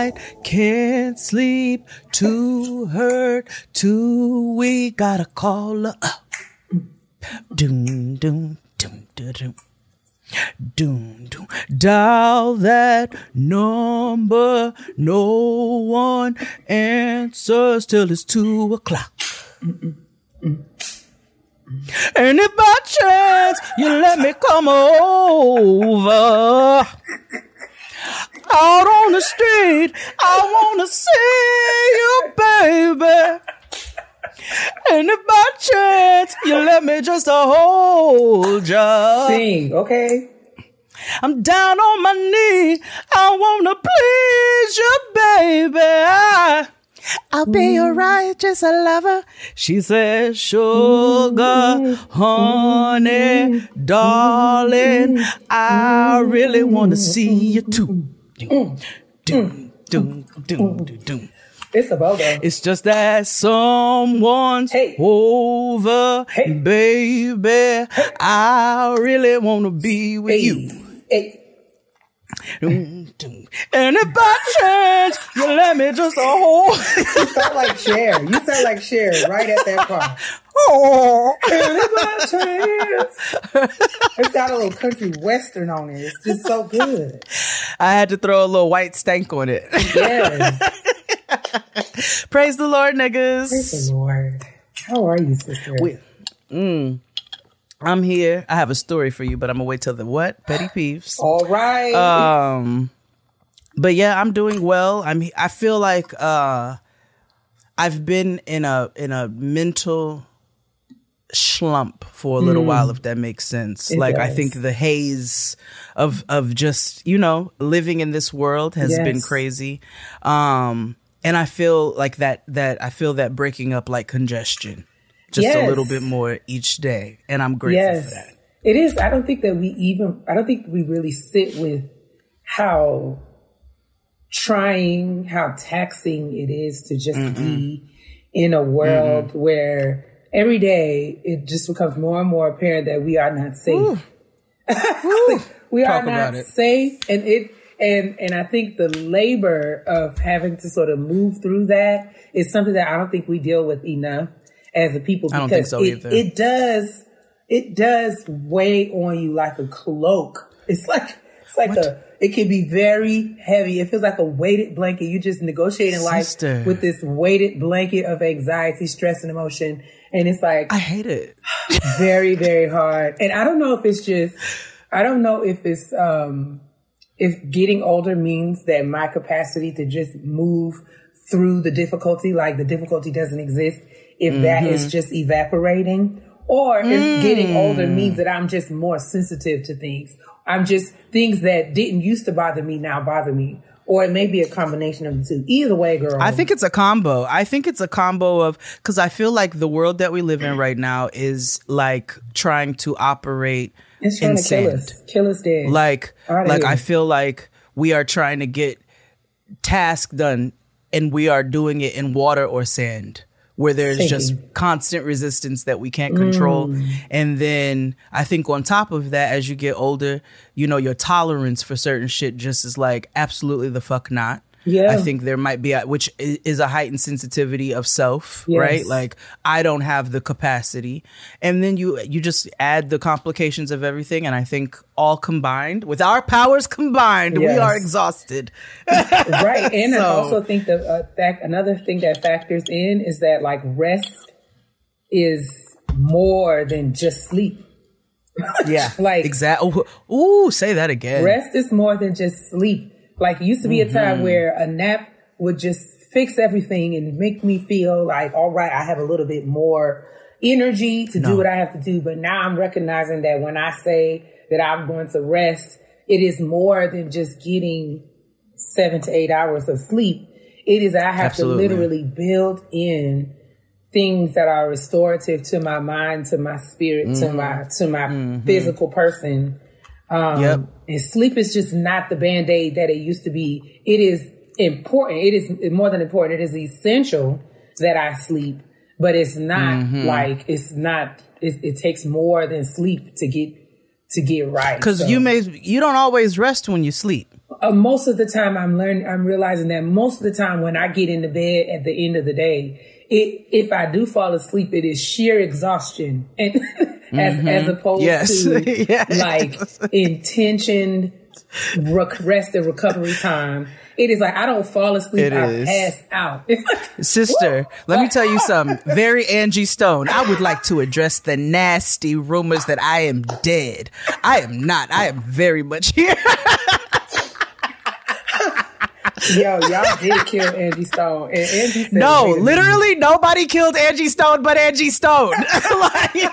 night, can't sleep, too hurt, too weak, gotta call her up. Doom, doom, doom, doom, doom. Doom, doom. Dial that number. No one answers till it's two o'clock. And if by chance you let me come over out on the street, I wanna see you, baby. And if by chance you let me just a hold ya, Sing, okay? I'm down on my knee. I wanna please you, baby. I, I'll be your mm. righteous lover. She said, sugar, mm. honey, mm. darling, I really wanna see you too. Doom, doom, doom, doom, doom, doom. It's a BOGO. It's just that someone's Hey. over, Hey. baby. I really wanna be with Hey, you. hey. Dum. And if by chance you let me just a hold, You sound like Cher. You sound like Cher right at that part. oh, It's got a little country western on it. It's just so good. I had to throw a little white stank on it. Yes. Praise the Lord, niggas. Praise the Lord. How are you, sister? We- mm. I'm here. I have a story for you, but I'm gonna wait till the what? Petty peeves. All right. Um, but yeah, I'm doing well. I'm. I feel like uh, I've been in a in a mental slump for a little while, if that makes sense. It like I think the haze of of just you know living in this world has been crazy. Um, and I feel like that that I feel that breaking up like congestion, just a little bit more each day, and I'm grateful yes. for that. It is. I don't think that we even, I don't think we really sit with how trying, how taxing it is to just mm-hmm. be in a world mm-hmm. where every day it just becomes more and more apparent that we are not safe. we Talk are not safe and it and and I think the labor of having to sort of move through that is something that I don't think we deal with enough as a people because so it, it does it does weigh on you like a cloak. It's like it's like a it can be very heavy. It feels like a weighted blanket. You just negotiating Sister. life with this weighted blanket of anxiety, stress, and emotion. And it's like I hate it. very very hard and i don't know if it's just i don't know if it's um if getting older means that my capacity to just move through the difficulty like the difficulty doesn't exist if that is mm-hmm. just evaporating or if mm. getting older means that i'm just more sensitive to things. I'm just things that didn't used to bother me now bother me. Or it may be a combination of the two. Either way girl. I think it's a combo. I think it's a combo of because I feel like the world that we live in right now is like trying to operate it's trying in to kill us. Kill us dead. Like, like. I feel like we are trying to get tasks done, and we are doing it in water or sand, where there's just constant resistance that we can't control. Mm. And then I think on top of that, as you get older, you know, your tolerance for certain shit just is like absolutely the fuck not. Yeah. I think there might be, a, which is a heightened sensitivity of self, Yes. right? Like I don't have the capacity, and then you you just add the complications of everything, and I think all combined, with our powers combined, we are exhausted. right and i also think that uh, fact another thing that factors in is that like rest is more than just sleep Yeah, Like- exactly. Ooh, say that again. rest is more than just sleep like it used to be a time mm-hmm. where a nap would just fix everything and make me feel like all right i have a little bit more energy to do what i have to do but now i'm recognizing that when i say that i'm going to rest it is more than just getting seven to eight hours of sleep. It is I have Absolutely. to literally build in things that are restorative to my mind, to my spirit, to mm-hmm. my to my mm-hmm. physical person. Um, Yep. And sleep is just not the band aid that it used to be. It is important. It is more than important. It is essential that I sleep, but it's not like it's not. It, it takes more than sleep to get to get right. Because So- you may you don't always rest when you sleep. uh, most of the time I'm learning, I'm realizing that most of the time when I get into bed at the end of the day, it, if I do fall asleep, it is sheer exhaustion and mm-hmm. as opposed yes. to yes. like intentioned rest and recovery time. It is like I don't fall asleep. It I is. pass out. Sister, let me tell you something. Very Angie Stone. I would like to address the nasty rumors that I am dead. I am not. I am very much here. Yo, y'all did kill Angie Stone. And Angie no, literally nobody killed Angie Stone but Angie Stone. like,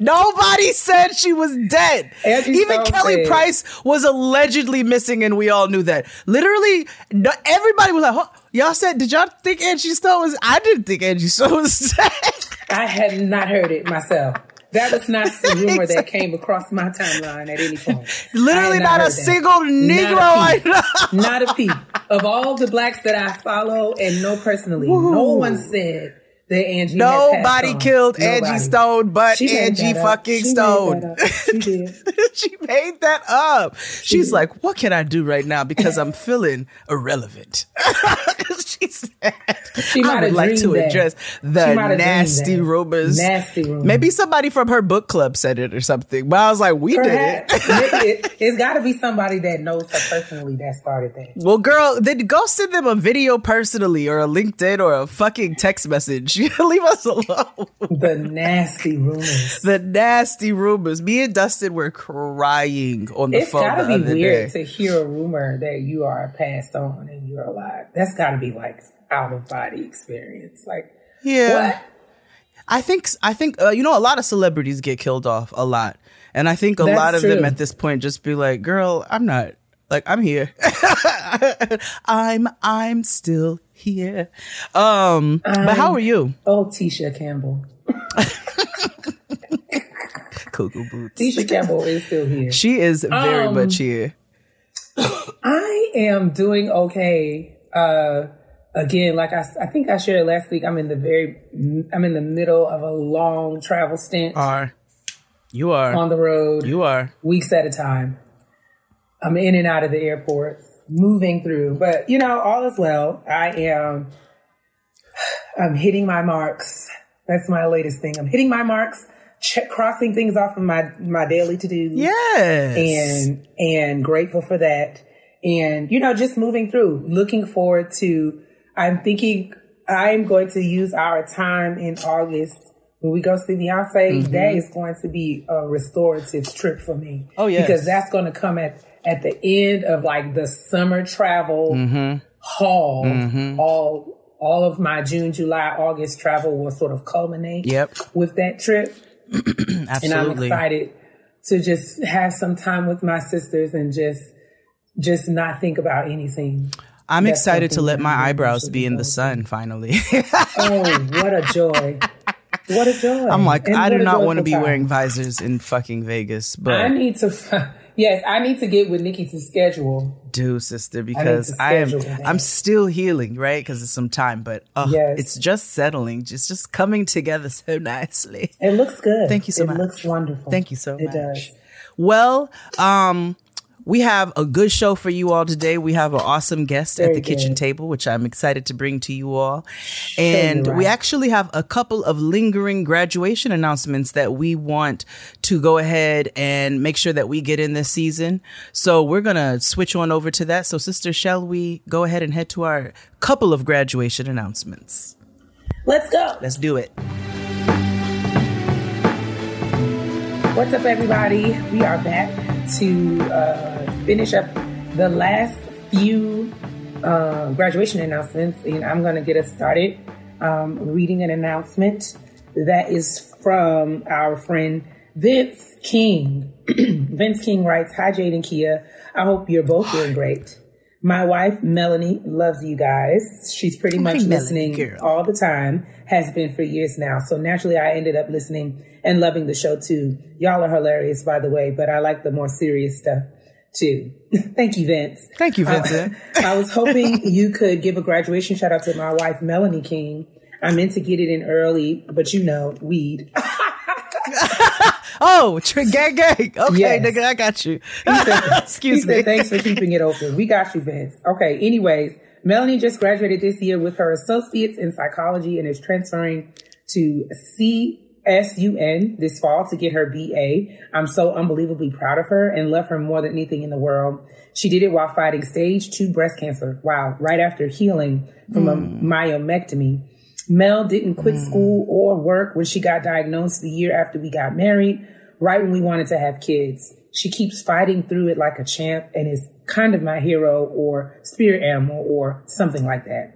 Nobody said she was dead. Angie Even Kelly Price was allegedly missing, and we all knew that. Literally, no, everybody was like, "Y'all said? Did y'all think Angie Stone was? I didn't think Angie Stone was dead. I had not heard it myself. That was not the rumor that came across my timeline at any point. Literally not, not a single Negro I know. Not a peep. Of all the blacks that I follow and know personally, no one said that Angie. Nobody killed Nobody. Angie Stone, but Angie fucking she Stone. She did. she made that up. She She's did. like, what can I do right now because I'm feeling irrelevant. she said, she I would like to that. address the nasty rumors. Nasty rumors. Maybe somebody from her book club said it or something. But I was like, we Perhaps. did it. it has got to be somebody that knows her personally that started that. Well, girl, then go send them a video personally or a LinkedIn or a fucking text message. Leave us alone. The nasty rumors. The nasty rumors. Me and Dustin were crying on the it's phone. It's gotta be weird day. to hear a rumor that you are passed on and you're alive. That's gotta be like out of body experience. Like, yeah. What? I think I think uh, you know a lot of celebrities get killed off a lot, and I think a That's lot of true. them at this point just be like, "Girl, I'm not like I'm here. I'm I'm still here." Um, I'm, but how are you? Oh, Tisha Campbell. Cuckoo boots. Tisha Campbell is still here. She is very um, much here. I am doing okay. Uh, again, like I, I think I shared last week, I'm in the very, I'm in the middle of a long travel stint. Are you are on the road? You are weeks at a time. I'm in and out of the airports, moving through, but you know, all is well. I am, I'm hitting my marks. That's my latest thing. I'm hitting my marks. Check, crossing things off of my my daily to dos. Yes, and and grateful for that. And you know, just moving through, looking forward to I'm thinking I'm going to use our time in August when we go see Beyonce. Mm-hmm. That is going to be a restorative trip for me. Oh yeah, because that's going to come at at the end of like the summer travel mm-hmm. haul. Mm-hmm. All all of my June, July, August travel will sort of culminate. Yep. with that trip. Absolutely, and I'm excited to just have some time with my sisters and just just not think about anything. I'm That's excited to let my eyebrows be in the sun finally. oh, what a joy. What a joy. I'm like, and I do not want to be time. wearing visors in fucking Vegas, but I need to Yes, I need to get with Nikki to schedule. Do sister because I, I am I'm still healing, right? Because it's some time, but uh, yes. it's just settling, just just coming together so nicely. It looks good. Thank you so it much. It looks wonderful. Thank you so it much. It does. Well, um, we have a good show for you all today. We have an awesome guest Very at the good. kitchen table, which I'm excited to bring to you all. And right. we actually have a couple of lingering graduation announcements that we want to go ahead and make sure that we get in this season. So we're going to switch on over to that. So, sister, shall we go ahead and head to our couple of graduation announcements? Let's go. Let's do it. What's up, everybody? We are back to uh, finish up the last few uh, graduation announcements, and I'm going to get us started um, reading an announcement that is from our friend Vince King. Vince King writes, Hi, Jade and Keia. I hope you're both doing great. My wife, Melanie, loves you guys. She's pretty much listening all the time, has been for years now. So naturally, I ended up listening and loving the show too. Y'all are hilarious, by the way, but I like the more serious stuff too. Thank you, Vince. Thank you, Vincent. Uh, I was hoping you could give a graduation shout out to my wife, Melanie King. I meant to get it in early, but you know, weed. Oh, tr- gang, gang. Okay, Yes. nigga, I got you. He Excuse me. said, thanks for keeping it open. We got you, Vince. Okay, anyways, Melanie just graduated this year with her associates in psychology and is transferring to CSUN this fall to get her BA. I'm so unbelievably proud of her and love her more than anything in the world. She did it while fighting stage two breast cancer. Wow. Right after healing from a hmm. myomectomy. Mel didn't quit hmm. school or work when she got diagnosed the year after we got married, right when we wanted to have kids. She keeps fighting through it like a champ and is kind of my hero or spirit animal or something like that.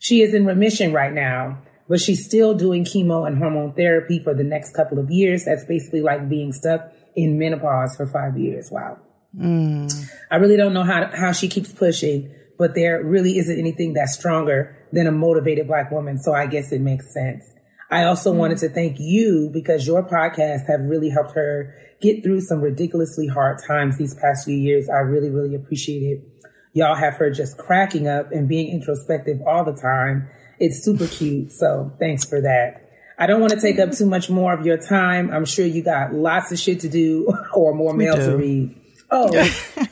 She is in remission right now, but she's still doing chemo and hormone therapy for the next couple of years. That's basically like being stuck in menopause for five years. Wow. Mm. I really don't know how how she keeps pushing, but there really isn't anything that's stronger than a motivated black woman. So I guess it makes sense. I also mm. wanted to thank you because your podcasts have really helped her get through some ridiculously hard times these past few years. I really, really appreciate it. Y'all have her just cracking up and being introspective all the time. It's super cute. So thanks for that. I don't want to take up too much more of your time. I'm sure you got lots of shit to do or more mail to read. Oh,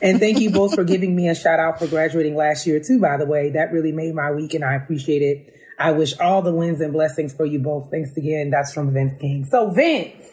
and thank you both for giving me a shout out for graduating last year too, by the way. That really made my week and I appreciate it. I wish all the wins and blessings for you both. Thanks again. That's from Vince King. So Vince,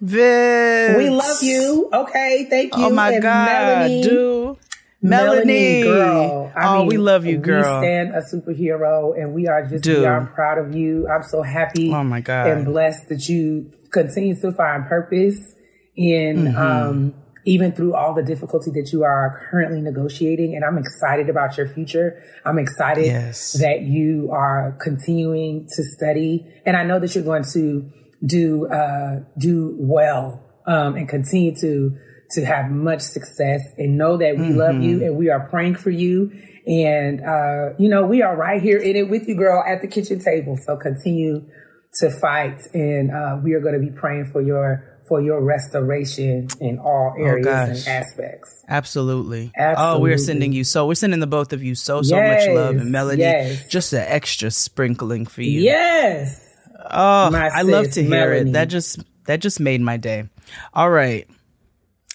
Vince. we love you. Okay. Thank oh you. Oh my And God, Melanie, dude. Melanie. girl. I oh, mean, we love you, girl. We stand a superhero and we are just Dude. beyond proud of you. I'm so happy Oh my God. and blessed that you continue to find purpose in Mm-hmm. um even through all the difficulty that you are currently negotiating. And I'm excited about your future. I'm excited Yes. that you are continuing to study. And I know that you're going to do uh do well um and continue to to have much success and know that we love Mm-hmm. you and we are praying for you. And uh, you know, we are right here in it with you, girl, at the kitchen table. So continue to fight and uh we are gonna be praying for your for your restoration in all areas and Oh, gosh. aspects. Absolutely. Oh, we're sending you so we're sending the both of you so so much love and melody. yes. Just an extra sprinkling for you. Yes. Oh, My I love to hear Melanie. it. That just that just made my day. All right.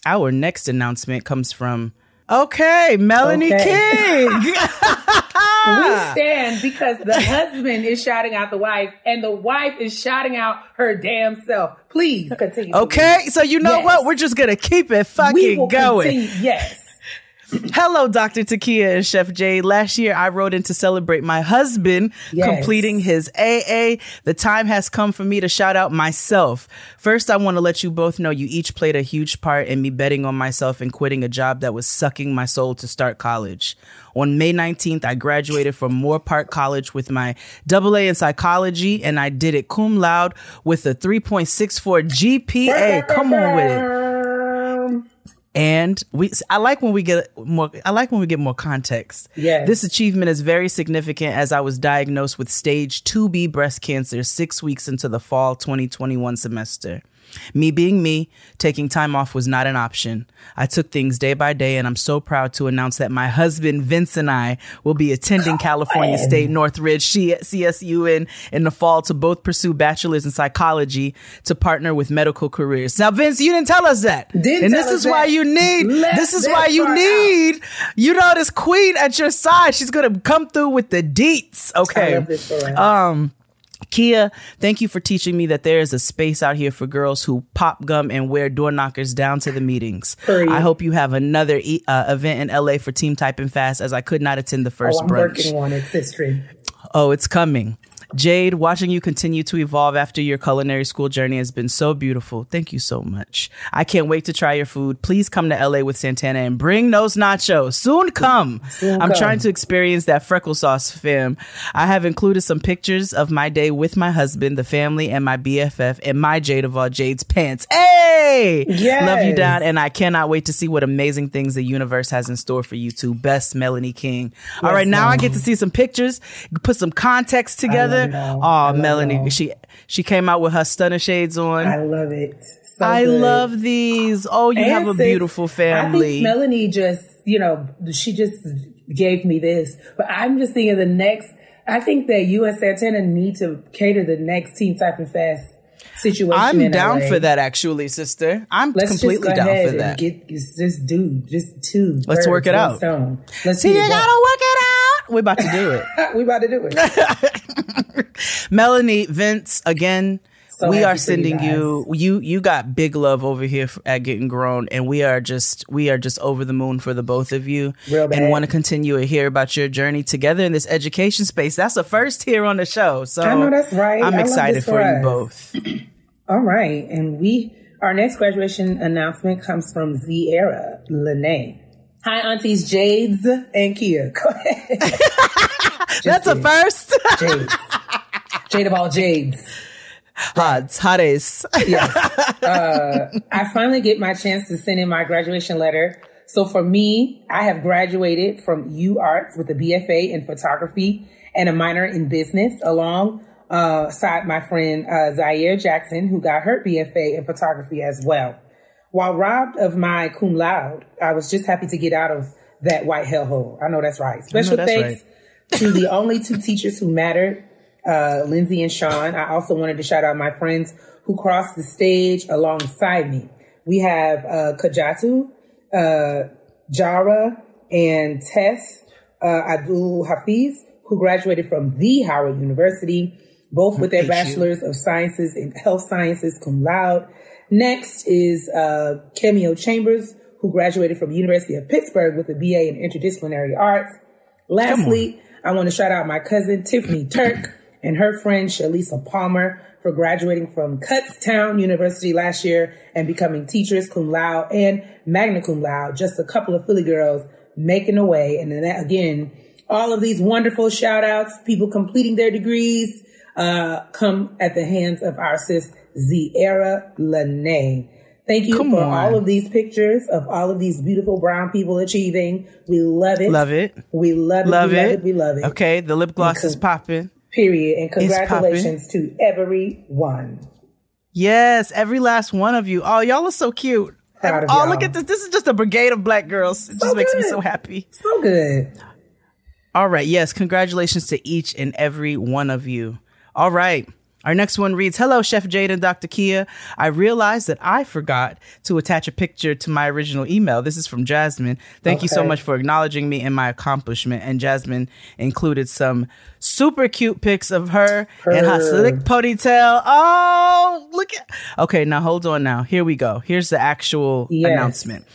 Our next announcement comes from Okay, Melanie Okay. King. We stand because the husband is shouting out the wife and the wife is shouting out her damn self. Please continue. okay, so you know Yes. what? We're just gonna keep it fucking going. continue. Yes. Hello, Dr. Takia and Chef Jay. Last year, I wrote in to celebrate my husband Yes. completing his AA. The time has come for me to shout out myself. First, I want to let you both know you each played a huge part in me betting on myself and quitting a job that was sucking my soul to start college. On May 19th, I graduated from Moorpark College with my AA in psychology, and I did it cum laude with a 3.64 GPA. Come on with it and we i like when we get more i like when we get more context. Yeah this achievement is very significant as i was diagnosed with stage 2b breast cancer six weeks into the fall 2021 semester me being me taking time off was not an option. I took things day by day and i'm so proud to announce that my husband vince and i will be attending california state northridge csu in, in the fall to both pursue bachelors in psychology to partner with medical careers. Now vince you didn't tell us that. Didn't and this is why that. you need Left this is why you need you know this queen at your side. She's gonna come through with the deets. I okay. love this story. um Keia, thank you for teaching me that there is a space out here for girls who pop gum and wear door knockers down to the meetings. I hope you have another e- uh, event in LA for Team Type and Fast as I could not attend the first oh, brunch. working on it, sister. Oh, it's coming. Jade, watching you continue to evolve after your culinary school journey has been so beautiful. Thank you so much. I can't wait to try your food. Please come to LA with Santana and bring those nachos. Soon come. Soon I'm come. trying to experience that freckle sauce, fam. I have included some pictures of my day with my husband, the family, and my BFF and my Jade of all Jade's pants. Hey! Yes. Love you down, and I cannot wait to see what amazing things the universe has in store for you two. Best Melanie King. all right, now I get to see some pictures, put some context together. I Oh, Melanie, she she came out with her stunner shades on. I I, love it. So good. love these. Oh, you have a And beautiful I family. think Melanie just, you know, she just gave me this, but I'm just thinking the next. I think that U.S. and Santana need to cater the next Team Type and Fast situation. I'm down LA. for that, actually, sister. I'm Let's completely down for that. Get just do just two. Let's work it out. Stone. Let's see. You gotta work it out. We're about to do it. we about to do it. Melanie, Vince, again. So we are sending you, you, you you got big love over here at Getting Grown, and we are just we are just over the moon for the both of you, and want to continue to hear about your journey together in this education space. That's a first here on the show, so I know that's right. I'm I excited for, for you both. All right, and we our next graduation announcement comes from Ziera Lene. Hi, aunties Jades and Keia. Go ahead. That's a first. Jade. Jade of all Jades. Hods, hotties. yes. Uh, I finally get my chance to send in my graduation letter. So for me, I have graduated from U Arts with a BFA in photography and a minor in business along uh, side my friend uh, Zaire Jackson, who got her BFA in photography as well. While robbed of my cum laude, I was just happy to get out of that white hellhole. I know that's right. Special that's thanks right. to the only two teachers who mattered uh, Lindsay and Sean. I also wanted to shout out my friends who crossed the stage alongside me. We have uh, Kajatu, uh, Jara, and Tess uh, Abdul Hafiz, who graduated from the Howard University, both with their bachelors of sciences in health sciences cum laude. Next is uh, Cameo Chambers, who graduated from the University of Pittsburgh with a BA in interdisciplinary arts. Lastly, I want to shout out my cousin Tiffany Turk and her friend Shalisa Palmer for graduating from Kutztown University last year and becoming teachers cum laude and magna cum laude. Just a couple of Philly girls making a way. And then that, again, all of these wonderful shout outs, people completing their degrees, uh, come at the hands of our sis Ziera Lene. Thank you Come for on. all of these pictures of all of these beautiful brown people achieving. We love it. Love it. We love it. Love we it. Love it. We love it. Okay, the lip gloss is popping. Period. And congratulations to everyone. Yes, every last one of you. Oh, y'all are so cute. Oh, y'all. look at this. This is just a brigade of black girls. It so just makes me so happy. So good. All right. Yes. Congratulations to each and every one of you. All right. Our next one reads Hello, Chef Jade and Dr. Keia. I realized that I forgot to attach a picture to my original email. This is from Jasmine. Thank okay. you so much for acknowledging me and my accomplishment. And Jasmine included some super cute pics of her, her. and her slick ponytail. Oh, look at. Okay, now hold on now. Here we go. Here's the actual yes. announcement.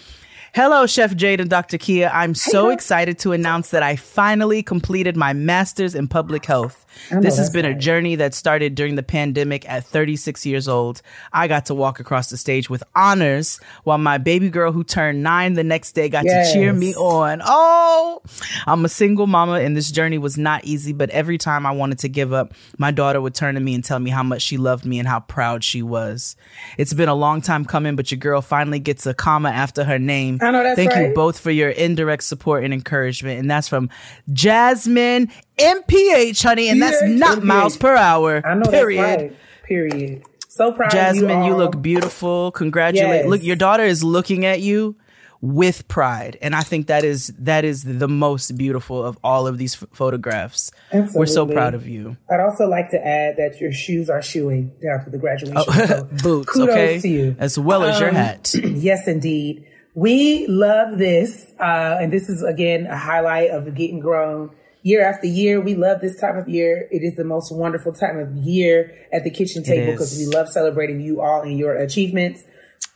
Hello, Chef Jade and Dr. Keia. I'm so excited to announce that I finally completed my master's in public health. This has been a journey that started during the pandemic at 36 years old. I got to walk across the stage with honors while my baby girl who turned nine the next day got yes. to cheer me on. Oh, I'm a single mama and this journey was not easy, but every time I wanted to give up, my daughter would turn to me and tell me how much she loved me and how proud she was. It's been a long time coming, but your girl finally gets a comma after her name I know that's Thank right. you both for your indirect support and encouragement. And that's from Jasmine MPH, honey. And that's not miles per hour. I know period. that's right. Period. So proud Jasmine, you, you, look beautiful. Congratulate. Yes. Look, your daughter is looking at you with pride and i think that is that is the most beautiful of all of these f- photographs Absolutely. we're so proud of you i'd also like to add that your shoes are shoeing down to the graduation oh, so boots okay to you as well as um, your hat yes indeed we love this. Uh, and this is again a highlight of getting grown year after year. We love this time of year. It is the most wonderful time of year at the kitchen table because we love celebrating you all and your achievements.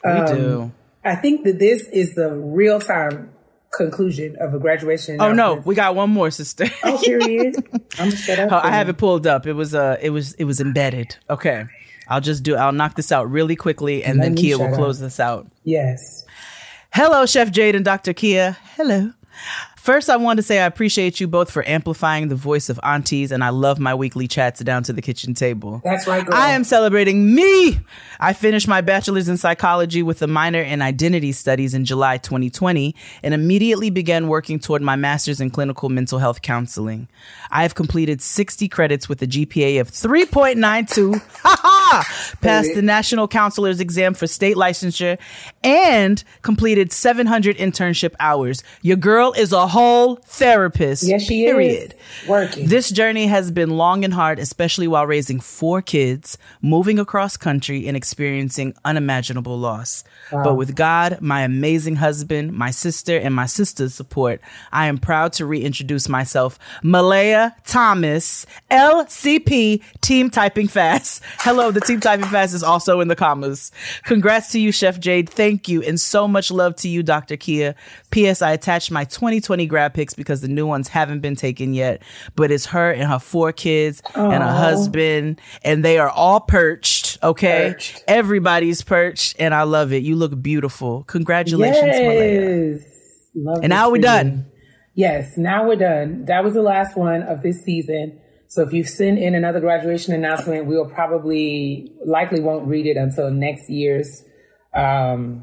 We um, do. I think that this is the real time conclusion of a graduation. Oh no, we got one more, sister. oh, period. I'm shut up. Oh, I have it pulled up. It was uh, it was it was embedded. Okay, I'll just do. I'll knock this out really quickly, and Let then Keia will close this out. Yes. Hello, Chef Jade and Dr. Keia. Hello. First, I want to say I appreciate you both for amplifying the voice of aunties, and I love my weekly chats down to the kitchen table. That's right, girl. I am celebrating me. I finished my bachelor's in psychology with a minor in identity studies in July 2020 and immediately began working toward my master's in clinical mental health counseling. I have completed 60 credits with a GPA of 3.92. passed the National Counselor's Exam for state licensure, and completed 700 internship hours. Your girl is a whole therapist. Yes, she period. is. Working. This journey has been long and hard, especially while raising four kids, moving across country, and experiencing unimaginable loss. But with God, my amazing husband, my sister, and my sister's support, I am proud to reintroduce myself, Malaya Thomas, LCP, Team Typing Fast. Hello, the Team Typing Fast is also in the commas. Congrats to you, Chef Jade. Thank you. And so much love to you, Dr. Keia. P.S. I attached my 2020 grad pics because the new ones haven't been taken yet, but it's her and her four kids and a husband, and they are all perched. Okay. Perched. Everybody's perched, and I love it. You look beautiful. Congratulations, Malaya. yes. Love And now we're done. Yes, now we're done. That was the last one of this season. So if you send in another graduation announcement, we'll probably likely won't read it until next year's um,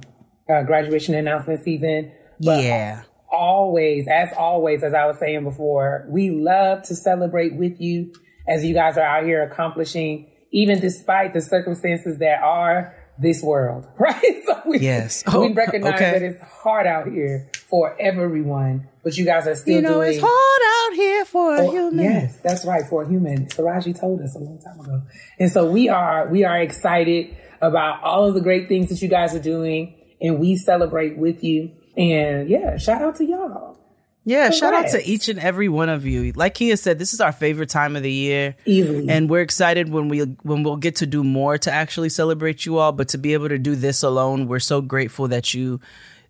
uh, graduation announcement season. But Yeah. Always, as always, as I was saying before, we love to celebrate with you as you guys are out here accomplishing, even despite the circumstances that are this world, right? So we, Yes. we Oh, recognize okay. that it's hard out here for everyone, but you guys are still You know, doing. it's hard out here for a human. Yes, that's right for a human. Taraji told us a long time ago, and so we are we are excited about all of the great things that you guys are doing, and we celebrate with you. And yeah, shout out to y'all. Yeah, shout out to each and every one of you. Like Keia said, this is our favorite time of the year. Easily. And we're excited when we when we'll get to do more to actually celebrate you all, but to be able to do this alone, we're so grateful that you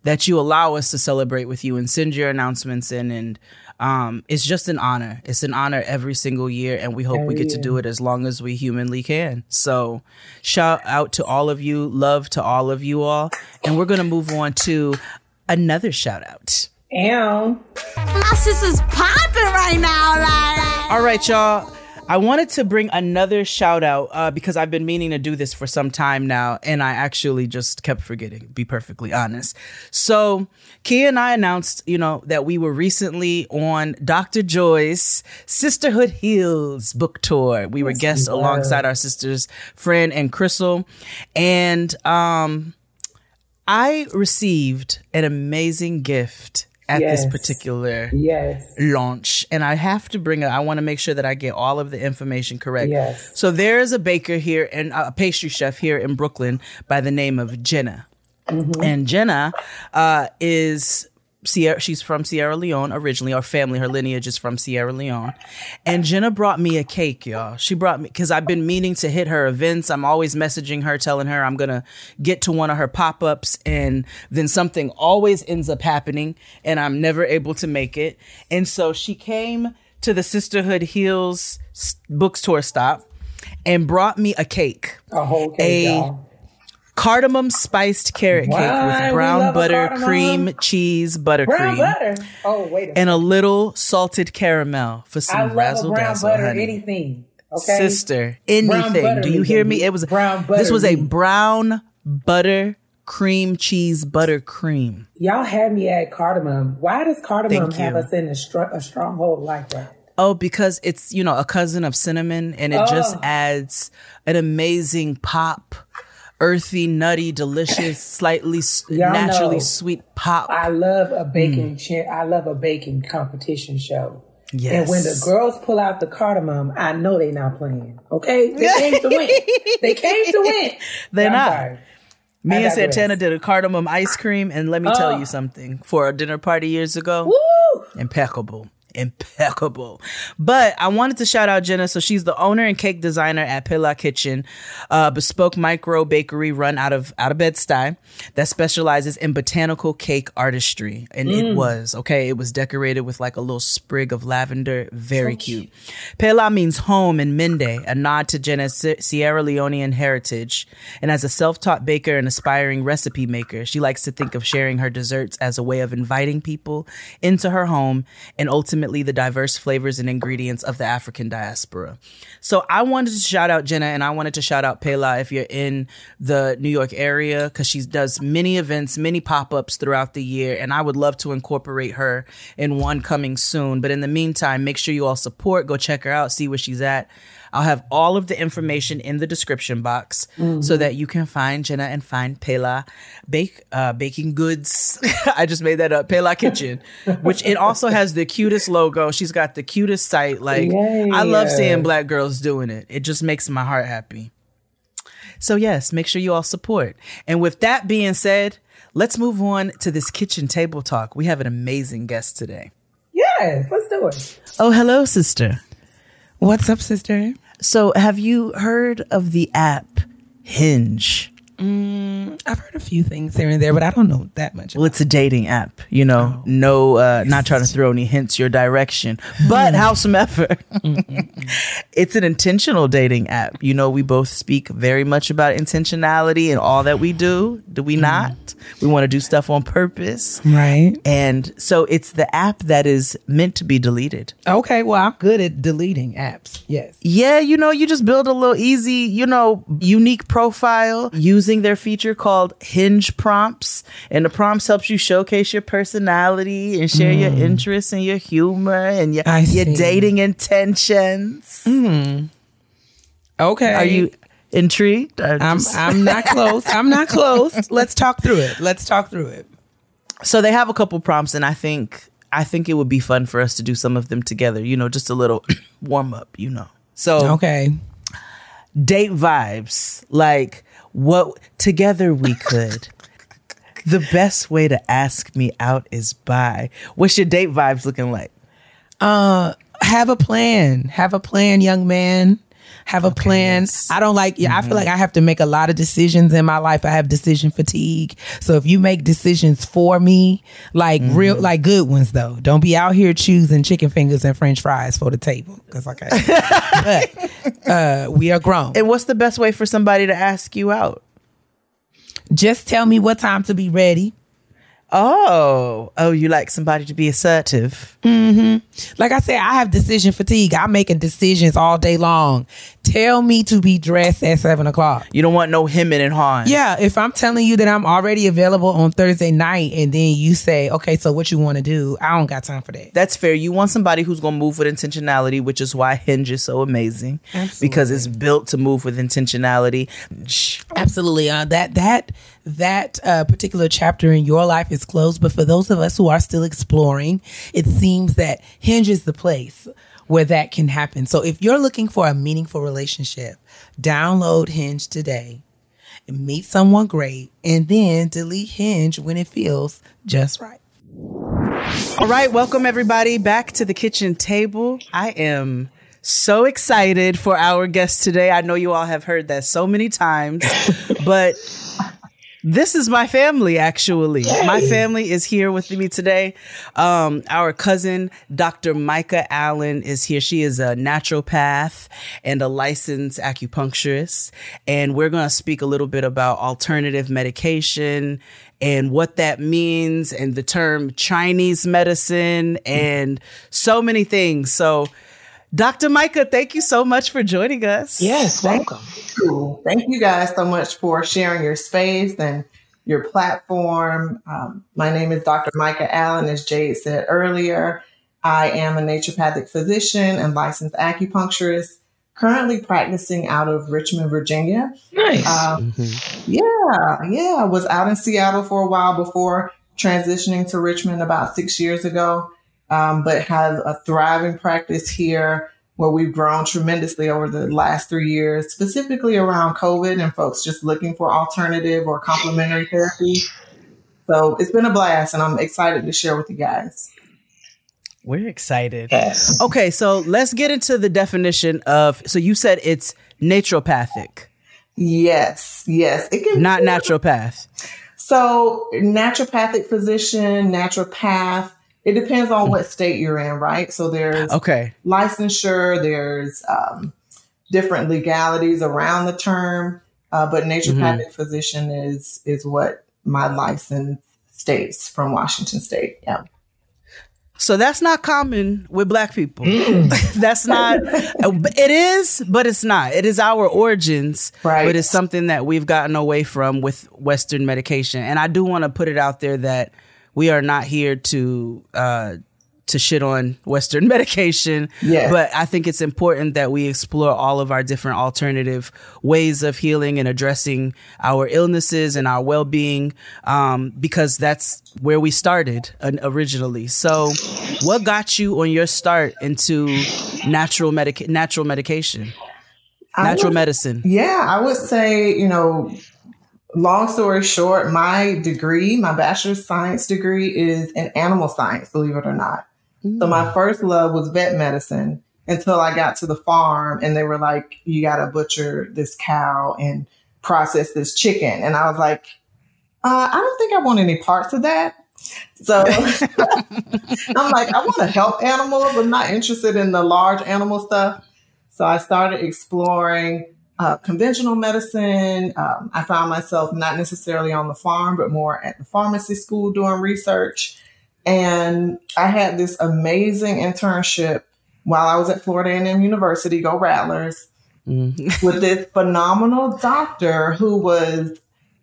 that you allow us to celebrate with you and send your announcements in and um, it's just an honor. It's an honor every single year, and we hope we get to do it as long as we humanly can. So, shout out to all of you, love to all of you all, and we're gonna move on to another shout out. And My sister's popping right now, like. All right, y'all. I wanted to bring another shout out uh, because I've been meaning to do this for some time now, and I actually just kept forgetting. Be perfectly honest. So, Keia and I announced, you know, that we were recently on Dr. Joy's Sisterhood Heals book tour. We were guests we were. alongside our sisters, Friend and Crystal, and um, I received an amazing gift at this particular yes, launch and I have to bring it. I want to make sure that I get all of the information correct. Yes. So there is a baker here and a pastry chef here in Brooklyn by the name of Jenna. And Jenna uh, is Sierra, she's from Sierra Leone originally. Our family, her lineage is from Sierra Leone. And Jenna brought me a cake, y'all. She brought me because I've been meaning to hit her events. I'm always messaging her, telling her I'm gonna get to one of her pop ups, and then something always ends up happening, and I'm never able to make it. And so she came to the Sisterhood Heals bookstore stop and brought me a cake a whole cake, A y'all. Cardamom spiced carrot cake with brown butter, cream, cheese, buttercream, butter. Oh wait, a and a little salted caramel for some razzle brown dazzle, butter. honey. Anything, okay, Sister, anything. butter Do you hear me? It was Brown This was a brown butter cream cheese buttercream. Y'all had me at cardamom. Why does cardamom have us in a, str- a stronghold like that? Oh, because it's you know a cousin of cinnamon, and it just Oh. adds an amazing pop, earthy, nutty, delicious, slightly Y'all naturally know. sweet pop. I love a Mm. baking. cha- I love a baking competition show. Yes. And when the girls pull out the cardamom, I know they're not playing. Okay, they came to win. They came to win. They're I'm not. sorry. Me I and. Santana did a cardamom ice cream, and let me tell you something. For a dinner party years ago, Woo! impeccable. Impeccable. But I wanted to shout out Jenna. So she's the owner and cake designer at Pilla Kitchen, a bespoke micro bakery run out of out of Bed-Stuy that specializes in botanical cake artistry. And it mm. was, okay, it was decorated with like a little sprig of lavender. Very cute. Pela means home in Mende, a nod to Jenna's Si- Sierra Leonean heritage. And as a self-taught baker and aspiring recipe maker, she likes to think of sharing her desserts as a way of inviting people into her home and ultimately the diverse flavors and ingredients of the African diaspora. So I wanted to shout out Jenna and I wanted to shout out Pela if you're in the New York area because she does many events, many pop-ups throughout the year. And I would love to incorporate her in one coming soon. But in the meantime, make sure you all support, go check her out, see where she's at. I'll have all of the information in the description box so that you can find Jenna and find Pela Bake uh, Baking Goods. I just made that up, Pela Kitchen, which it also has the cutest logo. She's got the cutest site. Like I love seeing black girls doing it. It just makes my heart happy. So yes, make sure you all support. And with that being said, let's move on to this kitchen table talk. We have an amazing guest today. Yes, let's do it. Oh, hello, sister. What's up, sister? So, have you heard of the app Hinge? Mm, I've heard a few things here and there, but I don't know that much. Well, it's a dating app, you know. Oh. No, uh, not trying to throw any hints your direction, but mm. howsoever, mm-hmm. it's an intentional dating app. You know, we both speak very much about intentionality in all that we do. Do we mm-hmm. not? We want to do stuff on purpose. right. And so it's the app that is meant to be deleted. Okay. Well, I'm good at deleting apps. Yes. Yeah, you know, you just build a little easy, you know, unique profile using their feature called Hinge Prompts. And the prompts helps you showcase your personality and share your mm. interests and your humor and your, your dating intentions. Mm. Okay. Are you intrigued? I'm. just- I'm not close. I'm not close. Let's talk through it. Let's talk through it. so they have a couple prompts and I think I think it would be fun for us to do some of them together, you know, just a little warm up, you know. So Okay. date vibes like what together we could the best way to ask me out is by what's your date vibes looking like Uh, have a plan. Have a plan, young man. Have a plan. I don't like. Yeah, I feel like I have to make a lot of decisions in my life. I have decision fatigue. So if you make decisions for me, like real, like good ones though, don't be out here choosing chicken fingers and French fries for the table. Cause okay, but uh, we are grown. and what's the best way for somebody to ask you out Just tell me what time to be ready. Oh oh you like somebody to be assertive mm-hmm. Like I said, I have decision fatigue. I'm making decisions all day long. Tell me to be dressed at seven o'clock. you don't want no hemming and hawing Yeah, if I'm telling you that I'm already available on Thursday night and then you say, okay, so what you want to do? I don't got time for that. that's fair. You want somebody who's going to move with intentionality, which is why Hinge is so amazing because it's built to move with intentionality. Absolutely. Uh, that that that uh, particular chapter in your life is closed, but for those of us who are still exploring, it seems that Hinge is the place where that can happen. So if you're looking for a meaningful relationship, download Hinge today. and Meet someone great and then delete Hinge when it feels just right. All right, welcome everybody back to the kitchen table. I am so excited for our guest today. I know you all have heard that so many times, but this is my family actually. My family is here with me today. Um, our cousin, Dr. Micah Allen, is here. She is a naturopath and a licensed acupuncturist. And we're going to speak a little bit about alternative medication and what that means and the term Chinese medicine and so many things. So, Dr. Micah, thank you so much for joining us. Yes, welcome. Thank you guys so much for sharing your space and your platform. Um, my name is Dr. Micah Allen, as Jade said earlier. I am a naturopathic physician and licensed acupuncturist, currently practicing out of Richmond, Virginia. Nice. Um, Yeah, yeah. I was out in Seattle for a while before transitioning to Richmond about six years ago, um, but have a thriving practice here where we've grown tremendously over the last three years, specifically around COVID and folks just looking for alternative or complementary therapy. So it's been a blast, and I'm excited to share with you guys. We're excited. Yes. Okay, so let's get into the definition of. So you said it's naturopathic, Yes, yes. It can not naturopath. So, naturopathic physician, naturopath, it depends on what state you're in, right? So, there's Okay, licensure, there's um, different legalities around the term, uh, but naturopathic physician is is what my license states from Washington State. Yeah. so that's not common with Black people. that's not. It is, but it's not. It is our origins, Right. But it's something that we've gotten away from with Western medication. And I do want to put it out there that we are not here to uh, to shit on Western medication. Yes. But I think it's important that we explore all of our different alternative ways of healing and addressing our illnesses and our well being um, because that's where we started originally. So, what got you on your start into natural medic natural medication, natural would- medicine? Yeah, I would say, you know, long story short, my degree, my bachelor's science degree is in animal science, believe it or not. So my first love was vet medicine until I got to the farm and they were like, you got to butcher this cow and process this chicken. And I was like, uh, I don't think I want any parts of that. So I'm like, I want to help animals. I'm not interested in the large animal stuff. So I started exploring uh, conventional medicine. Um, I found myself not necessarily on the farm, but more at the pharmacy school doing research. And I had this amazing internship while I was at Florida A&M University, go Rattlers, with this phenomenal doctor who was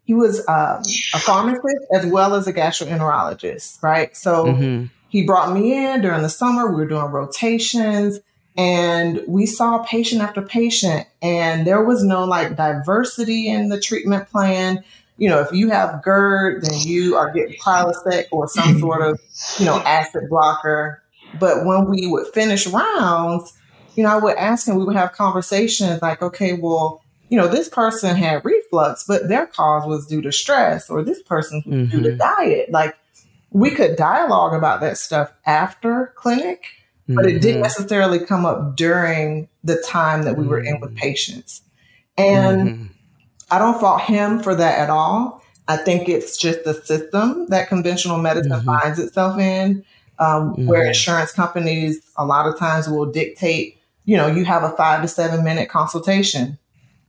he was um, a pharmacist as well as a gastroenterologist, right? So Mhm. he brought me in during the summer. We were doing rotations and we saw patient after patient, and there was no like diversity in the treatment plan. You know, if you have GERD, then you are getting Prilosec or some mm-hmm. sort of, you know, acid blocker. But when we would finish rounds, you know, I would ask him, we would have conversations like, okay, well, you know, this person had reflux, but their cause was due to stress, or this person was due to mm-hmm. diet. Like, we could dialogue about that stuff after clinic, but it didn't necessarily come up during the time that we were in with patients. And Mhm. I don't fault him for that at all. I think it's just the system that conventional medicine Mhm. finds itself in, um, where Mhm. insurance companies a lot of times will dictate, you know, you have a five to seven minute consultation.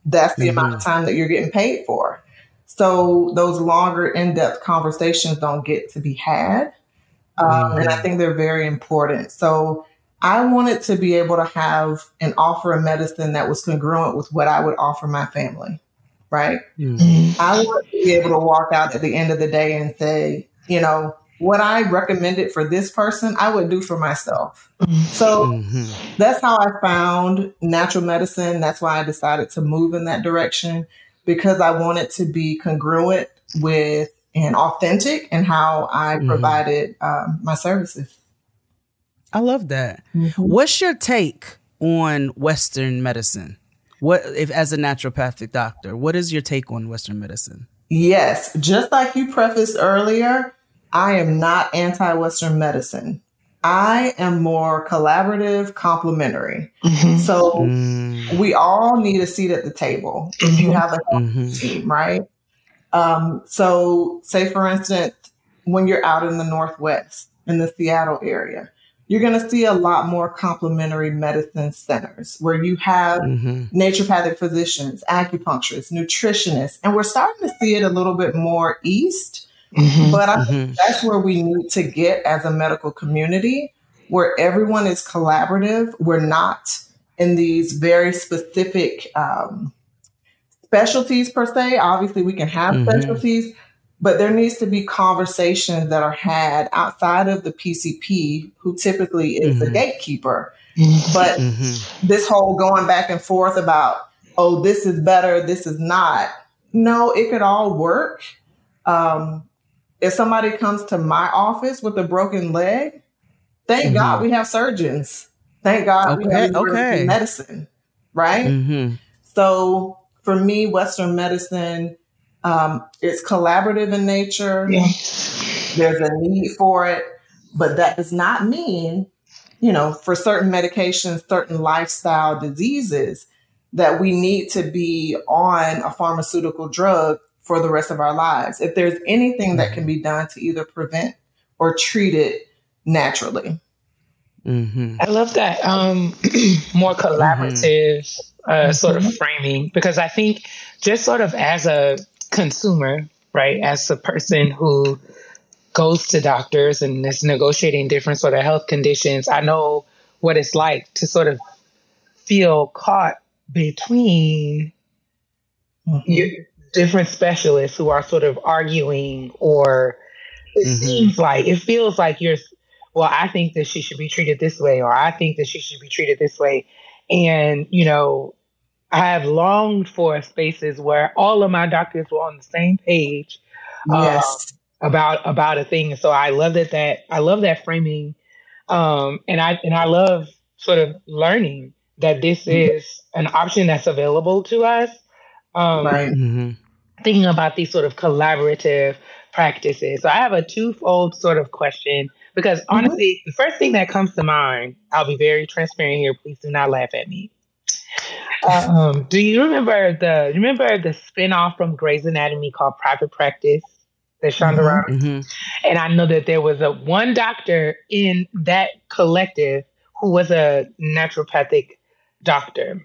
That's the amount of time that you're getting paid for. So those longer, in depth conversations don't get to be had. Um, And I think they're very important. So I wanted to be able to have and offer a medicine that was congruent with what I would offer my family, right? I want to be able to walk out at the end of the day and say, you know, what I recommended for this person, I would do for myself. So Mhm. that's how I found natural medicine. That's why I decided to move in that direction because I wanted to be congruent with and authentic in how I Mhm. provided um, my services. I love that. What's your take on Western medicine? What if as a naturopathic doctor, what is your take on Western medicine? Yes, just like you prefaced earlier, I am not anti Western medicine. I am more collaborative, complementary. So Mm, we all need a seat at the table if you have a health mhm. team, right? Um, so, say for instance, when you're out in the Northwest, in the Seattle area, you're going to see a lot more complementary medicine centers where you have Mhm. naturopathic physicians, acupuncturists, nutritionists, and we're starting to see it a little bit more east. But I think Mhm. that's where we need to get as a medical community, where everyone is collaborative. We're not in these very specific um, specialties per se. Obviously, we can have Mhm. specialties, but there needs to be conversations that are had outside of the PCP, who typically is the Mhm. gatekeeper. But Mhm. this whole going back and forth about, oh, this is better, this is not. No, it could all work. Um, if somebody comes to my office with a broken leg, thank God we have surgeons. Thank God we Okay, have okay. medicine, right? Mhm. So for me, Western medicine, um, it's collaborative in nature. Yeah. There's a need for it, but that does not mean, you know, for certain medications, certain lifestyle diseases, that we need to be on a pharmaceutical drug for the rest of our lives. If there's anything that can be done to either prevent or treat it naturally. Mhm. I love that um, more collaborative uh, sort of framing because I think just sort of as a consumer, right, as a person who goes to doctors and is negotiating different sort of health conditions, I know what it's like to sort of feel caught between you, different specialists who are sort of arguing or it Mhm. seems like it feels like you're well, I think that she should be treated this way, or I think that she should be treated this way. And, you know, I have longed for spaces where all of my doctors were on the same page. uh, Yes. about about a thing. So I love that that I love that framing, um, and I and I love sort of learning that this is an option that's available to us. Um, right. Mhm. Thinking about these sort of collaborative practices. So I have a twofold sort of question because honestly, the first thing that comes to mind, I'll be very transparent here. Please do not laugh at me. Um, do you remember the you remember the spinoff from Grey's Anatomy called Private Practice that Shonda Mhm. Rhimes? Mhm. And I know that there was a one doctor in that collective who was a naturopathic doctor.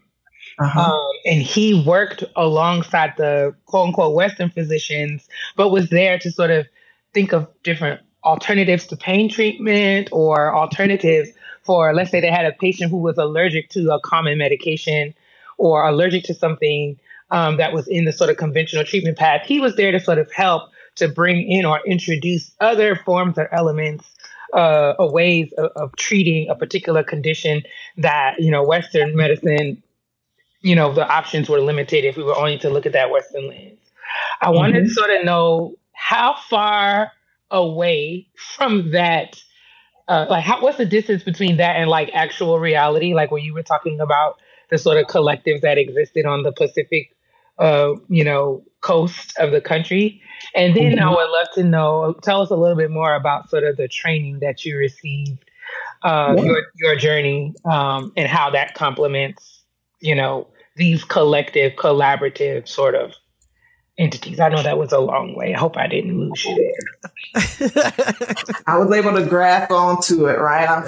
Uh-huh. Um, and he worked alongside the quote unquote Western physicians, but was there to sort of think of different alternatives to pain treatment or alternatives for, let's say they had a patient who was allergic to a common medication or allergic to something um, that was in the sort of conventional treatment path. He was there to sort of help to bring in or introduce other forms or elements uh, or ways of, of treating a particular condition that you know Western medicine, you know, the options were limited if we were only to look at that Western lens. I wanted to sort of know how far away from that, uh, like, how, what's the distance between that and like actual reality? Like, when you were talking about the sort of collectives that existed on the Pacific, uh, you know, coast of the country. And then I would love to know, tell us a little bit more about sort of the training that you received, uh, Yeah. your your journey, um, and how that complements, you know, these collective, collaborative sort of entities. I know that was a long way. I hope I didn't lose you there. I was able to grasp onto it, right? I'm,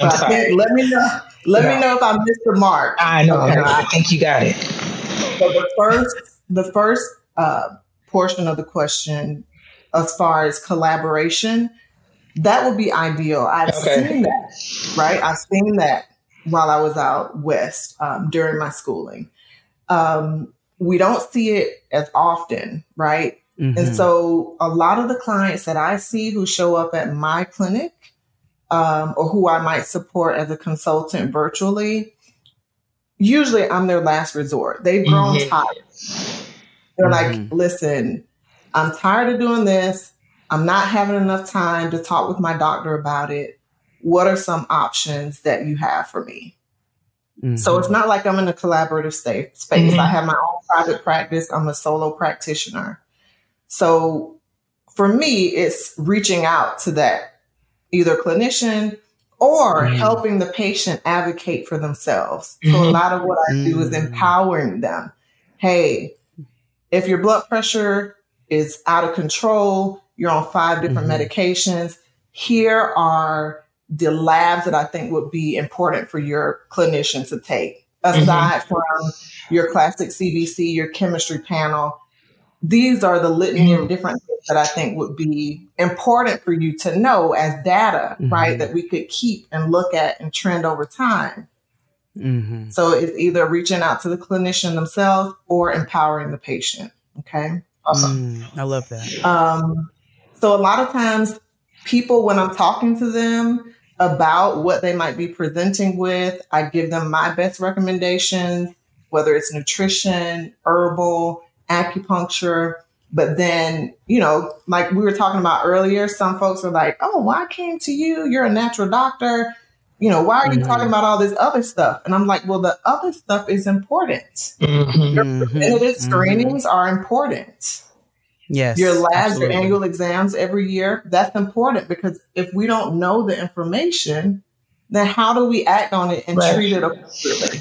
I'm sorry. let me know. Let Yeah. me know if I missed the mark. I know. Okay. no, I think you got it. So the first, the first uh, portion of the question, as far as collaboration, that would be ideal. I've Okay. seen that, right? I've seen that while I was out west um, during my schooling. Um, we don't see it as often, right? Mhm. And so a lot of the clients that I see who show up at my clinic um, or who I might support as a consultant virtually, usually I'm their last resort. They've grown Mhm. tired. They're like, Mhm. listen, I'm tired of doing this. I'm not having enough time to talk with my doctor about it. What are some options that you have for me? Mhm. So it's not like I'm in a collaborative space. Mhm. I have my own private practice. I'm a solo practitioner. So for me, it's reaching out to that either clinician or Mhm. helping the patient advocate for themselves. So a Mhm. lot of what I do is Mhm. empowering them. Hey, if your blood pressure is out of control, you're on five different Mhm. medications, here are the labs that I think would be important for your clinician to take. Aside from your classic CBC, your chemistry panel, these are the litany of different things that I think would be important for you to know as data, Mhm. right? That we could keep and look at and trend over time. Mhm. So it's either reaching out to the clinician themselves or empowering the patient. Okay. Awesome. Mm, I love that. Um, so a lot of times, people, when I'm talking to them about what they might be presenting with, I give them my best recommendations, whether it's nutrition, herbal, acupuncture. But then, you know, like we were talking about earlier, some folks are like, oh, well, I came to you. You're a natural doctor. You know, why are you Mhm. talking about all this other stuff? And I'm like, well, the other stuff is important. Mhm. Your Mhm. preventative Mhm. screenings are important Yes. your labs, absolutely. your annual exams every year. That's important because if we don't know the information, then how do we act on it and Right. treat it appropriately?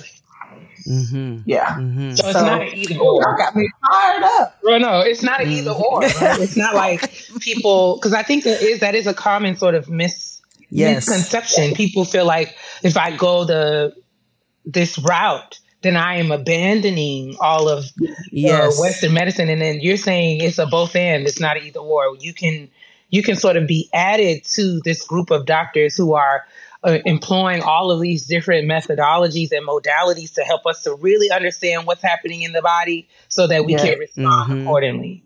Mhm. Yeah. Mhm. So it's So- not an either or. Y'all got me fired up. Well, no, it's not an Mm. either or. right? It's not like people because I think that is that is a common sort of mis Yes. misconception. People feel like if I go the this route, then I am abandoning all of Yes. uh, Western medicine, and then you're saying it's a both and. It's not an either or. You can you can sort of be added to this group of doctors who are uh, employing all of these different methodologies and modalities to help us to really understand what's happening in the body, so that we Yeah. can respond Mhm. accordingly.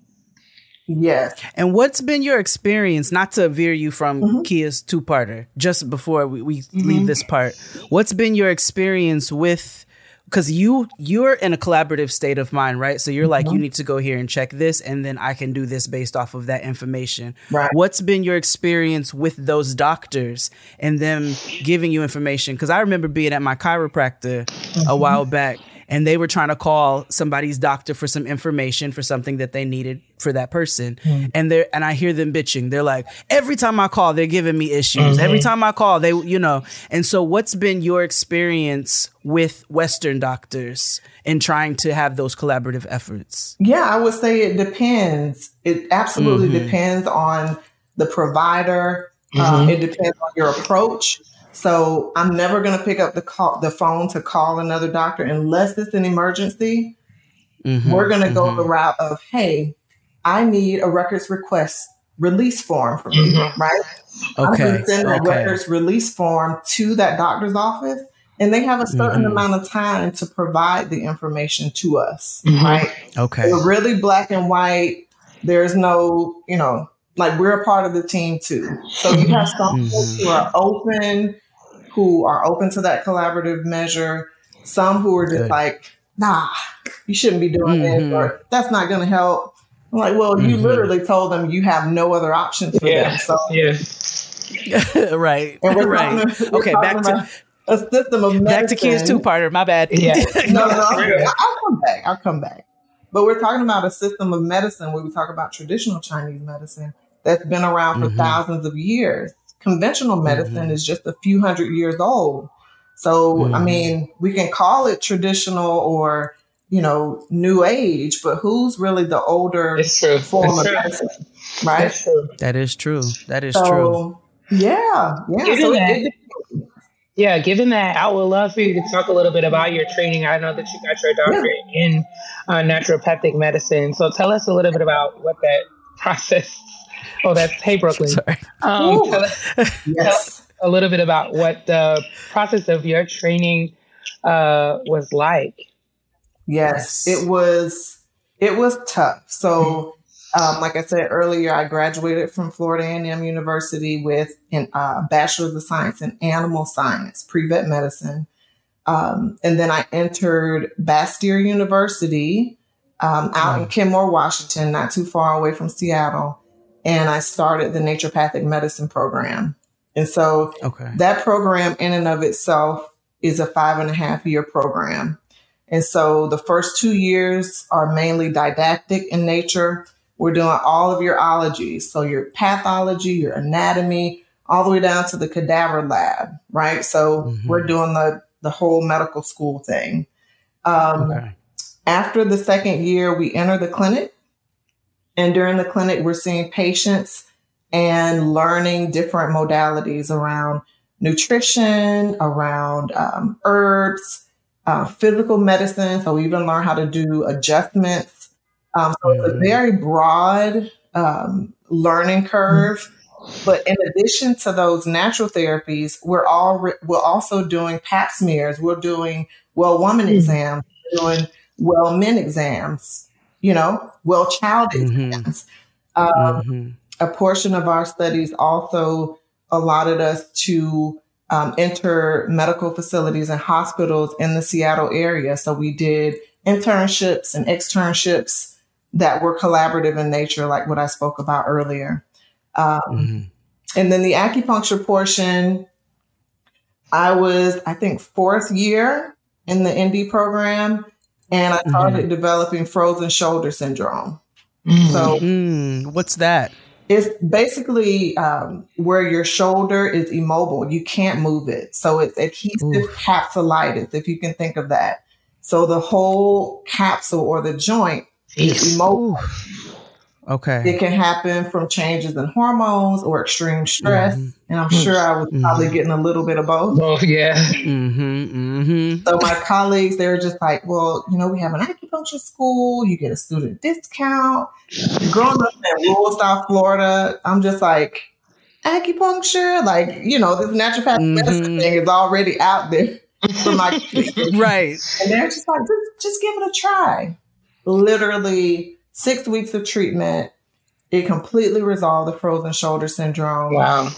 Yes. And what's been your experience, not to veer you from Mm-hmm. Keia's two parter, just before we, we leave this part, what's been your experience with because you you're in a collaborative state of mind, right? So you're like, mm-hmm. you need to go here and check this, and then I can do this based off of that information. Right. What's been your experience with those doctors and them giving you information? Because I remember being at my chiropractor a mm-hmm. while back, and they were trying to call somebody's doctor for some information for something that they needed for that person, mm-hmm. and they and I hear them bitching. They're like, every time I call, they're giving me issues. Every mm-hmm. time I call, they you know. And so, what's been your experience with Western doctors in trying to have those collaborative efforts? Yeah, I would say it depends. It absolutely mm-hmm. depends on the provider. Um, it depends on your approach. So I'm never going to pick up the call, the phone to call another doctor unless it's an emergency. We're going to go the route of, hey, I need a records request release form from you, right? I'm Okay, going to send a okay. records release form to that doctor's office, and they have a certain Mhm. amount of time to provide the information to us, Mhm. right? Okay. They're really black and white. There's no, you know, like we're a part of the team too. So you have some folks who are open, who are open to that collaborative measure. Some who are just Good. like, nah, you shouldn't be doing Mhm. this, or that's not going to help. I'm like, well, you Mhm. literally told them you have no other options for Yeah. them. So, Yeah. right. and we're right. talking, we're Okay, back to a system of medicine. back to Keia's two parter. My bad. Yeah. no, no, no. Real. I'll come back. I'll come back. But we're talking about a system of medicine where we talk about traditional Chinese medicine that's been around for Mhm. thousands of years. Conventional medicine Mhm. is just a few hundred years old. So, I Mhm. mean, we can call it traditional or, you know, new age, but who's really the older It's true. form It's of true. medicine? Right? It's true. That is true. That is so, true. yeah, yeah. Given So that- it, Yeah, given that, I would love for you to talk a little bit about your training. I know that you got your doctorate in uh, naturopathic medicine. So tell us a little bit about what that process. Oh, that's hey Brooklyn. Sorry. Um, tell us yes. a little bit about what the process of your training uh, was like. Yes, Yes. it was it was tough. So, um, like I said earlier, I graduated from Florida A&M University with a uh, bachelor's of science in animal science, pre-vet medicine, um, and then I entered Bastyr University um, out in Kenmore, Washington, not too far away from Seattle, and I started the naturopathic medicine program. And so Okay. that program in and of itself is a five and a half year program. And so the first two years are mainly didactic in nature. We're doing all of your ologies. So your pathology, your anatomy, all the way down to the cadaver lab, right? So Mhm. we're doing the, the whole medical school thing. Um, Okay. after the second year, we enter the clinic. And during the clinic, we're seeing patients and learning different modalities around nutrition, around um, herbs, uh, physical medicine. So we even learn how to do adjustments. Um, so it's a very broad um, learning curve. But in addition to those natural therapies, we're all re- we're also doing Pap smears. We're doing well woman exams. We're doing well men exams. You know, well child Mhm. exams. Um, Mhm. a portion of our studies also allotted us to um, enter medical facilities and hospitals in the Seattle area. So we did internships and externships that were collaborative in nature, like what I spoke about earlier. Um, Mhm. and then the acupuncture portion, I was, I think, fourth year in the ND program, and I started developing frozen shoulder syndrome. So Mm, what's that? it's basically um, where your shoulder is immobile. You can't move it. So it's adhesive capsulitis, if you can think of that. So the whole capsule or the joint is Jeez. immobile. Okay. It can happen from changes in hormones or extreme stress. Mhm. And I'm sure I was probably Mhm. getting a little bit of both. Oh yeah. Mm-hmm. Mm-hmm. So my colleagues, they were just like, well, you know, we have an acupuncture school. You get a student discount. Growing up in rural South Florida, I'm just like, acupuncture? Like, you know, this naturopathic Mhm. medicine thing is already out there for my. Right. And they're just like, just, just give it a try. Literally six weeks of treatment. It completely resolved the frozen shoulder syndrome. Wow.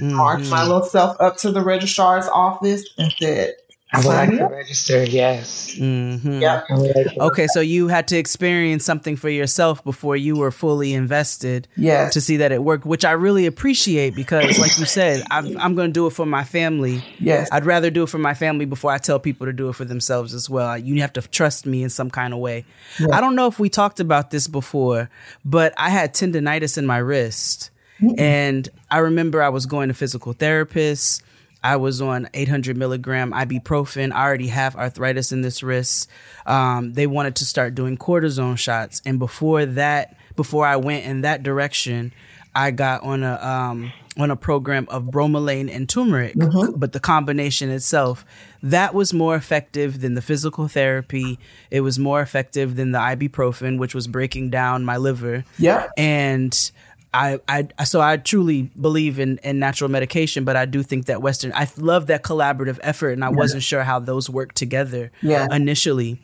Marched my mm-hmm. little self up to the registrar's office and said, I would like to register, yes. Mhm. Yep. I would like Okay, so you had to experience something for yourself before you were fully invested Yes. to see that it worked, which I really appreciate because, like you said, I'm, I'm going to do it for my family. Yes. I'd rather do it for my family before I tell people to do it for themselves as well. You have to trust me in some kind of way. I don't know if we talked about this before, but I had tendonitis in my wrist. And I remember I was going to physical therapists. I was on 800 milligram ibuprofen. I already have arthritis in this wrist. Um, they wanted to start doing cortisone shots. And before that, before I went in that direction, I got on a um, on a program of bromelain and turmeric. But the combination itself, that was more effective than the physical therapy. It was more effective than the ibuprofen, which was breaking down my liver Yep. and I, I so I truly believe in, in natural medication, but I do think that Western I love that collaborative effort, and I wasn't sure how those work together Yeah. initially.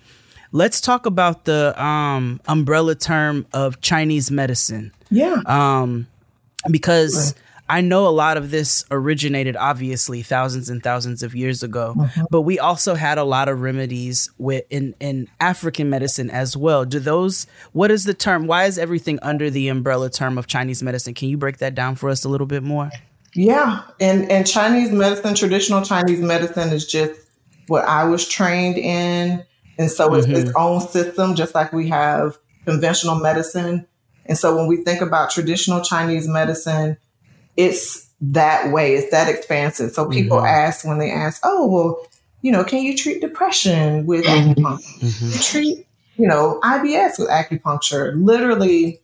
Let's talk about the um, umbrella term of Chinese medicine Yeah. um, because I know a lot of this originated obviously thousands and thousands of years ago, uh-huh. but we also had a lot of remedies with in in African medicine as well. Do those? What is the term? Why is everything under the umbrella term of Chinese medicine? Can you break that down for us a little bit more? Yeah, and and Chinese medicine, traditional Chinese medicine, is just what I was trained in, and so it's its mm-hmm. own system, just like we have conventional medicine. And so when we think about traditional Chinese medicine, it's that way, it's that expansive. So people ask when they ask, "Oh, well, you know, can you treat depression with acupuncture? You treat, you know, IBS with acupuncture? Literally."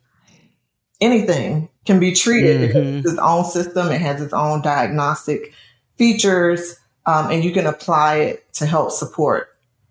anything can be treated because it's its own system. It has its own diagnostic features, um, and you can apply it to help support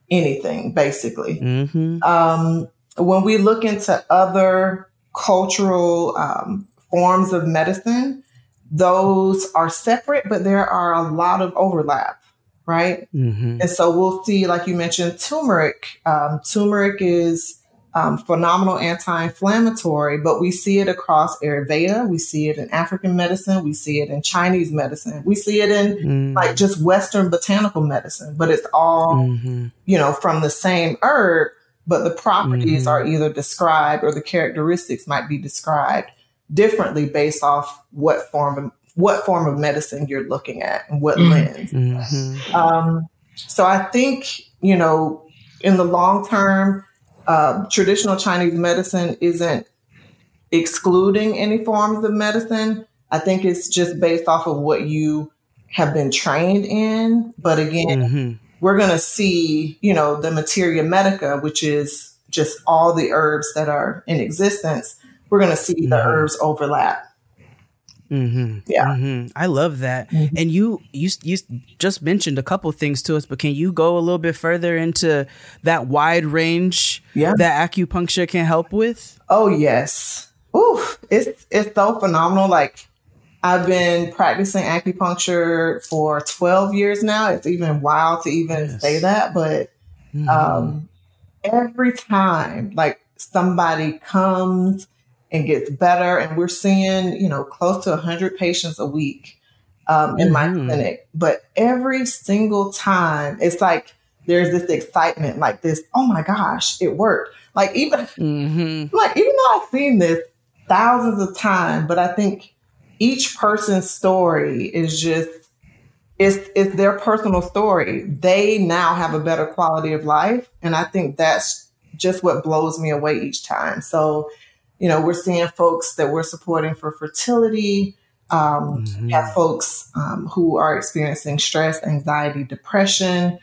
anything, basically. Mm-hmm. Um, when we look into other cultural um, forms of medicine, those are separate, but there are a lot of overlap, right? Mm-hmm. And so we'll see, like you mentioned, turmeric. Um, turmeric is um, phenomenal anti-inflammatory, but we see it across Ayurveda. We see it in African medicine. We see it in Chinese medicine. We see it in like just Western botanical medicine, but it's all, Mm-hmm. you know, from the same herb, but the properties are either described or the characteristics might be described differently based off what form of what form of medicine you're looking at and what lens. Mm-hmm. Um, so I think, you know, in the long term, uh, traditional Chinese medicine isn't excluding any forms of medicine. I think it's just based off of what you have been trained in. But again, Mm-hmm. we're going to see, you know, the materia medica, which is just all the herbs that are in existence. We're going to see the herbs overlap. Mm-hmm. Yeah. hmm I love that. And you, you, you just mentioned a couple things to us, but can you go a little bit further into that wide range Yeah. that acupuncture can help with? Oh yes. Ooh, it's it's so phenomenal. Like I've been practicing acupuncture for 12 years now. It's even wild to even say that, but um every time like somebody comes and gets better and we're seeing, you know, close to 100 patients a week um, in my Mhm. clinic, but every single time it's like there's this excitement like this, oh my gosh, it worked. Like even Mm-hmm. like even though I've seen this thousands of times, but I think each person's story is just it's it's their personal story. They now have a better quality of life, and I think that's just what blows me away each time. So, you know, we're seeing folks that we're supporting for fertility. Um, we have folks um, who are experiencing stress, anxiety, depression.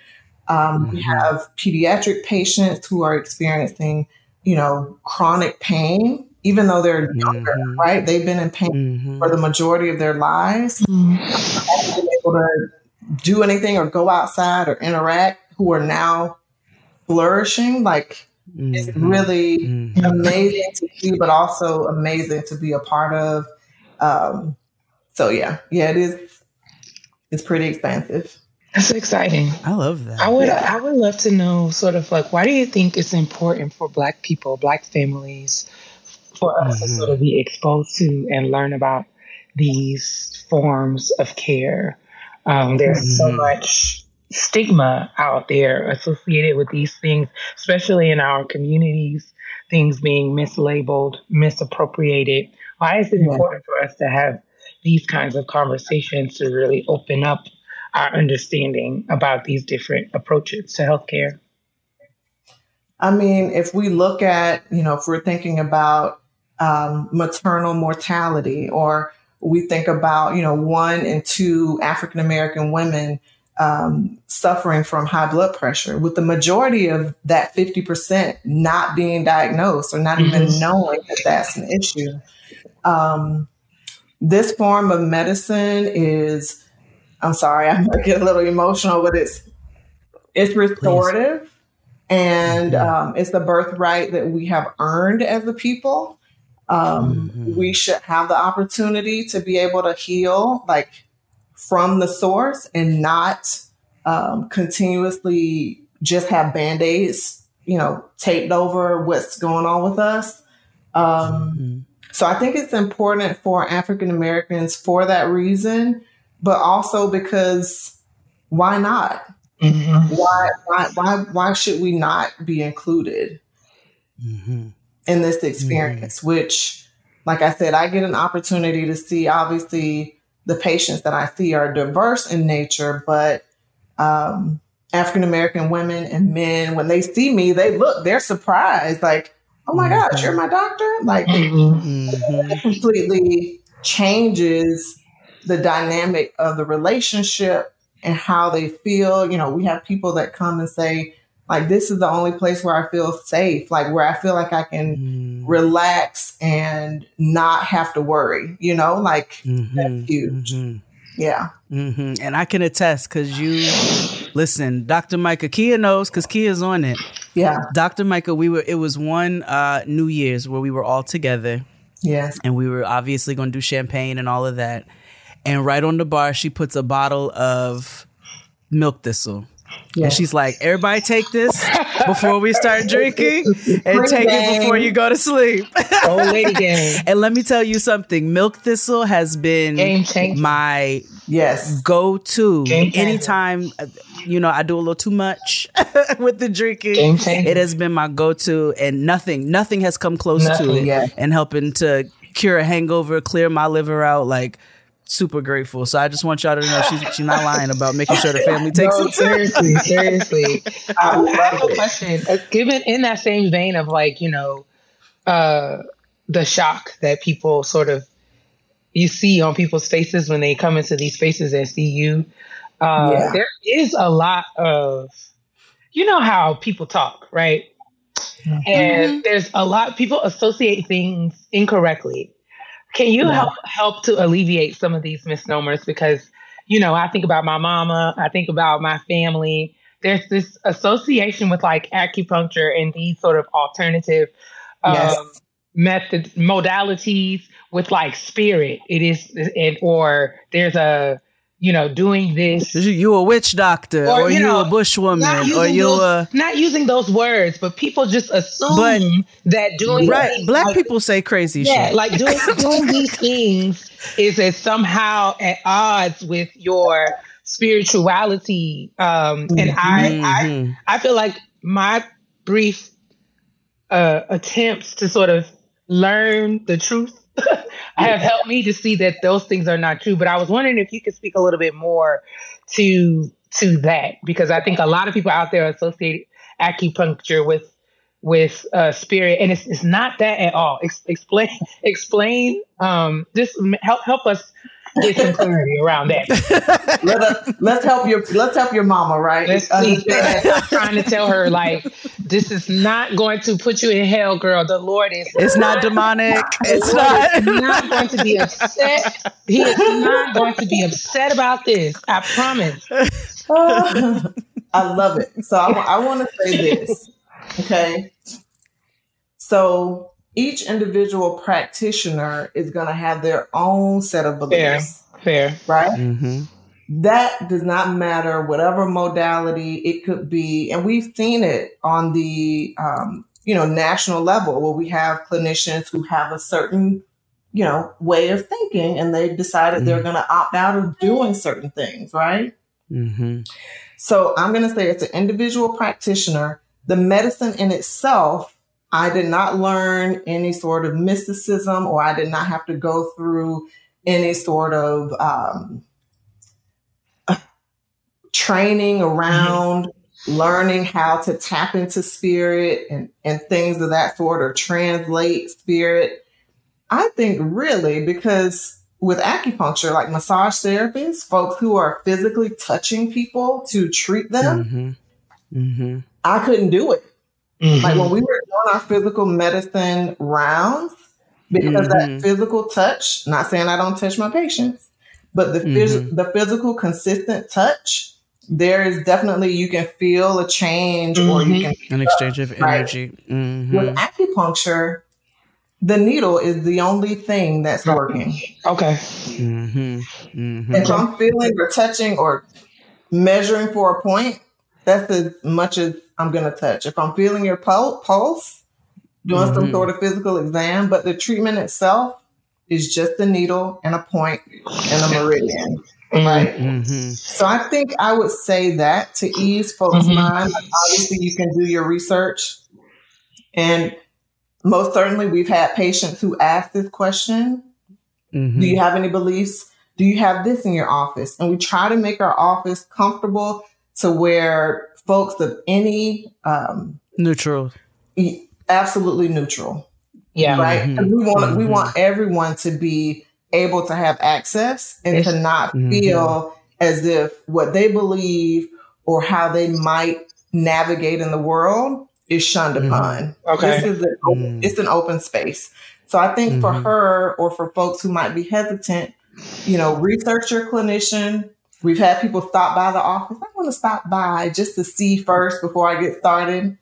Um, We have pediatric patients who are experiencing, you know, chronic pain, even though they're younger, Mhm. right? They've been in pain Mm-hmm. for the majority of their lives, haven't able to do anything or go outside or interact, who are now flourishing. Like it's Mm-hmm. really Mhm. amazing to see, but also amazing to be a part of. Um, so yeah, yeah, it is. It's pretty expansive. That's exciting. I love that. I would Yeah. I would love to know sort of like why do you think it's important for black people, black families for us mm-hmm. to sort of be exposed to and learn about these forms of care. Um, there's mm-hmm. so much stigma out there associated with these things, especially in our communities, things being mislabeled, misappropriated. Why is it yeah. important for us to have these kinds of conversations to really open up our understanding about these different approaches to healthcare? I mean, if we look at, you know, if we're thinking about um, maternal mortality, or we think about, you know, one and two African American women um, suffering from high blood pressure, with the majority of that 50% not being diagnosed or not mm-hmm. even knowing that that's an issue. Um, this form of medicine is, I'm sorry, I'm gonna get a little emotional, but it's it's restorative Please. and mm-hmm. um, it's the birthright that we have earned as a people. Um, mm-hmm. We should have the opportunity to be able to heal, like from the source, and not um, continuously just have band aids, you know, taped over what's going on with us. Um, mm-hmm. So I think it's important for African Americans for that reason, but also because why not? Mm-hmm. Why, why, why, why should we not be included mm-hmm. in this experience? Mm-hmm. Which, like I said, I get an opportunity to see. Obviously, the patients that I see are diverse in nature, but um, African American women and men, when they see me, they look, they're surprised, like oh my mm-hmm. gosh, you're my doctor? Like mm-hmm. completely changes the dynamic of the relationship and how they feel. You know, we have people that come and say, like, this is the only place where I feel safe, like where I feel like I can mm. relax and not have to worry, you know, like mm-hmm. that's huge. Mm-hmm. Yeah. Mm-hmm. And I can attest because you listen, Dr. Micah Keia knows because Keia's on it. Yeah. Dr. Micah, we were, it was one uh, New Year's where we were all together. Yes. And we were obviously going to do champagne and all of that. And right on the bar, she puts a bottle of milk thistle. Yes. And she's like, everybody take this before we start drinking and take it before you go to sleep. Old lady game. and let me tell you something. Milk thistle has been my yes go-to anytime you know I do a little too much with the drinking. It has been my go-to and nothing nothing has come close nothing, to it and helping to cure a hangover, clear my liver out like super grateful. So I just want y'all to know she's she's not lying about making sure the family takes no, it. Seriously, seriously. I have a question. Given in that same vein of like you know, uh, the shock that people sort of you see on people's faces when they come into these spaces and see you. Uh, yeah. There is a lot of, you know how people talk, right? Mm-hmm. And there's a lot people associate things incorrectly. Can you yeah. help help to alleviate some of these misnomers? Because you know, I think about my mama, I think about my family. There's this association with like acupuncture and these sort of alternative um, yes. method modalities with like spirit. It is, and or there's a you know, doing this. You a witch doctor, or, or you, know, a bushwoman, or you those, a not using those words, but people just assume but, that doing right. Black like, people say crazy yeah, shit. like doing doing these things is as somehow at odds with your spirituality. Um, and I, mm-hmm. I, I feel like my brief uh, attempts to sort of learn the truth have helped me to see that those things are not true. But I was wondering if you could speak a little bit more to to that because I think a lot of people out there associate acupuncture with with uh, spirit, and it's, it's not that at all. Ex- explain explain um, this help help us get some clarity around that. Let us, let's help your let's help your mama, right? Let's uh, see. I'm trying to tell her like this is not going to put you in hell, girl. The Lord is. It's not, not demonic. It's not. not going to be upset. He is not going to be upset about this. I promise. I love it. So I, I want to say this. Okay. So each individual practitioner is going to have their own set of beliefs. Fair, fair. right? Mm-hmm. That does not matter, whatever modality it could be, and we've seen it on the, um, you know, national level where we have clinicians who have a certain, you know, way of thinking and they decided mm-hmm. they're going to opt out of doing certain things, right? Mm-hmm. So I'm going to say, it's an individual practitioner, the medicine in itself, I did not learn any sort of mysticism or I did not have to go through any sort of um, training around mm-hmm. learning how to tap into spirit and, and things of that sort or translate spirit. I think really because with acupuncture, like massage therapists, folks who are physically touching people to treat them, mm-hmm. Mm-hmm. I couldn't do it. Mm-hmm. Like when we were doing our physical medicine rounds, because that mm-hmm. physical touch, not saying I don't touch my patients, but the, phys- mm-hmm. the physical consistent touch there is definitely you can feel a change mm-hmm. or you mm-hmm. can an exchange of energy. Right? Mm-hmm. With acupuncture, the needle is the only thing that's working. Okay. Mm-hmm. Mm-hmm. If I'm feeling or touching or measuring for a point, that's as much as I'm going to touch. If I'm feeling your pul- pulse, doing some mm-hmm. sort of physical exam, but the treatment itself is just the needle and a point and a meridian. Right. Mm-hmm. So I think I would say that to ease folks' mm-hmm. mind. Obviously, you can do your research. And most certainly, we've had patients who ask this question mm-hmm. Do you have any beliefs? Do you have this in your office? And we try to make our office comfortable to where folks of any um, neutral, absolutely neutral. Yeah. Right. Mm-hmm. We want we mm-hmm. want everyone to be able to have access and to not mm-hmm. feel as if what they believe or how they might navigate in the world is shunned mm-hmm. upon. Okay. This is an open, mm. it's an open space. So I think mm-hmm. for her or for folks who might be hesitant, you know, research your clinician. We've had people stop by the office. I want to stop by just to see first before I get started.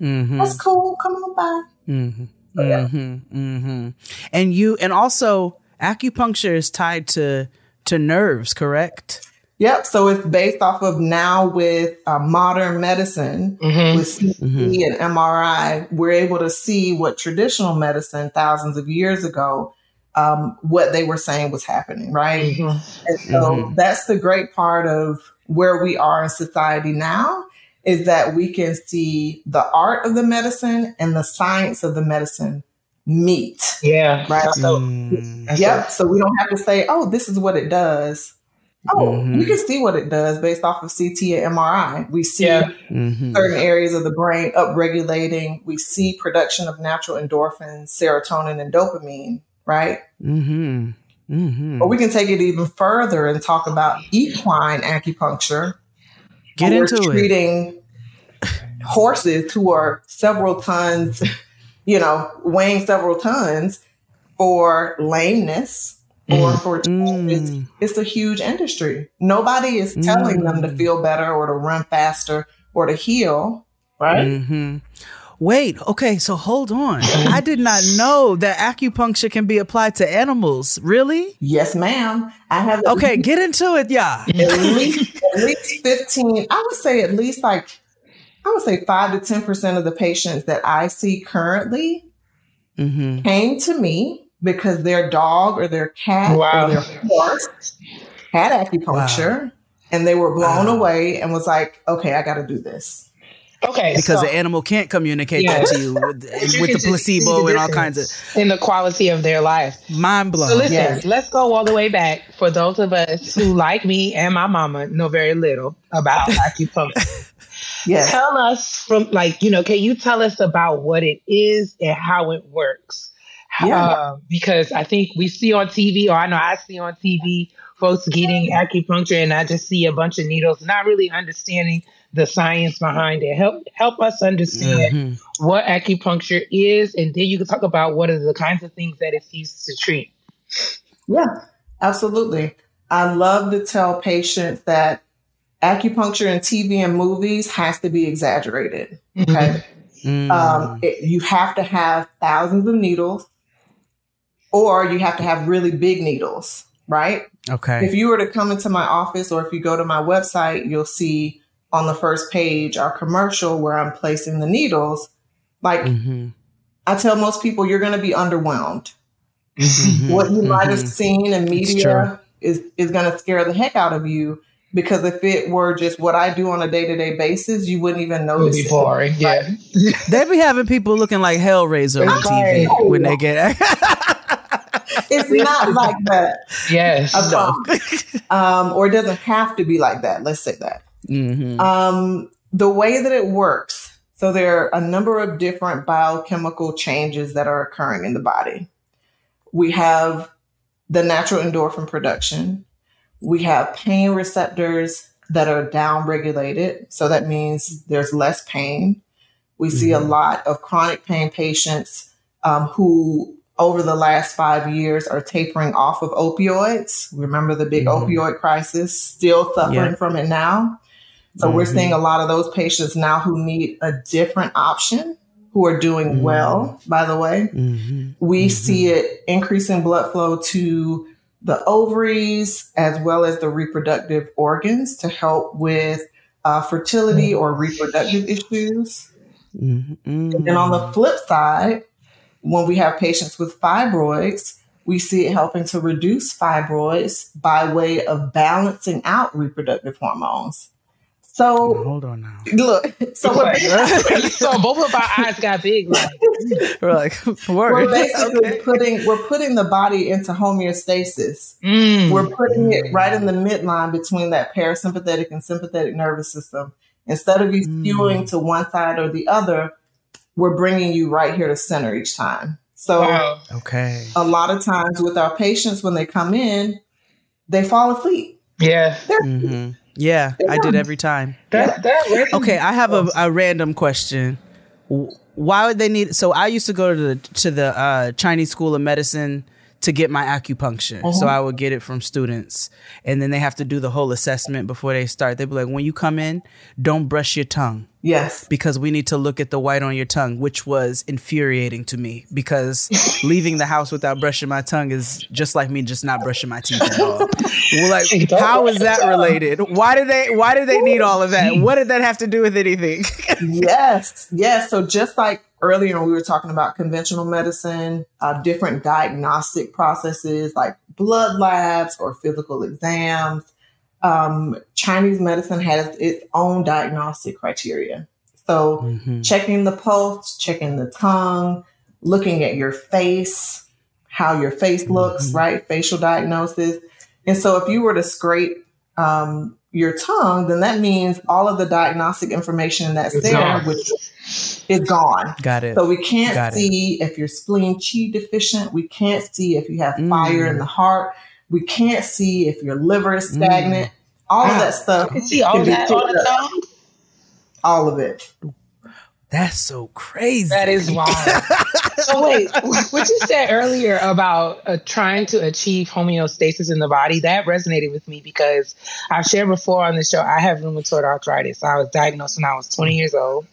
Mm-hmm. That's cool. Come on by. Mm-hmm. yeah. Mm-hmm. Mm-hmm. And you, and also acupuncture is tied to to nerves, correct? Yep. So it's based off of now with uh, modern medicine, mm-hmm. with CT mm-hmm. and MRI, we're able to see what traditional medicine thousands of years ago, um, what they were saying was happening, right? Mm-hmm. And so mm-hmm. that's the great part of where we are in society now is that we can see the art of the medicine and the science of the medicine meet. Yeah. Right. So, mm. yep. So we don't have to say, oh, this is what it does. Oh, mm-hmm. we can see what it does based off of CT and MRI. We see yeah. mm-hmm. certain areas of the brain upregulating. We see production of natural endorphins, serotonin, and dopamine, right? Mm-hmm. Mm-hmm. But we can take it even further and talk about equine acupuncture. Get into treating it. horses who are several tons you know, weighing several tons for lameness or mm. for mm. it's, it's, a huge industry. Nobody is telling mm. them to mm. feel better or to run faster or to heal, right? Mm-hmm. Wait, okay, so hold on. I did not know that acupuncture can be applied to animals. Really? Yes, ma'am. I have. Okay, least, get into it, yeah. At least, at least 15, I would say at least like I would say five to 10% of the patients that I see currently mm-hmm. came to me because their dog or their cat wow. or their horse had acupuncture wow. and they were blown wow. away and was like, okay, I got to do this. Okay, because so, the animal can't communicate that to you with, you with the placebo the and all kinds of in the quality of their life. Mind blowing. So listen, yes. let's go all the way back for those of us who, like me and my mama, know very little about acupuncture. Yes. Tell us from like, you know, can you tell us about what it is and how it works? Yeah. Uh, because I think we see on TV, or I know I see on TV, folks getting acupuncture, and I just see a bunch of needles, not really understanding the science behind it. Help help us understand mm-hmm. what acupuncture is, and then you can talk about what are the kinds of things that it's used to treat. Yeah, absolutely. I love to tell patients that acupuncture in TV and movies has to be exaggerated. Okay. Mm. Um, it, you have to have thousands of needles or you have to have really big needles, right? Okay. If you were to come into my office or if you go to my website, you'll see on the first page our commercial where I'm placing the needles. Like mm-hmm. I tell most people, you're going to be underwhelmed. Mm-hmm. What you might have mm-hmm. seen in media is is going to scare the heck out of you because if it were just what I do on a day to day basis, you wouldn't even notice. It boring, yeah. they be having people looking like Hellraiser on TV when they get. it's not like that. Yes. Um, or it doesn't have to be like that. Let's say that. Mm-hmm. Um, the way that it works. So there are a number of different biochemical changes that are occurring in the body. We have the natural endorphin production. We have pain receptors that are downregulated. So that means there's less pain. We mm-hmm. see a mm-hmm. lot of chronic pain patients um, who, over the last five years, are tapering off of opioids. Remember the big mm-hmm. opioid crisis, still suffering yeah. from it now. So mm-hmm. we're seeing a lot of those patients now who need a different option who are doing mm-hmm. well, by the way. Mm-hmm. We mm-hmm. see it increasing blood flow to the ovaries as well as the reproductive organs to help with uh, fertility or reproductive issues. Mm-hmm. And then on the flip side, when we have patients with fibroids, we see it helping to reduce fibroids by way of balancing out reproductive hormones. So hold on now. Look, so so both of our eyes got big. Like, we're like, we're basically okay. putting we're putting the body into homeostasis. Mm. We're putting it right in the midline between that parasympathetic and sympathetic nervous system. Instead of you mm. skewing to one side or the other, we're bringing you right here to center each time. So, wow. okay, a lot of times with our patients when they come in, they fall asleep. Yeah. Mm-hmm. Yeah, I did every time. That, that okay, I have a, a random question. Why would they need? So I used to go to the to the uh, Chinese School of Medicine to get my acupuncture. Uh-huh. So I would get it from students. And then they have to do the whole assessment before they start. They'd be like, when you come in, don't brush your tongue. Yes. Because we need to look at the white on your tongue, which was infuriating to me because leaving the house without brushing my tongue is just like me just not brushing my teeth at all. like, how is that related? Why did they why did they need all of that? What did that have to do with anything? yes. Yes. So just like earlier we were talking about conventional medicine, uh, different diagnostic processes like blood labs or physical exams um, Chinese medicine has its own diagnostic criteria. So mm-hmm. checking the pulse, checking the tongue, looking at your face, how your face looks, mm-hmm. right? Facial diagnosis. And so if you were to scrape um, your tongue, then that means all of the diagnostic information that's it's there, gone. which is gone. Got it. So we can't Got see it. if you're spleen qi deficient. We can't see if you have mm. fire in the heart. We can't see if your liver is stagnant. Mm. All of that stuff. You see all of that all the time? All of it. That's so crazy. That is wild. so wait, what you said earlier about uh, trying to achieve homeostasis in the body that resonated with me because I've shared before on the show I have rheumatoid arthritis. I was diagnosed when I was 20 years old,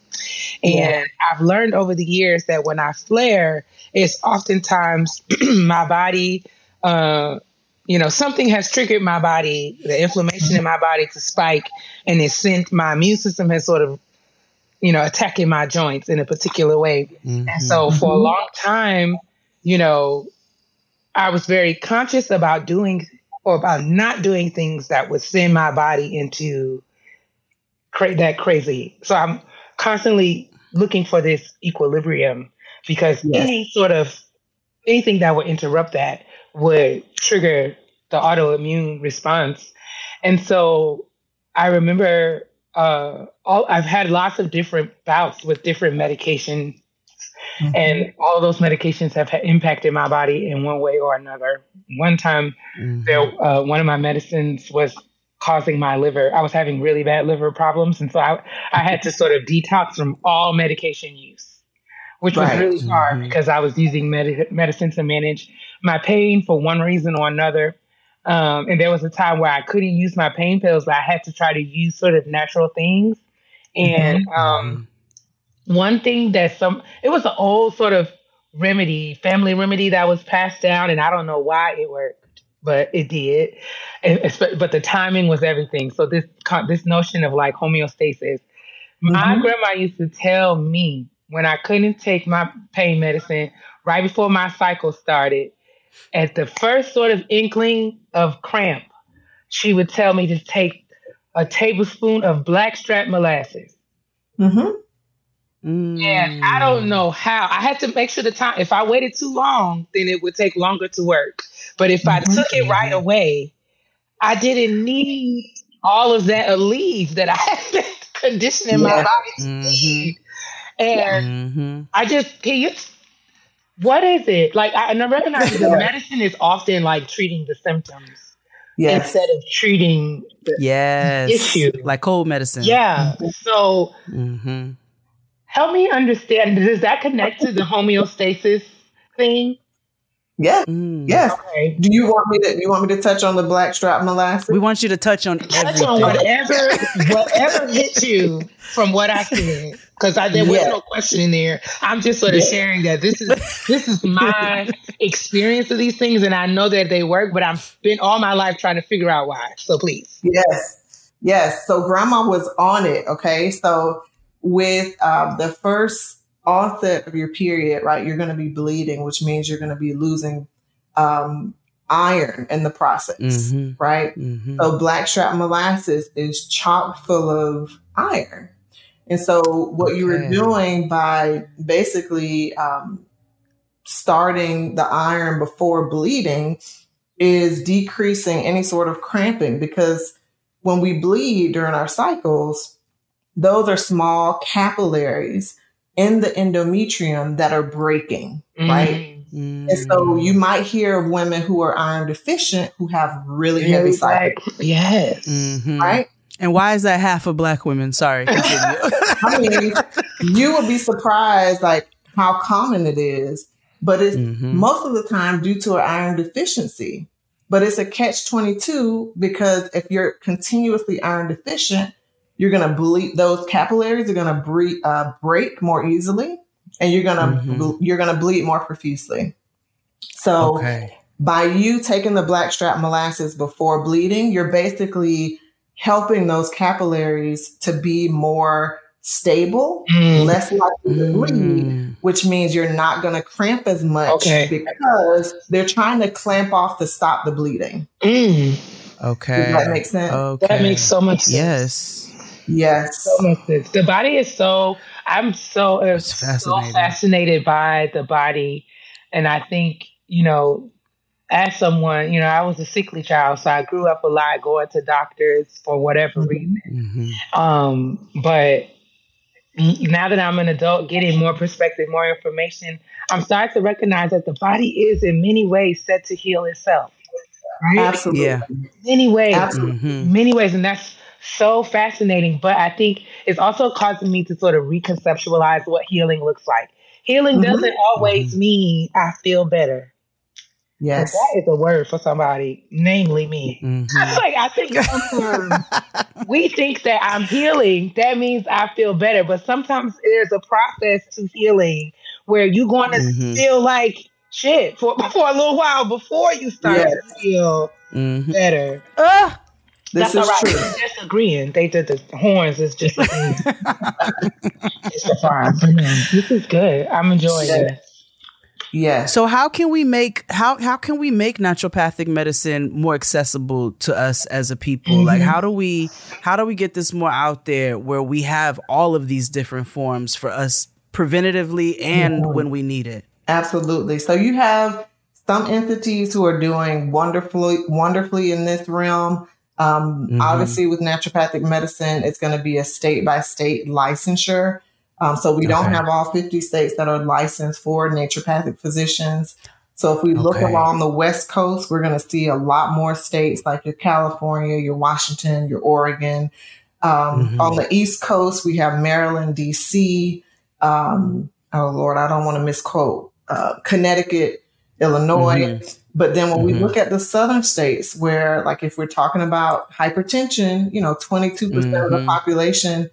and yeah. I've learned over the years that when I flare, it's oftentimes my body. Uh, you know, something has triggered my body, the inflammation in my body to spike, and it sent my immune system has sort of, you know, attacking my joints in a particular way. Mm-hmm. And so for a long time, you know, I was very conscious about doing or about not doing things that would send my body into cra- that crazy. So I'm constantly looking for this equilibrium because yes. any sort of anything that would interrupt that would trigger the autoimmune response. And so I remember uh, all, I've had lots of different bouts with different medications, mm-hmm. and all those medications have impacted my body in one way or another. One time, mm-hmm. there, uh, one of my medicines was causing my liver. I was having really bad liver problems, and so I, I had to sort of detox from all medication use, which was really hard mm-hmm. because I was using med- medicine to manage my pain for one reason or another. Um, and there was a time where I couldn't use my pain pills, but I had to try to use sort of natural things. And mm-hmm. um, one thing that some, it was an old sort of remedy, family remedy that was passed down, and I don't know why it worked, but it did. And, but the timing was everything. So this this notion of like homeostasis, my mm-hmm. grandma used to tell me when I couldn't take my pain medicine right before my cycle started, at the first sort of inkling of cramp, she would tell me to take a tablespoon of blackstrap molasses. Mm-hmm. Mm. And I don't know how. I had to make sure the time, if I waited too long, then it would take longer to work. But if I mm-hmm. took it right away, I didn't need all of that leave that I had been conditioning yeah. my body to mm-hmm. need. And mm-hmm. I just, can you, what is it? Like, I, I recognize the medicine is often like treating the symptoms yes. instead of treating the yes. issue. Like cold medicine. Yeah. So, mm-hmm. help me understand. Does that connect to the homeostasis thing? Yeah. Mm. Yes. Okay. Do you want me to? You want me to touch on the black strap molasses? We want you to touch on touch everything. on whatever whatever hit you from what I said, because there was yeah. no question in there. I'm just sort of yeah. sharing that this is this is my experience of these things, and I know that they work, but I've spent all my life trying to figure out why. So please. Yes. Yes. So grandma was on it. Okay. So with um, the first onset of your period, right, you're going to be bleeding, which means you're going to be losing um, iron in the process, mm-hmm. right? Mm-hmm. So blackstrap molasses is chock full of iron. And so what okay. you were doing by basically um, starting the iron before bleeding is decreasing any sort of cramping because when we bleed during our cycles, those are small capillaries in the endometrium that are breaking, mm. right? Mm. And so you might hear of women who are iron deficient who have really heavy cycles. Yes. Mm-hmm. Right? And why is that half of black women? Sorry. I mean, you would be surprised like how common it is, but it's mm-hmm. most of the time due to an iron deficiency. But it's a catch 22 because if you're continuously iron deficient, you're going to bleed those capillaries are going to bre- uh, break more easily and you're going to mm-hmm. you're going to bleed more profusely so okay. by you taking the blackstrap molasses before bleeding you're basically helping those capillaries to be more stable mm. less likely to bleed mm. which means you're not going to cramp as much okay. because they're trying to clamp off to stop the bleeding mm. okay Does that makes sense okay. that makes so much sense yes Yes. So much sense. The body is so I'm so uh, so fascinated by the body. And I think, you know, as someone, you know, I was a sickly child, so I grew up a lot going to doctors for whatever mm-hmm. reason. Mm-hmm. Um, but now that I'm an adult, getting more perspective, more information, I'm starting to recognize that the body is in many ways set to heal itself. Right? Absolutely. Yeah. Many ways. Absolutely. Mm-hmm. Many ways. And that's so fascinating. But I think it's also causing me to sort of reconceptualize what healing looks like. Healing mm-hmm. doesn't always mm-hmm. mean I feel better. Yes. That is a word for somebody, namely me. Mm-hmm. like I think sometimes we think that I'm healing, that means I feel better. But sometimes there's a process to healing where you're going to mm-hmm. feel like shit for, for a little while before you start yes. to feel mm-hmm. better. Uh, this That's is true. They're disagreeing. They did the horns is just it's a fine. This is good. I'm enjoying yeah. it. Yeah. So how can we make how how can we make naturopathic medicine more accessible to us as a people? Mm-hmm. Like how do we how do we get this more out there where we have all of these different forms for us preventatively and when we need it? Absolutely. So you have some entities who are doing wonderfully wonderfully in this realm. Um, mm-hmm. Obviously, with naturopathic medicine, it's going to be a state by state licensure. Um, so we okay. don't have all 50 states that are licensed for naturopathic physicians. So if we look okay. along the West Coast, we're going to see a lot more states like your California, your Washington, your Oregon. Um, mm-hmm. On the East Coast, we have Maryland, DC. Um, oh Lord, I don't want to misquote. Uh, Connecticut, Illinois. Mm-hmm. But then when mm-hmm. we look at the southern states, where like if we're talking about hypertension, you know, 22% mm-hmm. of the mm-hmm. population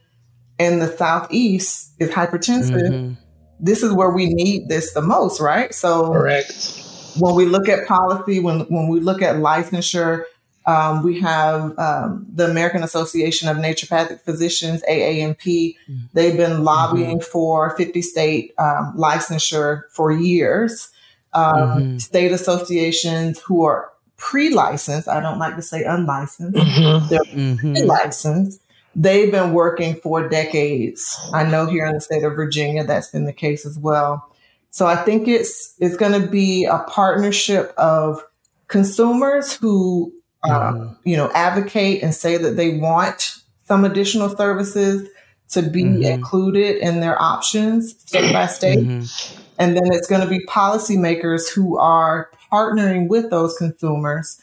in the southeast is hypertensive. Mm-hmm. This is where we need this the most, right? So correct. When we look at policy, when when we look at licensure, Um, we have um, the American Association of Naturopathic Physicians, AANP. Mm-hmm. They've been lobbying mm-hmm. for 50 state um, licensure for years. Um, mm-hmm. State associations who are pre-licensed, I don't like to say unlicensed, mm-hmm. they're mm-hmm. pre-licensed. They've been working for decades. I know here in the state of Virginia, that's been the case as well. So I think it's it's going to be a partnership of consumers who uh, mm-hmm. you know, advocate and say that they want some additional services to be mm-hmm. included in their options state by state. Mm-hmm. And then it's going to be policymakers who are partnering with those consumers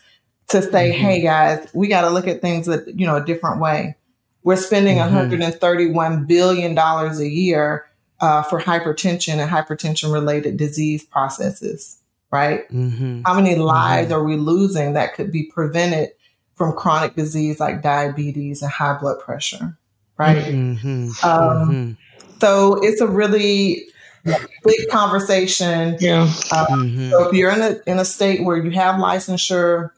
to say, mm-hmm. hey guys, we got to look at things that, you know, a different way. We're spending $131 mm-hmm. billion a year uh, for hypertension and hypertension related disease processes right? Mm-hmm. How many lives mm-hmm. are we losing that could be prevented from chronic disease like diabetes and high blood pressure, right? Mm-hmm. Um, mm-hmm. so it's a really big conversation. Yeah. Um, mm-hmm. so if you're in a in a state where you have licensure,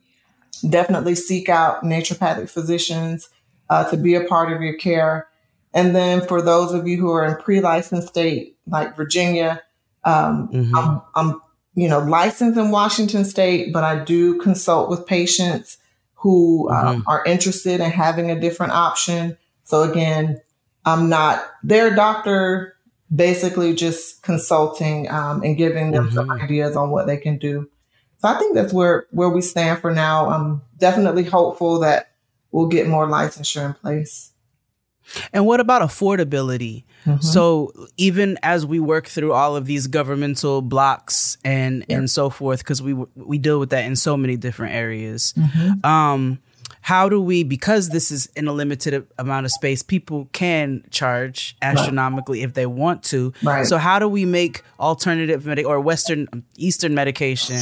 definitely seek out naturopathic physicians uh, to be a part of your care. And then for those of you who are in pre-licensed state like Virginia, um, mm-hmm. I'm, I'm you know, licensed in Washington state, but I do consult with patients who um, mm-hmm. are interested in having a different option. So again, I'm not their doctor, basically just consulting um, and giving them mm-hmm. some ideas on what they can do. So I think that's where where we stand for now. I'm definitely hopeful that we'll get more licensure in place. And what about affordability? Mm-hmm. So even as we work through all of these governmental blocks and yeah. and so forth, because we we deal with that in so many different areas. Mm-hmm. Um, how do we because this is in a limited amount of space people can charge astronomically right. if they want to right. so how do we make alternative med- or western eastern medication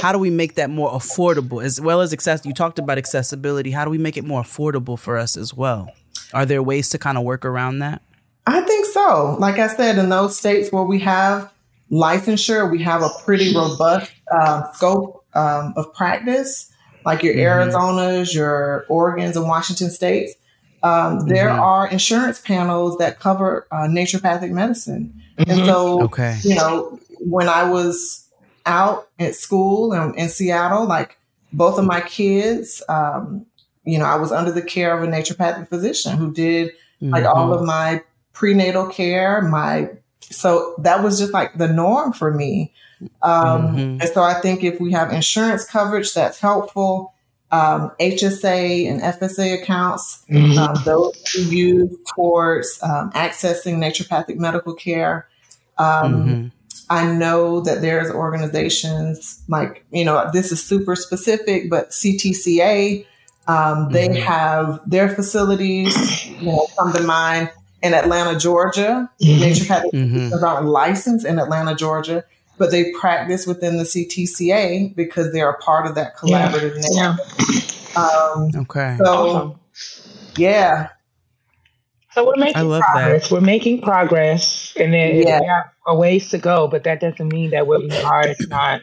how do we make that more affordable as well as access you talked about accessibility how do we make it more affordable for us as well are there ways to kind of work around that I think so. Like I said, in those states where we have licensure, we have a pretty robust uh, scope um, of practice, like your mm-hmm. Arizonas, your Oregons, and Washington states. Um, mm-hmm. There are insurance panels that cover uh, naturopathic medicine. Mm-hmm. And so, okay. you know, when I was out at school in, in Seattle, like both of my kids, um, you know, I was under the care of a naturopathic physician who did like all mm-hmm. of my prenatal care, my so that was just like the norm for me. Um, mm-hmm. And so I think if we have insurance coverage, that's helpful. Um, HSA and FSA accounts, mm-hmm. um, those we use towards um, accessing naturopathic medical care. Um, mm-hmm. I know that there's organizations like, you know, this is super specific, but CTCA, um, they mm-hmm. have their facilities, you know, come to mind in Atlanta, Georgia. Mm-hmm. Naturopathic mm-hmm. aren't licensed in Atlanta, Georgia, but they practice within the CTCA because they're a part of that collaborative yeah. network. Yeah. Um, okay. So, yeah. So we're making progress. That. We're making progress, and then yeah. we have a ways to go. But that doesn't mean that what we are is not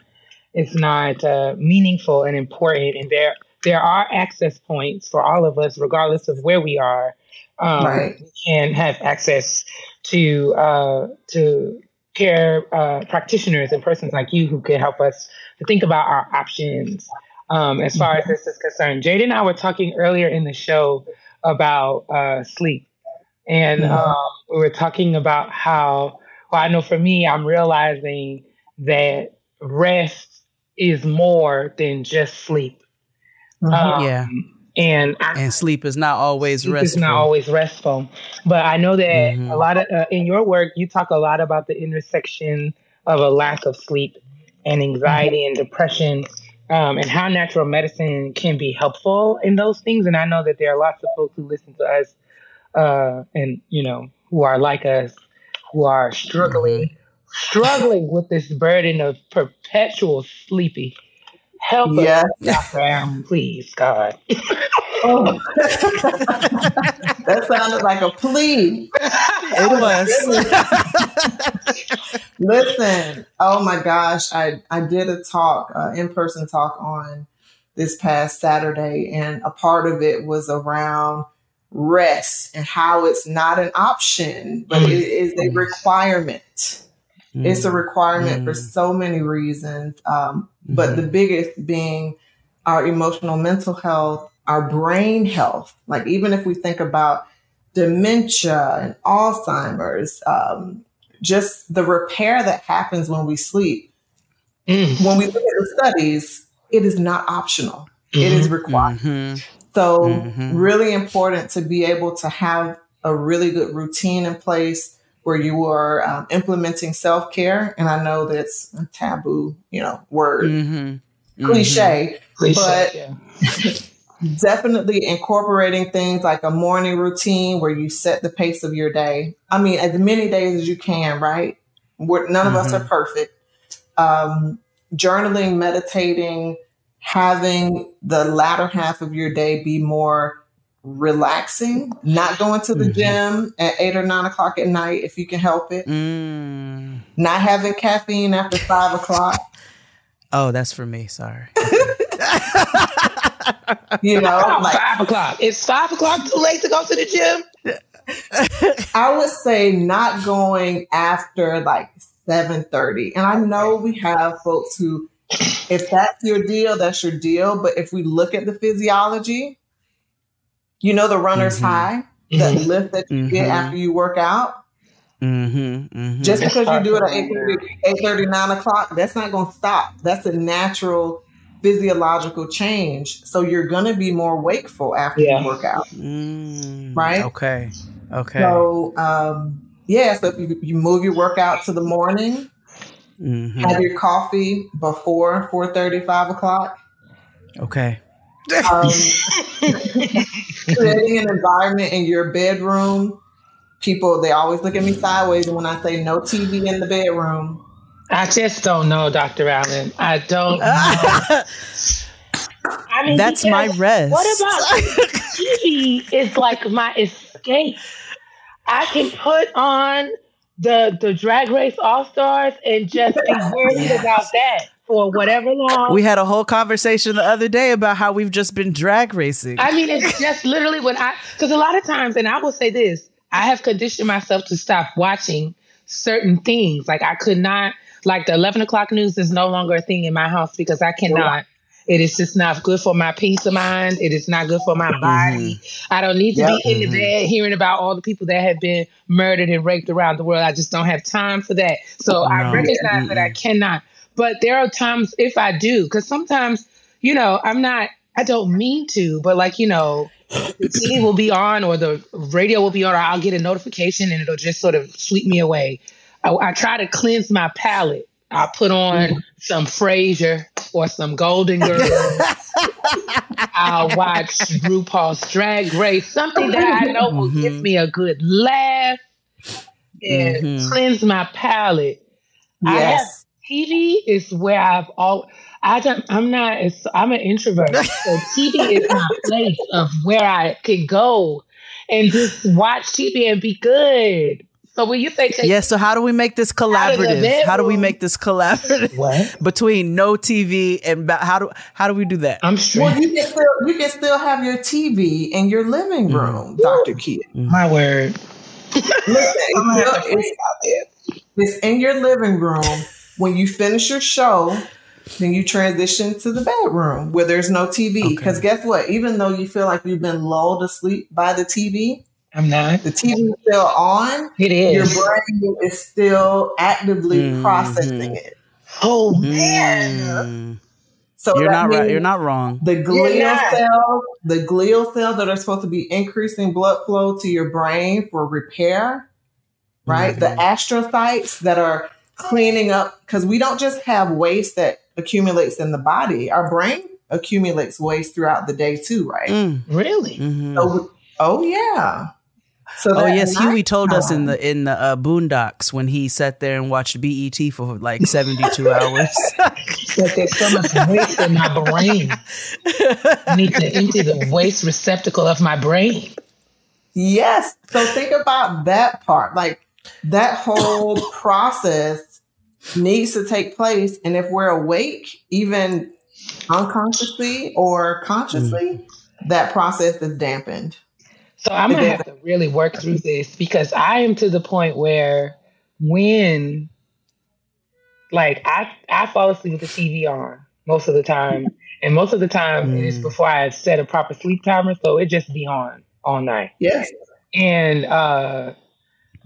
it's not uh, meaningful and important. And there there are access points for all of us, regardless of where we are um, right. can have access to uh, to care uh, practitioners and persons like you who can help us to think about our options um, as far as this is concerned. Jade and I were talking earlier in the show about uh, sleep, and mm-hmm. um, we were talking about how. Well, I know for me, I'm realizing that rest is more than just sleep. Mm-hmm. Um, yeah and and sleep is not always sleep restful. Is not always restful, but I know that mm-hmm. a lot of uh, in your work you talk a lot about the intersection of a lack of sleep and anxiety mm-hmm. and depression, um, and how natural medicine can be helpful in those things. And I know that there are lots of folks who listen to us, uh, and you know who are like us, who are struggling, mm-hmm. struggling with this burden of perpetual sleepy Help yes. us, Dr. Please, God. oh. that sounded like a plea. It was. Listen, oh my gosh, I, I did a talk, uh, in person talk on this past Saturday, and a part of it was around rest and how it's not an option, but mm. it is a requirement. Mm. It's a requirement mm. for so many reasons. Um, but the mm-hmm. biggest being our emotional mental health, our brain health. Like, even if we think about dementia and Alzheimer's, um, just the repair that happens when we sleep. Mm. When we look at the studies, it is not optional. Mm-hmm. It is mm-hmm. required. Mm-hmm. So, mm-hmm. really important to be able to have a really good routine in place where you are um, implementing self care. And I know that's a taboo, you know, word, mm-hmm. cliche, mm-hmm. but yeah. definitely incorporating things like a morning routine where you set the pace of your day. I mean, as many days as you can, right? We're, none of us are perfect. Um, journaling, meditating, having the latter half of your day be more relaxing, not going to the mm-hmm. gym at eight or nine o'clock at night if you can help it, mm. not having caffeine after five o'clock. Oh, that's for me. Sorry. you know, like, five o'clock. It's five o'clock too late to go to the gym. I would say not going after like seven thirty, and I know we have folks who if that's your deal, that's your deal. But if we look at the physiology, you know the runner's mm-hmm. high, the mm-hmm. lift that you mm-hmm. get after you work out. Mm-hmm. mm-hmm. Just because you do it at 8 30, 9 o'clock, that's not going to stop. That's a natural physiological change. So you're going to be more wakeful after yeah. you work out. Mm, right? Okay. Okay. So, um, yeah, so if you, you move your workout to the morning, Mm-hmm. Have your coffee before 4 5 o'clock. Okay. Um, creating an environment in your bedroom. People, they always look at me sideways when I say no TV in the bedroom. I just don't know, Dr. Allen. I don't I mean, that's my rest. What about TV is like my escape? I can put on the the drag race all stars and just be worried yes. about that for whatever long. We had a whole conversation the other day about how we've just been drag racing. I mean, it's just literally when I because a lot of times, and I will say this, I have conditioned myself to stop watching certain things. Like I could not like the eleven o'clock news is no longer a thing in my house because I cannot it is just not good for my peace of mind. It is not good for my body. Mm-hmm. I don't need to yep. be in the mm-hmm. bed hearing about all the people that have been murdered and raped around the world. I just don't have time for that. So no. I recognize mm-hmm. that I cannot. But there are times if I do, because sometimes, you know, I'm not, I don't mean to, but like, you know, the TV will be on or the radio will be on, or I'll get a notification and it'll just sort of sweep me away. I, I try to cleanse my palate I put on mm-hmm. some Frasier or some Golden Girls. I'll watch RuPaul's Drag Race, something that I know will mm-hmm. give me a good laugh and mm-hmm. cleanse my palate. Yes. TV is where I've all. I don't. I'm not. I'm an introvert, so TV is my place of where I can go and just watch TV and be good. So when you say yeah, so how do we make this collaborative? How do we make this collaborative between no TV and ba- how do how do we do that? I'm sure. Well, you can still you can still have your TV in your living mm. room, mm. Doctor Kid. Mm. My word. Listen, it's, it's in your living room. When you finish your show, then you transition to the bedroom where there's no TV. Because okay. guess what? Even though you feel like you've been lulled to sleep by the TV, I'm not. The TV is still on. It is. Your brain is still actively mm-hmm. processing it. Oh man. Mm. So you're not right. You're not wrong. The glial cells, the glial cells that are supposed to be increasing blood flow to your brain for repair, right? Mm-hmm. The astrocytes that are cleaning up because we don't just have waste that accumulates in the body. Our brain accumulates waste throughout the day too, right? Mm. Really? Mm-hmm. So, oh yeah. So oh yes, Huey told us in the in the uh, Boondocks when he sat there and watched BET for like seventy two hours. that there's so much waste in my brain. I need to empty the waste receptacle of my brain. Yes. So think about that part. Like that whole process needs to take place, and if we're awake, even unconsciously or consciously, mm. that process is dampened. So I'm gonna have to really work through this because I am to the point where when like I I fall asleep with the TV on most of the time. And most of the time mm. it's before I set a proper sleep timer, so it just be on all night. Yes. And uh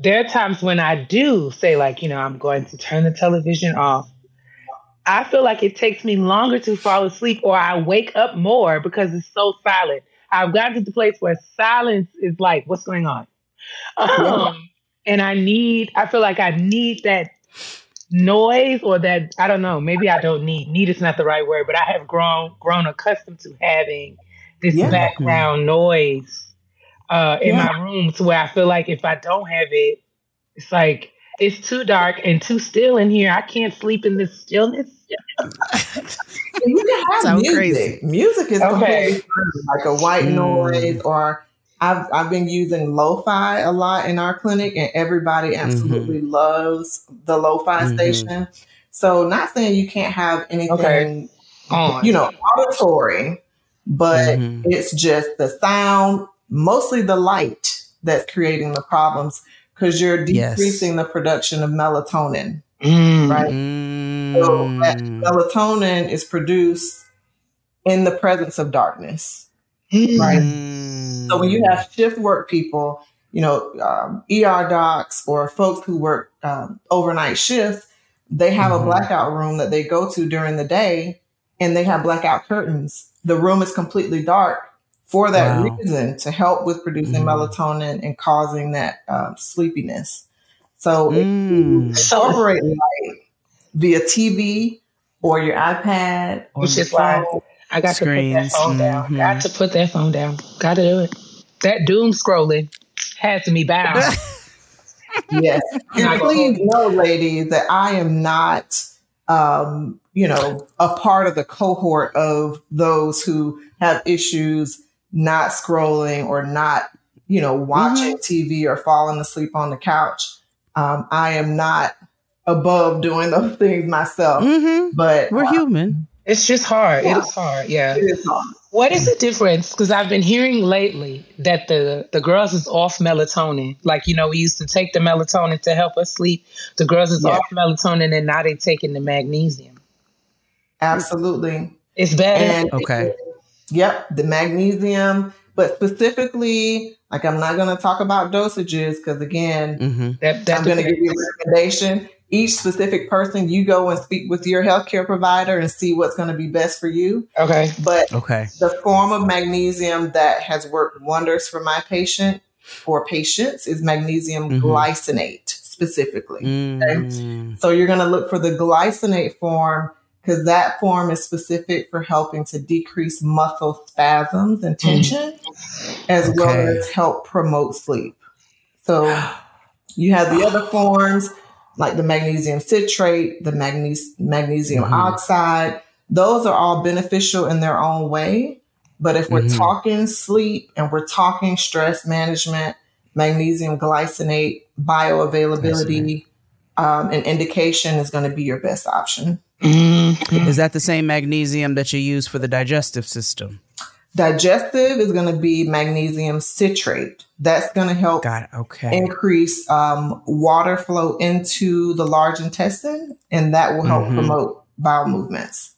there are times when I do say like, you know, I'm going to turn the television off. I feel like it takes me longer to fall asleep or I wake up more because it's so silent. I've gotten to the place where silence is like, what's going on? Um, and I need, I feel like I need that noise or that, I don't know, maybe I don't need, need is not the right word, but I have grown, grown accustomed to having this yeah. background noise uh, in yeah. my room to where I feel like if I don't have it, it's like, it's too dark and too still in here. I can't sleep in this stillness. you can have Sounds music. Crazy. Music is okay. like a white mm. noise or I've I've been using lo-fi a lot in our clinic and everybody absolutely mm-hmm. loves the lo-fi mm-hmm. station. So not saying you can't have anything okay. on, you know, auditory, but mm-hmm. it's just the sound, mostly the light that's creating the problems because you're decreasing yes. the production of melatonin. Mm. Right. Mm. So melatonin is produced in the presence of darkness. Mm. Right. So when you have shift work people, you know, um, ER docs or folks who work um, overnight shifts, they have mm-hmm. a blackout room that they go to during the day and they have blackout curtains. The room is completely dark for that wow. reason to help with producing mm. melatonin and causing that um, sleepiness. So mm. incorporate light via TV or your iPad or Which is why I got Screens. to put that phone down. Mm-hmm. Got to put that phone down. Got to do it. That doom scrolling has me bound. yes. And please know, ladies, that I am not, um, you know, a part of the cohort of those who have issues not scrolling or not, you know, watching mm-hmm. TV or falling asleep on the couch. Um, I am not above doing those things myself, mm-hmm. but we're human. It's just hard. Yeah. It is hard. Yeah. It is hard. What is the difference? Because I've been hearing lately that the the girls is off melatonin. Like you know, we used to take the melatonin to help us sleep. The girls is yeah. off melatonin, and now they're taking the magnesium. Absolutely, it's better. And okay. Yep, the magnesium but specifically, like I'm not going to talk about dosages because again, mm-hmm. that, I'm going to give you a recommendation. Each specific person, you go and speak with your healthcare provider and see what's going to be best for you. Okay. But okay. the form of magnesium that has worked wonders for my patient or patients is magnesium mm-hmm. glycinate specifically. Mm-hmm. Okay? So you're going to look for the glycinate form because that form is specific for helping to decrease muscle spasms and tension, mm. as okay. well as help promote sleep. So you have the other forms like the magnesium citrate, the magnesium magnesium mm-hmm. oxide. Those are all beneficial in their own way. But if we're mm-hmm. talking sleep and we're talking stress management, magnesium glycinate, bioavailability, um, and indication is going to be your best option. Mm-hmm. Is that the same magnesium that you use for the digestive system? Digestive is going to be magnesium citrate. That's going to help okay. increase um, water flow into the large intestine, and that will help mm-hmm. promote bowel movements.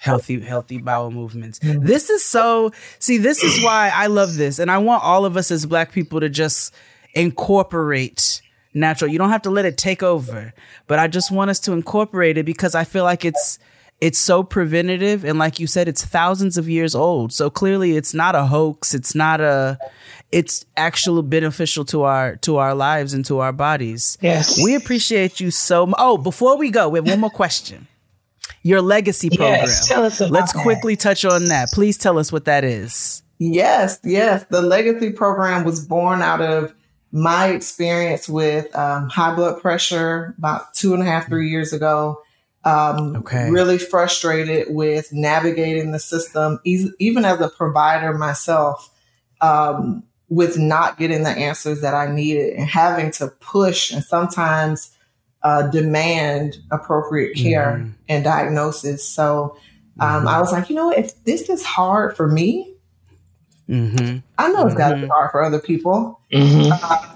Healthy, healthy bowel movements. Mm-hmm. This is so. See, this is why I love this, and I want all of us as Black people to just incorporate natural. You don't have to let it take over, but I just want us to incorporate it because I feel like it's it's so preventative and like you said it's thousands of years old. So clearly it's not a hoax, it's not a it's actually beneficial to our to our lives and to our bodies. Yes. We appreciate you so much. Oh, before we go, we have one more question. Your legacy program. Yes, tell us about Let's that. quickly touch on that. Please tell us what that is. Yes, yes. The legacy program was born out of my experience with um, high blood pressure about two and a half, three years ago. Um, okay. Really frustrated with navigating the system, even as a provider myself, um, with not getting the answers that I needed and having to push and sometimes uh, demand appropriate care mm-hmm. and diagnosis. So Um, Mm-hmm. I was like, you know, if this is hard for me, Mm-hmm. I know it's got to be hard for other people Mhm. uh,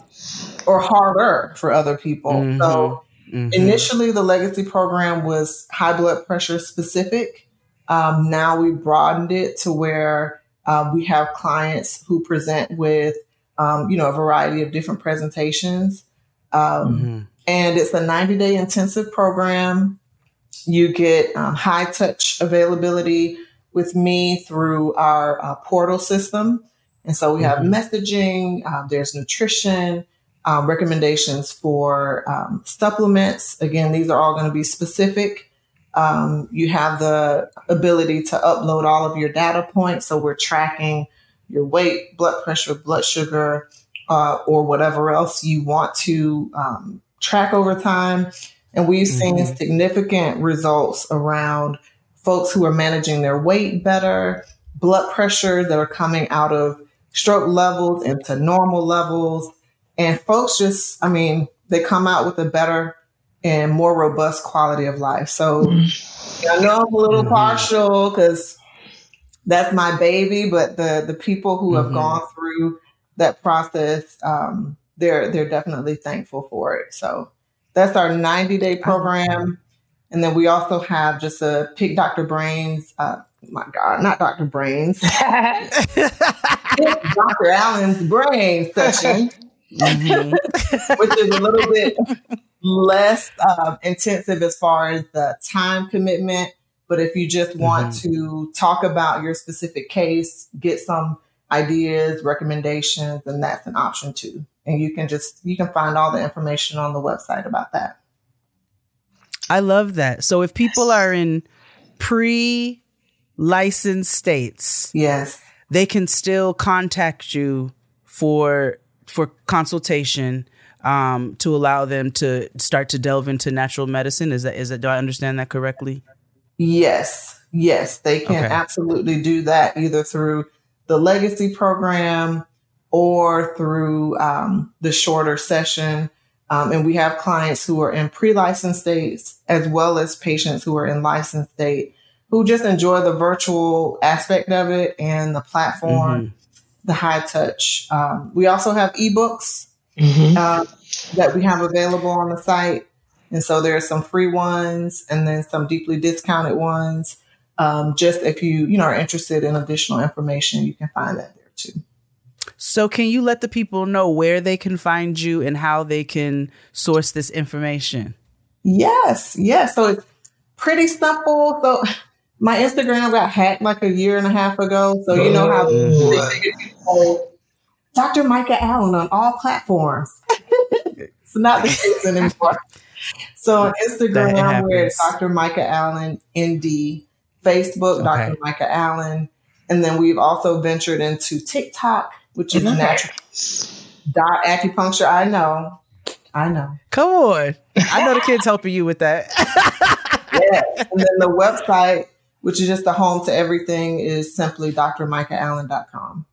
or harder for other people. Mhm. So initially, the legacy program was high blood pressure specific. Um, now we broadened it to where um, we have clients who present with, um, you know, a variety of different presentations. Um, Mhm. and it's a 90 day intensive program. You get um, high touch availability with me through our uh, portal system. And so we have Mhm. messaging, uh, there's nutrition, um, recommendations for um, supplements. Again, these are all going to be specific. Um, you have the ability to upload all of your data points. So we're tracking your weight, blood pressure, blood sugar, uh, or whatever else you want to um, track over time. And we've seen Mhm. significant results around folks who are managing their weight better, blood pressure that are coming out of stroke levels into normal levels. And folks just, I mean, they come out with a better and more robust quality of life. So I know I'm a little Mhm. partial because that's my baby, but the the people who have Mhm. gone through that process, um, they're they're definitely thankful for it. So that's our 90 day program. And then we also have just a pick Dr. Brains, uh, my God, not Dr. Brains, Dr. Allen's brain session, Mhm. which is a little bit less uh, intensive as far as the time commitment. But if you just want to talk about your specific case, get some ideas, recommendations, then that's an option too. And you can just you can find all the information on the website about that. I love that. So if people are in pre licensed states, Yes. they can still contact you for for consultation um, to allow them to start to delve into natural medicine. Is that is that do I understand that correctly? Yes, yes, they can Okay. absolutely do that either through the legacy program or through um, the shorter session. Um, and we have clients who are in pre-licensed states as well as patients who are in licensed state who just enjoy the virtual aspect of it and the platform, the high touch. Um, we also have ebooks Mhm. uh, that we have available on the site. And so there are some free ones and then some deeply discounted ones. Um, just if you, you know, are interested in additional information, you can find that there too. So can you let the people know where they can find you and how they can source this information? Yes, yes. So it's pretty simple. So my Instagram got hacked like a year and a half ago. So you know how Oh, Dr. Micah Allen on all platforms. it's not the case anymore. So on Instagram, we're at. Dr. Micah Allen ND, Facebook, Okay. Dr. Micah Allen, and then we've also ventured into TikTok, which is Okay. natural dot acupuncture. I know, I know. Come on. I know the kids helping you with that. Yes. and then the website, which is just the home to everything, is simply drmicahallen.com.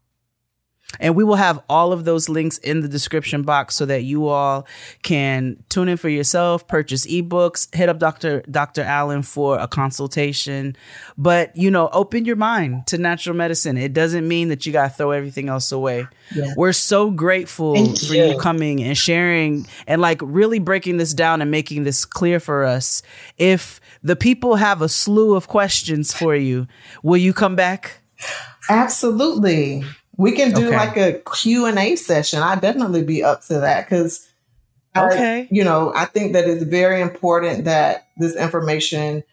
And we will have all of those links in the description box so that you all can tune in for yourself, purchase ebooks, hit up Dr. Dr. Allen for a consultation. But, you know, open your mind to natural medicine. It doesn't mean that you got to throw everything else away. Yeah. We're so grateful Thank for you you. coming and sharing and like really breaking this down and making this clear for us. If the people have a slew of questions for you, will you come back? Absolutely. We can do Okay. like a Q&A session. I'd definitely be up to that because Okay. you know, I think that it's very important that this information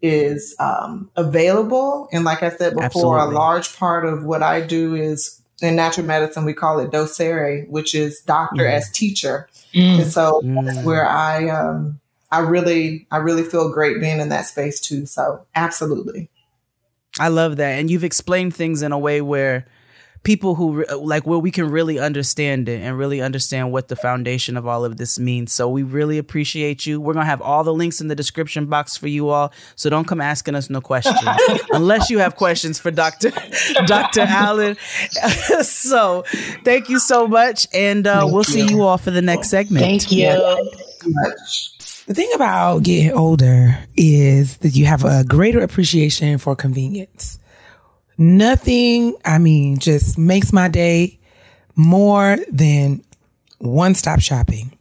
is um, available. And like I said before, Absolutely. a large part of what I do is in natural medicine, we call it docere, which is doctor Mhm. as teacher. Mm. And so Mm. that's where I, um, I really, I really feel great being in that space too. So absolutely. I love that. And you've explained things in a way where people who re- like where we can really understand it and really understand what the foundation of all of this means. So we really appreciate you. We're going to have all the links in the description box for you all. So don't come asking us no questions unless you have questions for Dr. Dr. Allen. so thank you so much. And uh, we'll see you all for the next segment. Thank you. Thank you so much. The thing about getting older is that you have a greater appreciation for convenience. Nothing, I mean, just makes my day more than one stop shopping.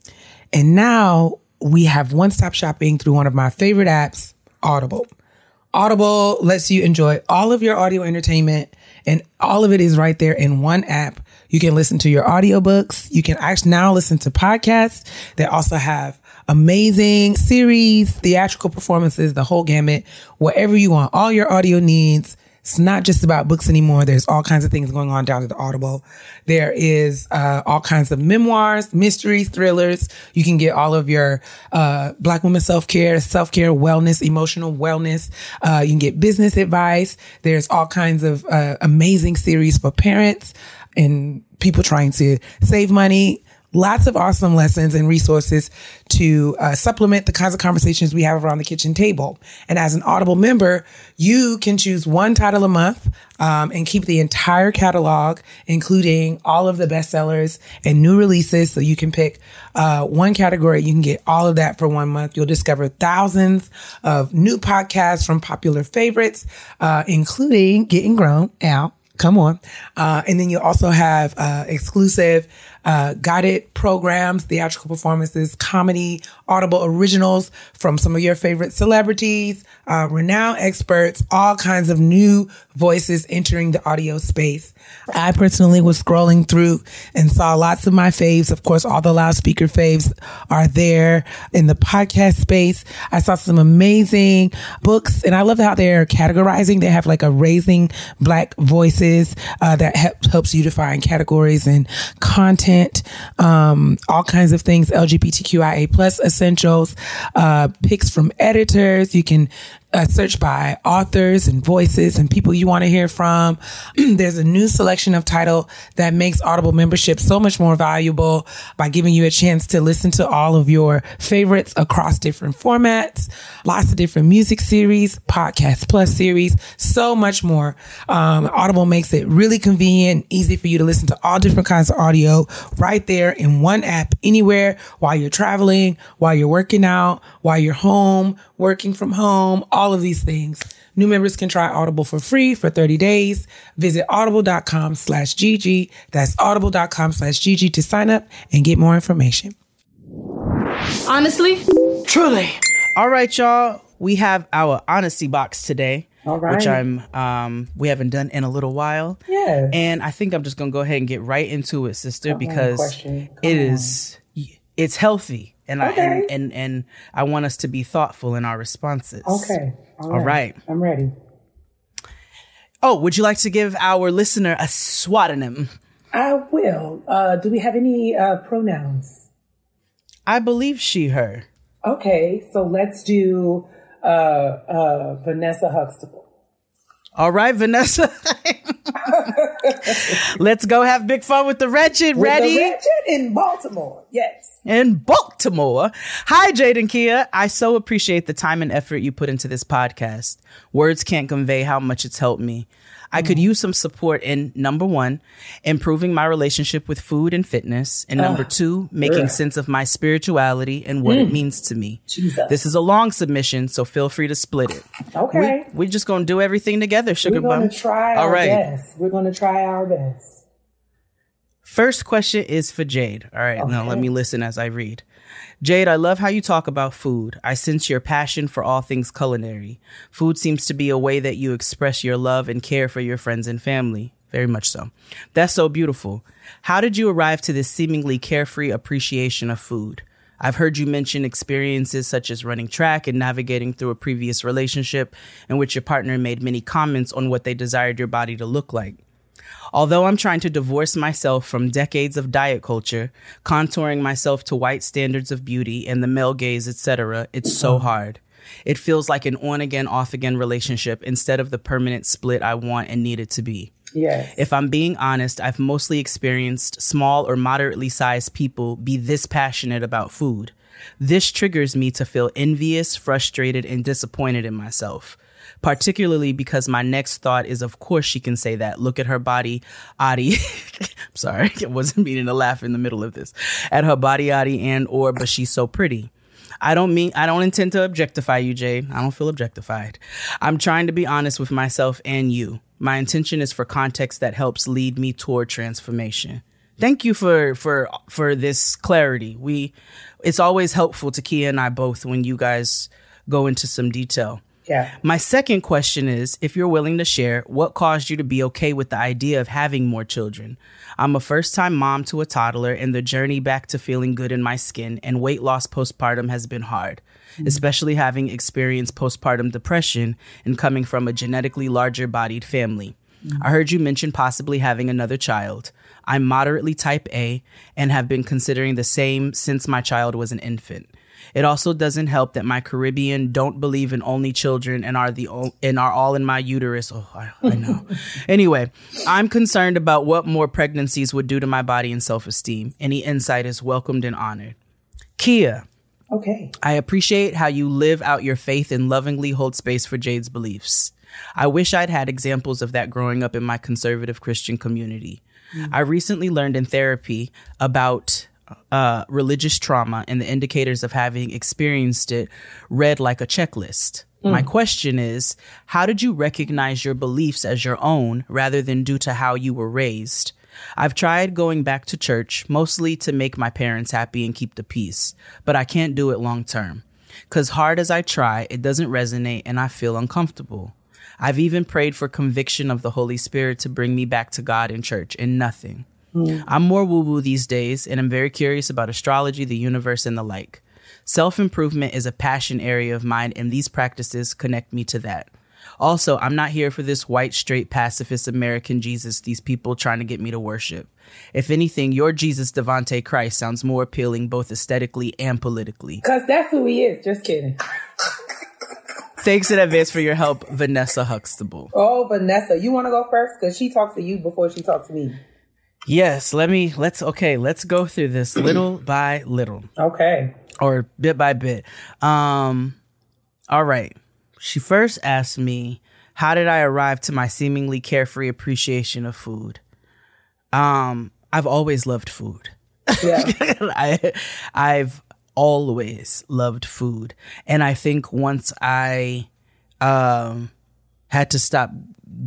And now we have one stop shopping through one of my favorite apps, Audible. Audible lets you enjoy all of your audio entertainment and all of it is right there in one app. You can listen to your audiobooks. You can actually now listen to podcasts that also have amazing series, theatrical performances, the whole gamut, whatever you want, all your audio needs. It's not just about books anymore. There's all kinds of things going on down at the Audible. There is uh, all kinds of memoirs, mysteries, thrillers. You can get all of your uh, Black women self care, self care, wellness, emotional wellness. Uh, you can get business advice. There's all kinds of uh, amazing series for parents and people trying to save money lots of awesome lessons and resources to uh, supplement the kinds of conversations we have around the kitchen table. And as an Audible member, you can choose one title a month um, and keep the entire catalog, including all of the bestsellers and new releases. So you can pick uh, one category. You can get all of that for one month. You'll discover thousands of new podcasts from popular favorites, uh, including Getting Grown out come on. Uh, and then you also have uh, exclusive uh, guided programs, theatrical performances, comedy, audible originals from some of your favorite celebrities, uh, renowned experts, all kinds of new voices entering the audio space. I personally was scrolling through and saw lots of my faves. Of course, all the loudspeaker faves are there in the podcast space. I saw some amazing books and I love how they're categorizing. They have like a raising black voices uh, that helps you define categories and content, um, all kinds of things, LGBTQIA plus essentials, uh, picks from editors. You can uh, search by authors and voices and people you want to hear from. There's a new selection of title that makes Audible membership so much more valuable by giving you a chance to listen to all of your favorites across different formats, lots of different music series, podcast plus series, so much more. Um, Audible makes it really convenient, easy for you to listen to all different kinds of audio right there in one app anywhere while you're traveling, while you're working out, while you're home, working from home, all of these things. New members can try Audible for free for 30 days. Visit audible.com slash GG. That's audible.com slash GG to sign up and get more information. Honestly? Truly. All right, y'all. We have our honesty box today. All right. Which I'm um we haven't done in a little while. Yeah. And I think I'm just gonna go ahead and get right into it, sister, Come because question. Come it on. is it's healthy. And I and, and and I want us to be thoughtful in our responses. Okay. All right. I'm ready. Oh, would you like to give our listener a swatonym? I will. Uh, do we have any uh, pronouns? I believe she, her. Okay, so let's do uh, uh, Vanessa Huxtable. All right, Vanessa. Let's go have big fun with the wretched. With Ready? The Ratchet in Baltimore. Yes. In Baltimore. Hi, Jaden Keia. I so appreciate the time and effort you put into this podcast. Words can't convey how much it's helped me. I could mm-hmm. use some support in number one, improving my relationship with food and fitness, and number two, making sense of my spirituality and what it mm. means to me. Jesus. This is a long submission, so feel free to split it. Okay. We, are just gonna do everything together, sugar We're bum. to try All our right. best. We're going to try our best. First question is for Jade. All right, now let me listen as I read. Jade, I love how you talk about food. I sense your passion for all things culinary. Food seems to be a way that you express your love and care for your friends and family. Very much so. That's so beautiful. How did you arrive to this seemingly carefree appreciation of food? I've heard you mention experiences such as running track and navigating through a previous relationship in which your partner made many comments on what they desired your body to look like. Although I'm trying to divorce myself from decades of diet culture, contouring myself to white standards of beauty and the male gaze, etc., it's so hard. It feels like an on again, off again relationship instead of the permanent split I want and need it to be. Yes. If I'm being honest, I've mostly experienced small or moderately sized people be this passionate about food. This triggers me to feel envious, frustrated, and disappointed in myself. Particularly because my next thought is, of course, she can say that. Look at her body, Adi. I'm sorry, I wasn't meaning to laugh in the middle of this. At her body, Adi, and or, but she's so pretty. I don't mean I don't intend to objectify you, Jay. I don't feel objectified. I'm trying to be honest with myself and you. My intention is for context that helps lead me toward transformation. Thank you for for for this clarity. We it's always helpful to Keia and I both when you guys go into some detail. Yeah. My second question is if you're willing to share, what caused you to be okay with the idea of having more children? I'm a first time mom to a toddler, and the journey back to feeling good in my skin and weight loss postpartum has been hard, mm-hmm. especially having experienced postpartum depression and coming from a genetically larger bodied family. Mm-hmm. I heard you mention possibly having another child. I'm moderately type A and have been considering the same since my child was an infant. It also doesn't help that my Caribbean don't believe in only children and are the and are all in my uterus. Oh, I, I know. anyway, I'm concerned about what more pregnancies would do to my body and self esteem. Any insight is welcomed and honored. Keia. Okay. I appreciate how you live out your faith and lovingly hold space for Jade's beliefs. I wish I'd had examples of that growing up in my conservative Christian community. Mm-hmm. I recently learned in therapy about uh, religious trauma and the indicators of having experienced it read like a checklist. Mm. My question is how did you recognize your beliefs as your own rather than due to how you were raised? I've tried going back to church, mostly to make my parents happy and keep the peace, but I can't do it long term. Because hard as I try, it doesn't resonate and I feel uncomfortable. I've even prayed for conviction of the Holy Spirit to bring me back to God in church, and nothing. Mm. I'm more woo woo these days, and I'm very curious about astrology, the universe, and the like. Self improvement is a passion area of mine, and these practices connect me to that. Also, I'm not here for this white, straight, pacifist American Jesus these people trying to get me to worship. If anything, your Jesus Devante Christ sounds more appealing both aesthetically and politically. Because that's who he is. Just kidding. Thanks in advance for your help, Vanessa Huxtable. Oh, Vanessa, you want to go first? Because she talks to you before she talks to me. Yes, let me let's okay, let's go through this little by little. Okay. Or bit by bit. Um all right. She first asked me, how did I arrive to my seemingly carefree appreciation of food? Um I've always loved food. Yeah. I I've always loved food. And I think once I um had to stop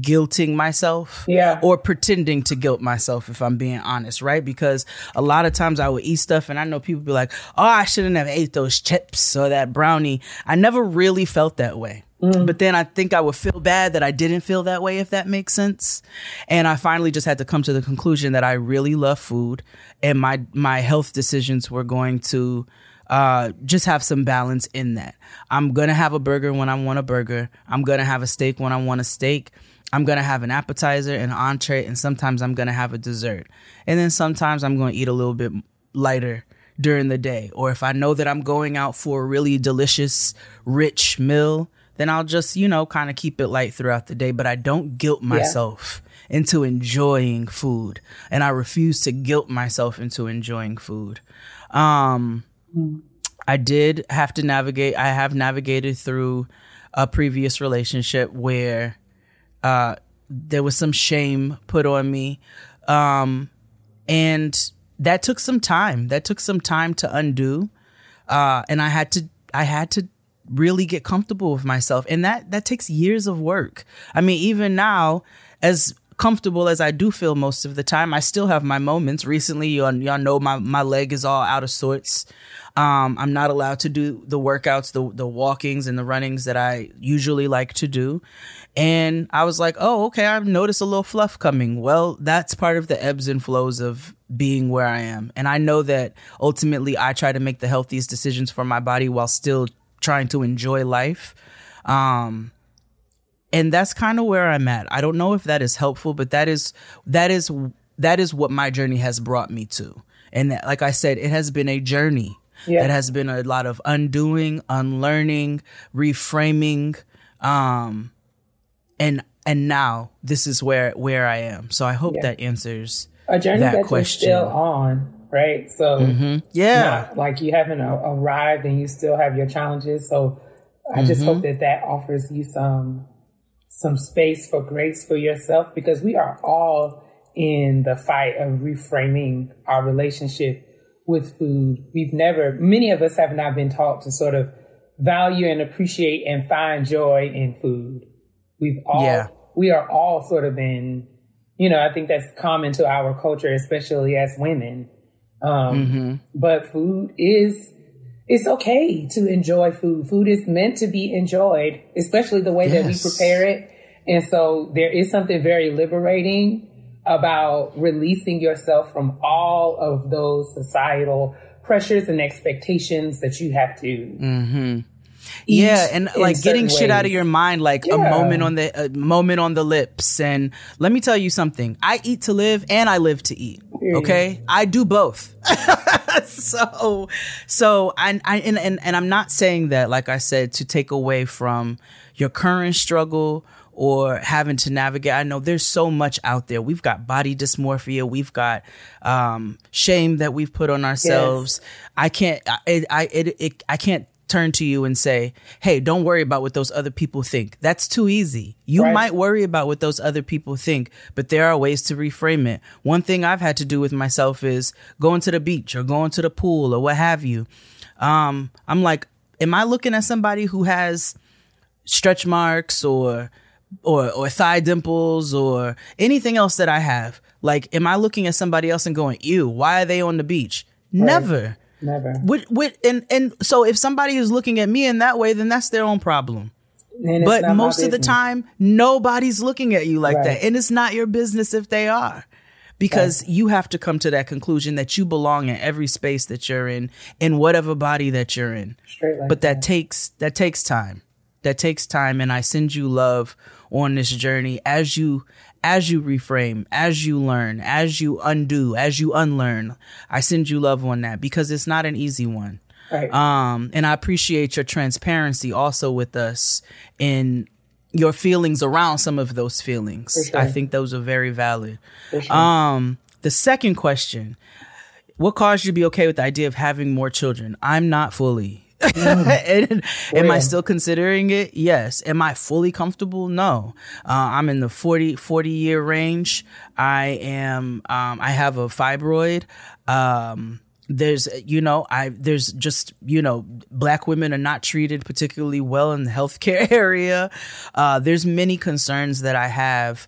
guilting myself yeah or pretending to guilt myself if i'm being honest right because a lot of times i would eat stuff and i know people be like oh i shouldn't have ate those chips or that brownie i never really felt that way mm. but then i think i would feel bad that i didn't feel that way if that makes sense and i finally just had to come to the conclusion that i really love food and my my health decisions were going to uh, just have some balance in that. I'm gonna have a burger when I want a burger. I'm gonna have a steak when I want a steak. I'm gonna have an appetizer, an entree, and sometimes I'm gonna have a dessert. And then sometimes I'm gonna eat a little bit lighter during the day. Or if I know that I'm going out for a really delicious, rich meal, then I'll just, you know, kind of keep it light throughout the day. But I don't guilt myself yeah. into enjoying food. And I refuse to guilt myself into enjoying food. Um, mm. I did have to navigate, I have navigated through a previous relationship where uh, there was some shame put on me. Um, and that took some time. That took some time to undo. Uh, and I had to, I had to really get comfortable with myself. And that, that takes years of work. I mean, even now, as comfortable as I do feel most of the time, I still have my moments. Recently, y'all, y'all know my, my leg is all out of sorts. Um, I'm not allowed to do the workouts, the the walkings and the runnings that I usually like to do. And I was like, oh, okay, I've noticed a little fluff coming. Well, that's part of the ebbs and flows of being where I am. And I know that ultimately I try to make the healthiest decisions for my body while still trying to enjoy life. Um, and that's kind of where I'm at. I don't know if that is helpful, but that is that is that is what my journey has brought me to. And that, like I said, it has been a journey. Yeah. It has been a lot of undoing, unlearning, reframing, um, and and now this is where where I am. So I hope yeah. that answers a journey that, that question. you're still on, right? So mm-hmm. yeah, like you haven't arrived and you still have your challenges. So I mm-hmm. just hope that that offers you some some space for grace for yourself because we are all in the fight of reframing our relationship with food. We've never, many of us have not been taught to sort of value and appreciate and find joy in food. We've all, Yeah. we are all sort of in, you know, I think that's common to our culture, especially as women. Um, but food is, it's okay to enjoy food. Food is meant to be enjoyed, especially the way that we prepare it. And so there is something very liberating about releasing yourself from all of those societal pressures and expectations that you have to. eat yeah and like getting shit out of your mind like a moment on the a moment on the lips. And let me tell you something. I eat to live and i live to eat okay? I do both. So so I, I and, and and i'm not saying that like i said to take away from your current struggle or having to navigate. I know there's so much out there. We've got body dysmorphia. We've got um shame that we've put on ourselves. I can't i i it, it i can't turn to you and say, "Hey, don't worry about what those other people think." That's too easy. You Right. might worry about what those other people think, but there are ways to reframe it. One thing I've had to do with myself is going to the beach or going to the pool or what have you. Um, I'm like, am I looking at somebody who has stretch marks or or or thigh dimples or anything else that I have? Like, am I looking at somebody else and going, "Ew, why are they on the beach?" Never. Never. With, with, and, and so if somebody is looking at me in that way, then that's their own problem. But most of the time, nobody's looking at you like Right. that. And it's not your business if they are. Because you have to come to that conclusion that you belong in every space that you're in, in whatever body that you're in. Like but that takes that takes time. That takes time and I send you love on this journey as you as you reframe, as you learn, as you undo, as you unlearn. I send you love on that because it's not an easy one. Right. Um, and I appreciate your transparency also with us in your feelings around some of those feelings. sure. I think those are very valid. Um, the second question, what caused you to be okay with the idea of having more children? I'm not fully. And am I still considering it? Yes. Am I fully comfortable? No. Uh, I'm in the 40, 40 year range. I am, um, I have a fibroid. Um, there's, you know, I, there's just, you know, black women are not treated particularly well in the healthcare area. Uh, there's many concerns that I have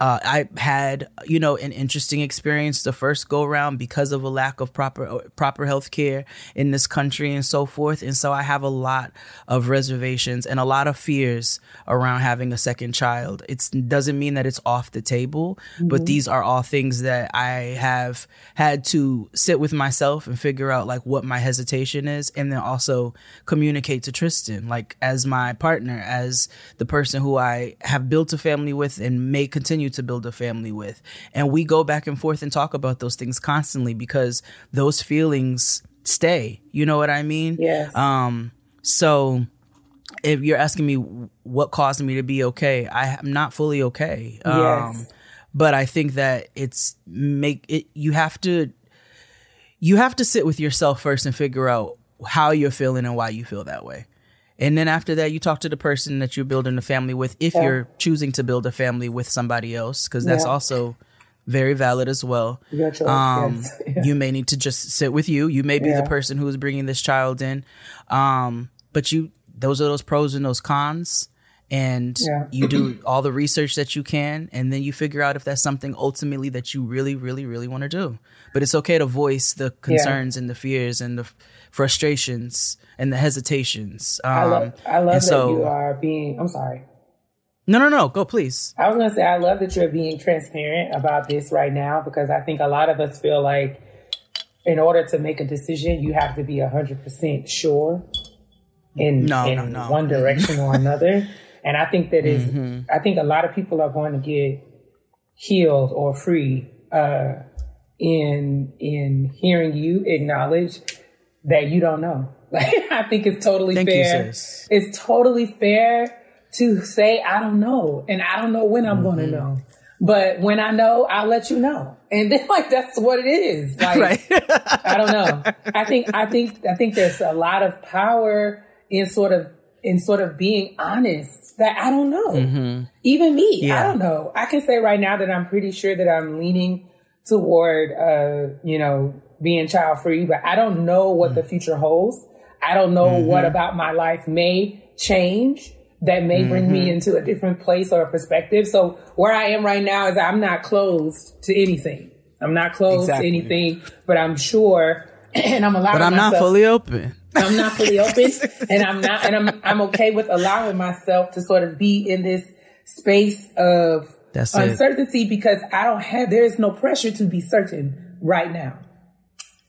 uh, I had, you know, an interesting experience the first go around because of a lack of proper proper health care in this country and so forth. And so I have a lot of reservations and a lot of fears around having a second child. It doesn't mean that it's off the table, but these are all things that I have had to sit with myself and figure out like what my hesitation is, and then also communicate to Tristan, like as my partner, as the person who I have built a family with and may continue to build a family with. And we go back and forth and talk about those things constantly because those feelings stay. You know what I mean? Yes. Um, so if you're asking me what caused me to be okay, I am not fully okay. Um, Yes. but I think that it's make it, you have to, you have to sit with yourself first and figure out how you're feeling and why you feel that way. And then after that, you talk to the person that you're building a family with, if you're choosing to build a family with somebody else, because that's Yeah. also very valid as well. Choice, Um, yes. Yeah. You may need to just sit with you. You may be Yeah. the person who is bringing this child in, um, but you those are those pros and those cons, and Yeah. you do all the research that you can, and then you figure out if that's something ultimately that you really, really, really want to do. But it's okay to voice the concerns and the fears and the frustrations and the hesitations. Um, I love, I love that so, you are being, I'm sorry. No, no, no. Go, please. I was going to say, I love that you're being transparent about this right now because I think a lot of us feel like in order to make a decision, you have to be 100% sure in, No, in no, no. one direction or another. And I think that is, Mm-hmm. I think a lot of people are going to get healed or free uh, in in hearing you acknowledge that you don't know. Like I think it's totally Thank fair. sis. It's totally fair to say I don't know, and I don't know when I'm going to Mm-hmm. know. But when I know, I'll let you know. And then like that's what it is. Like Right. I don't know. I think I think I think there's a lot of power in sort of in sort of being honest that I don't know. Even me, I Mm-hmm. Don't know. I can say right now that I'm pretty sure that I'm leaning toward uh, you know, being child free, but I don't know what mm. the future holds. I don't know mm-hmm. what about my life may change that may mm-hmm. bring me mm-hmm. into a different place or a perspective. So where I am right now is I'm not closed to anything. I'm not closed exactly. to anything, but I'm sure, and I'm allowing. But I'm myself, not fully open. I'm not fully open, and I'm not, and I'm I'm okay with allowing myself to sort of be in this space of That's uncertainty it. because I don't have. There is no pressure to be certain right now.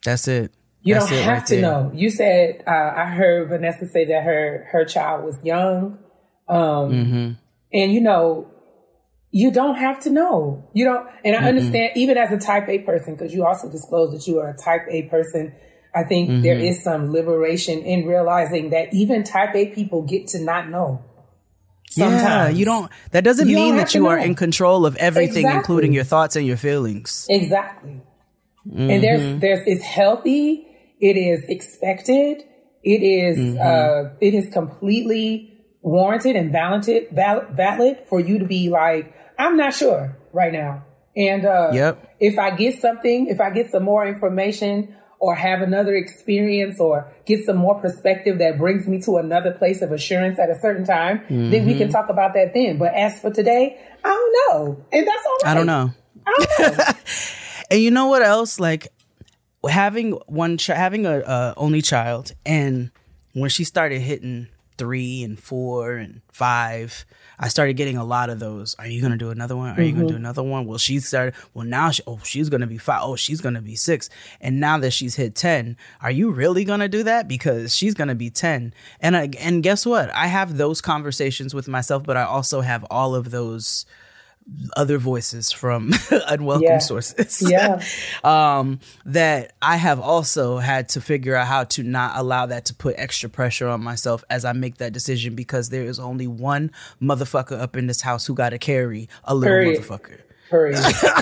That's it. You That's don't have right to there. know. You said uh, I heard Vanessa say that her her child was young, um, mm-hmm. and you know you don't have to know. You don't, and I mm understand even as a type A person, because you also disclosed that you are a type A person. I think mm-hmm. there is some liberation in realizing that even type A people get to not know. Sometimes. Yeah, you don't, that doesn't you mean that you know. are in control of everything, exactly. including your thoughts and your feelings. Exactly. Mm-hmm. And there's, mm-hmm. there's, it's healthy. It is expected. It is, mm-hmm. uh, it is completely warranted and valid, valid for you to be like, I'm not sure right now. And, uh, yep. if I get something, if I get some more information or have another experience or get some more perspective that brings me to another place of assurance at a certain time, mm-hmm. then we can mm-hmm. talk about that then. But as for today, I don't know. And that's all right. I don't know. I don't know. and you know what else? Like having one, ch- having a, a only child and when she started hitting three and four and five, I started getting a lot of those. Are you gonna do another one? Are mm-hmm. you gonna do mm-hmm. another one? Well, she started. Well, now she. Oh, she's gonna be five. Oh, she's gonna be six. And now that she's hit ten, are you really gonna do that? Because she's gonna be ten. And I, and guess what? I have those conversations with myself, but I also have all of those other voices from unwelcome yeah. sources. Yeah. um, that I have also had to figure out how to not allow that to put extra pressure on myself as I make that decision because there is only one motherfucker up in this house who got to carry a little Hurry. motherfucker. Hurry.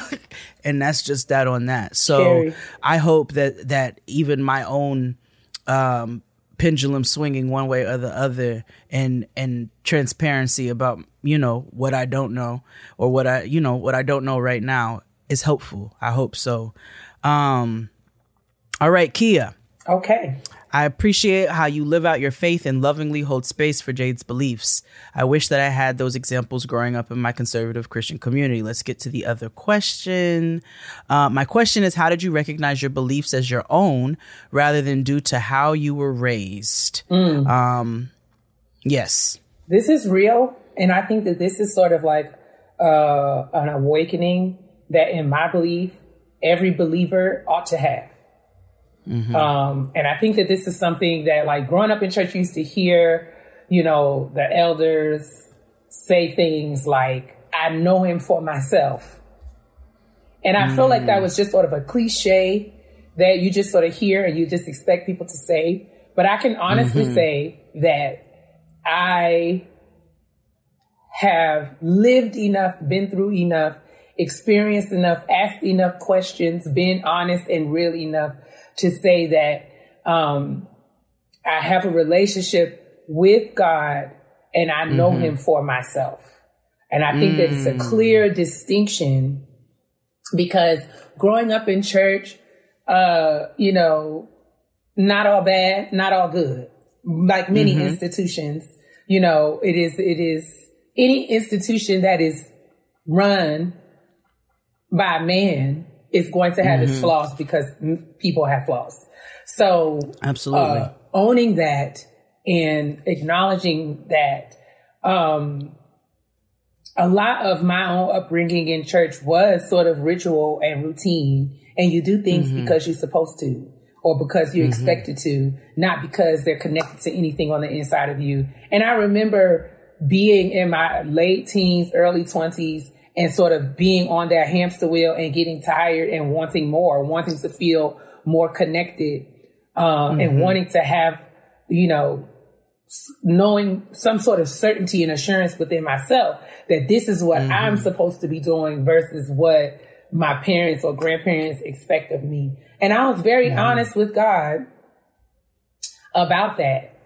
and that's just that on that. So I hope that that even my own um, pendulum swinging one way or the other and and transparency about you know what I don't know or what I you know what I don't know right now is helpful. I hope so. Um all right, Keia. Okay. I appreciate how you live out your faith and lovingly hold space for Jade's beliefs. I wish that I had those examples growing up in my conservative Christian community. Let's get to the other question. Uh, my question is How did you recognize your beliefs as your own rather than due to how you were raised? Mm. Um, yes. This is real. And I think that this is sort of like uh, an awakening that, in my belief, every believer ought to have. Mm-hmm. Um, and I think that this is something that, like, growing up in church, used to hear, you know, the elders say things like, I know him for myself. And I mm. feel like that mm. was just sort of a cliche that you just sort of hear and you just expect people to say. But I can honestly mm-hmm. say that I have lived enough, been through enough, experienced enough, asked enough questions, been honest and real enough to say that um, I have a relationship with God and I know mm-hmm. Him for myself. And I think mm. that it's a mm. clear distinction because growing up in church, uh, you know, not all bad, not all good. Like many mm-hmm. institutions, you know, it is, it is any institution that is run by man is going to have mm-hmm. its flaws because people have flaws. So absolutely uh, owning that and acknowledging that, um, a lot of my own upbringing in church was sort of ritual and routine and you do things mm-hmm. because you're supposed to or because you're mm-hmm. expected to, not because they're connected to anything on the inside of you. And I remember being in my late teens, early twenties and sort of being on that hamster wheel and getting tired and wanting more, wanting to feel more connected, um, mm-hmm. and wanting to have, you know, knowing some sort of certainty and assurance within myself that this is what mm-hmm. I'm supposed to be doing versus what my parents or grandparents expect of me. And I was very honest with God about that.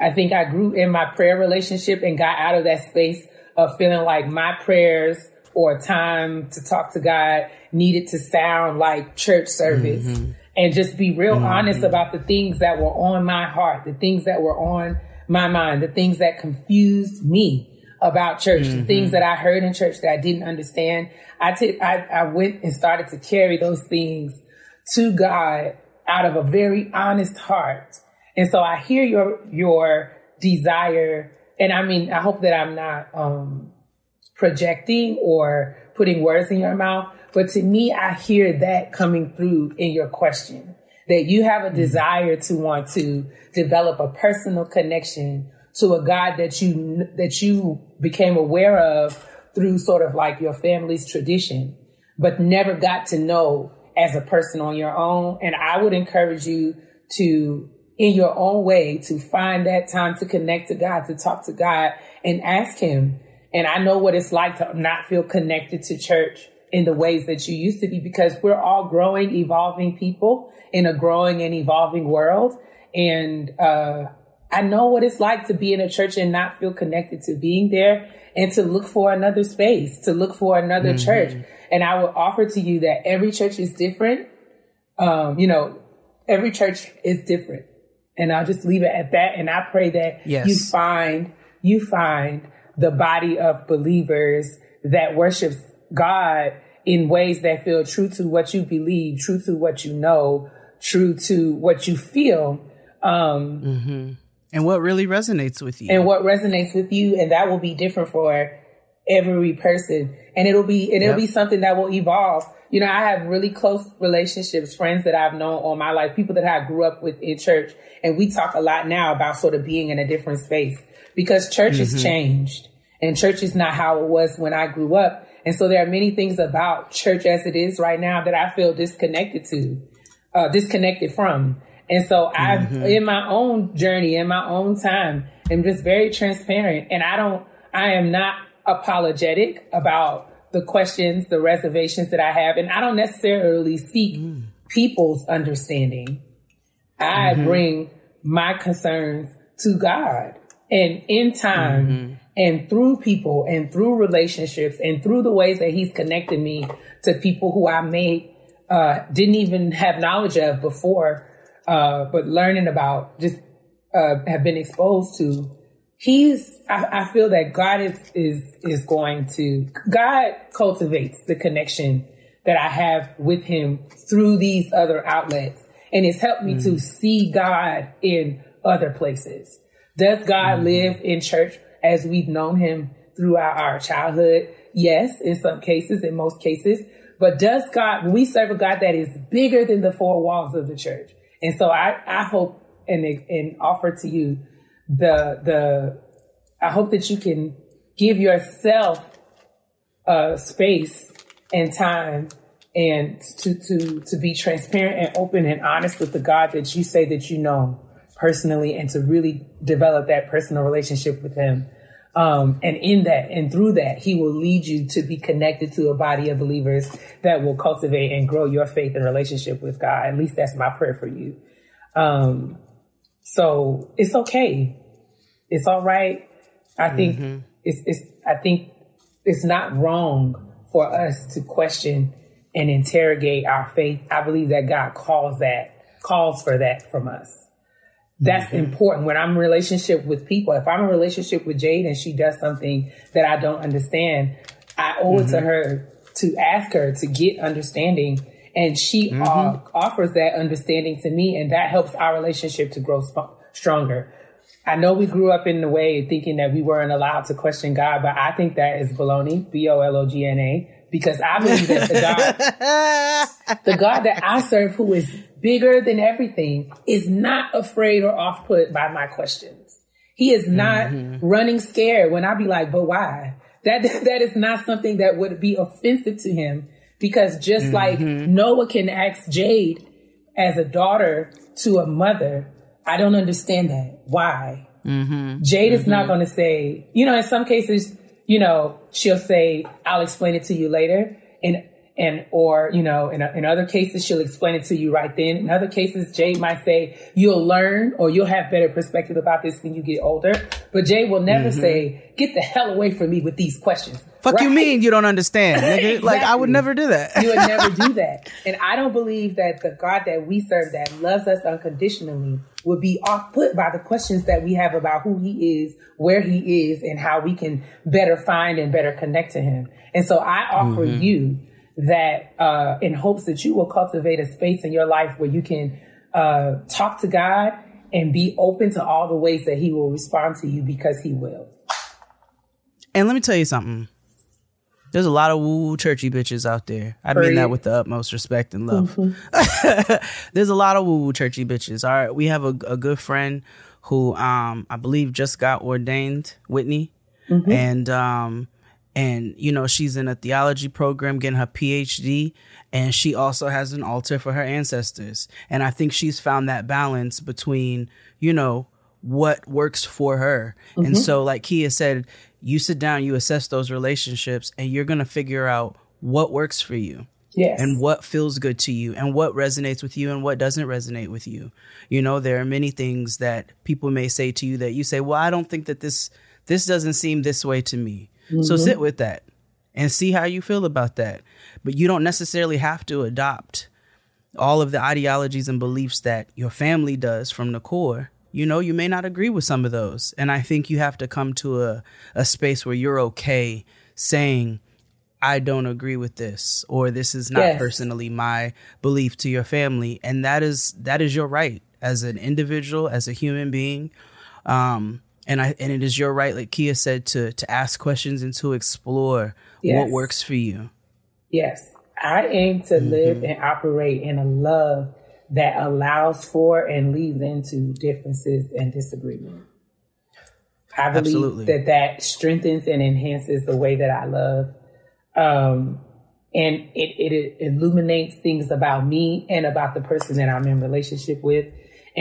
I think I grew in my prayer relationship and got out of that space of feeling like my prayers or time to talk to God needed to sound like church service. Mm-hmm. and just be real mm-hmm. honest about the things that were on my heart, the things that were on my mind, the things that confused me about church, mm-hmm. the things that I heard in church that I didn't understand. I, t- I, I went and started to carry those things to God out of a very honest heart. And so I hear your, your desire. And I mean, I hope that I'm not, um, projecting or putting words in your mouth. But to me, I hear that coming through in your question that you have a mm-hmm. desire to want to develop a personal connection to a God that you, that you became aware of through sort of like your family's tradition, but never got to know as a person on your own. And I would encourage you to, in your own way, to find that time to connect to God, to talk to God and ask Him. And I know what it's like to not feel connected to church in the ways that you used to be because we're all growing, evolving people in a growing and evolving world. And, uh, I know what it's like to be in a church and not feel connected to being there and to look for another space, to look for another mm-hmm. church. And I will offer to you that every church is different. Um, you know, every church is different. And I'll just leave it at that. And I pray that yes. you find, you find the body of believers that worships God in ways that feel true to what you believe, true to what you know, true to what you feel. Um, mm-hmm. And what really resonates with you. And what resonates with you. And that will be different for every person. And it'll be, and it'll yep. be something that will evolve. You know, I have really close relationships, friends that I've known all my life, people that I grew up with in church. And we talk a lot now about sort of being in a different space because church mm-hmm. has changed and church is not how it was when I grew up. And so there are many things about church as it is right now that I feel disconnected to, uh, disconnected from. And so I've, mm-hmm. in my own journey, in my own time, am just very transparent. And I don't, I am not apologetic about the questions, the reservations that I have. And I don't necessarily seek mm. people's understanding. I mm-hmm. bring my concerns to God. And in time mm-hmm. And through people and through relationships and through the ways that he's connected me to people who I may, uh, didn't even have knowledge of before, uh, but learning about just, uh, have been exposed to, he's, I, I, feel that God is, is, is going to, God cultivates the connection that I have with him through these other outlets. And it's helped me mm. to see God in other places. Does God mm. live in church as we've known him throughout our childhood? Yes, in some cases, in most cases. But does God, we serve a God that is bigger than the four walls of the church. And so I, I hope and, and offer to you the, the, I hope that you can give yourself a space and time and to, to, to be transparent and open and honest with the God that you say that you know personally and to really develop that personal relationship with him. Um, and in that and through that, he will lead you to be connected to a body of believers that will cultivate and grow your faith and relationship with God. At least that's my prayer for you. Um, so it's okay. It's all right. I think mm-hmm. it's, it's, I think it's not wrong for us to question and interrogate our faith. I believe that God calls that, calls for that from us. That's mm-hmm. important when I'm in relationship with people. If I'm in relationship with Jade and she does something that I don't understand, I owe mm-hmm. it to mm-hmm. her to ask her to get understanding. And she mm-hmm. uh, offers that understanding to me and that helps our relationship to grow sp- stronger. I know we grew up in the way thinking that we weren't allowed to question God, but I think that is baloney, B-O-L-O-G-N-A, because I believe that the God, the God that I serve, who is bigger than everything, is not afraid or off put by my questions. He is not mm-hmm. running scared when I be like, but why? That, that is not something that would be offensive to him because just mm-hmm. like Noah can ask Jade as a daughter to a mother, I don't understand that. Why? Mm-hmm. Jade is not mm-hmm. going to say, you know, in some cases, you know, she'll say, I'll explain it to you later. And and or you know in, in other cases she'll explain it to you right then in other cases jade might say you'll learn or you'll have better perspective about this when you get older but jade will never mm-hmm. say get the hell away from me with these questions fuck right? you mean you don't understand nigga? exactly. like i would never do that you would never do that and i don't believe that the god that we serve that loves us unconditionally would be off put by the questions that we have about who he is, where he is, and how we can better find and better connect to him. And so I offer mm-hmm. you that uh, in hopes that you will cultivate a space in your life where you can uh, talk to God and be open to all the ways that He will respond to you because He will. And let me tell you something. There's a lot of woo churchy bitches out there. I mean that with the utmost respect and love. Mm-hmm. There's a lot of woo churchy bitches. All right, we have a, a good friend who um, I believe just got ordained, Whitney, mm-hmm. and um, and you know she's in a theology program getting her phd and she also has an altar for her ancestors and i think she's found that balance between you know what works for her mm-hmm. and so like keia said you sit down you assess those relationships and you're going to figure out what works for you Yes. And what feels good to you and what resonates with you and what doesn't resonate with you. You know, there are many things that people may say to you that you say, "Well, I don't think that this this doesn't seem this way to me." Mm-hmm. So sit with that and see how you feel about that. But you don't necessarily have to adopt all of the ideologies and beliefs that your family does from the core. You know, you may not agree with some of those. And I think you have to come to a, a space where you're okay saying, I don't agree with this, or this is not yes. personally my belief to your family. And that is that is your right as an individual, as a human being. Um, and I and it is your right, like Keia said, to to ask questions and to explore yes. what works for you. Yes, I aim to mm-hmm. live and operate in a love that allows for and leads into differences and disagreement. I believe Absolutely. that that strengthens and enhances the way that I love. Um, and it, it, it illuminates things about me and about the person that I'm in relationship with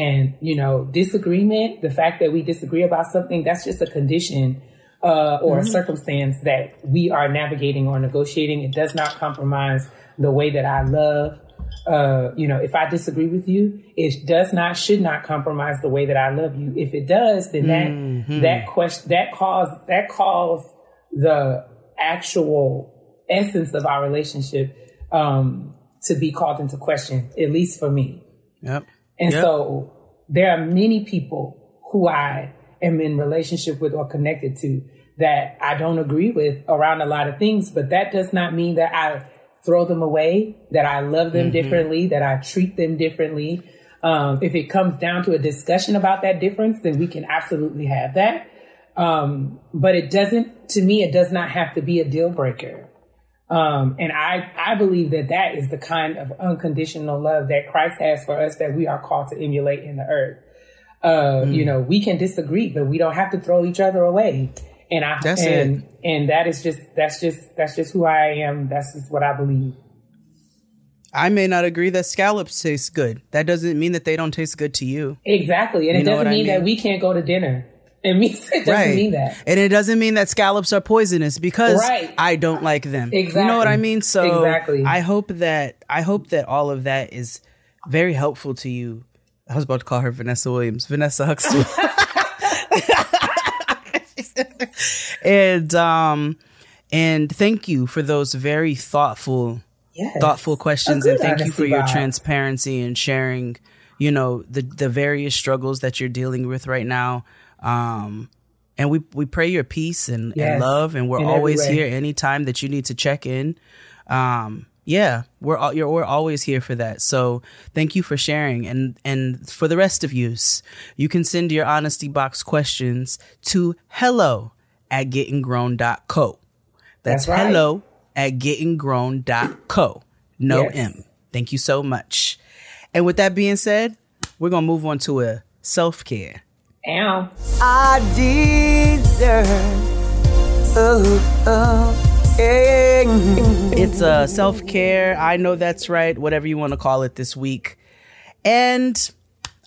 and, you know, disagreement, the fact that we disagree about something, that's just a condition uh, or mm-hmm. a circumstance that we are navigating or negotiating. It does not compromise the way that I love. Uh, you know, if I disagree with you, it does not, should not compromise the way that I love you. If it does, then that, mm-hmm. that question, that cause, that calls the actual essence of our relationship, um, to be called into question, at least for me. Yep. And yep. so there are many people who I am in relationship with or connected to that I don't agree with around a lot of things, but that does not mean that I throw them away, that I love them mm-hmm. differently, that I treat them differently. Um, if it comes down to a discussion about that difference, then we can absolutely have that. Um, but it doesn't, to me, it does not have to be a deal breaker. Um, and I, I believe that that is the kind of unconditional love that Christ has for us that we are called to emulate in the earth. Uh, mm. you know, we can disagree, but we don't have to throw each other away. And I, that's and, it. and that is just, that's just, that's just who I am. That's just what I believe. I may not agree that scallops taste good. That doesn't mean that they don't taste good to you. Exactly. And you it doesn't mean, I mean, that we can't go to dinner. It means it doesn't right. mean that. And it doesn't mean that scallops are poisonous because right. I don't like them. Exactly. You know what I mean? So exactly. I hope that I hope that all of that is very helpful to you. I was about to call her Vanessa Williams, Vanessa Huxtable. and um and thank you for those very thoughtful yes. thoughtful questions and thank you for your transparency and sharing you know the the various struggles that you're dealing with right now um, and we we pray your peace and, yes, and love, and we're always here anytime that you need to check in. Um, yeah, we're all you're, we're always here for that. So thank you for sharing, and and for the rest of you, you can send your honesty box questions to hello at gettingrown.co. That's, That's right. hello at gettingrown.co. No yes. M. Thank you so much. And with that being said, we're gonna move on to a self care. Ow. I deserve. Oh, oh, hey. It's a uh, self care. I know that's right. Whatever you want to call it this week, and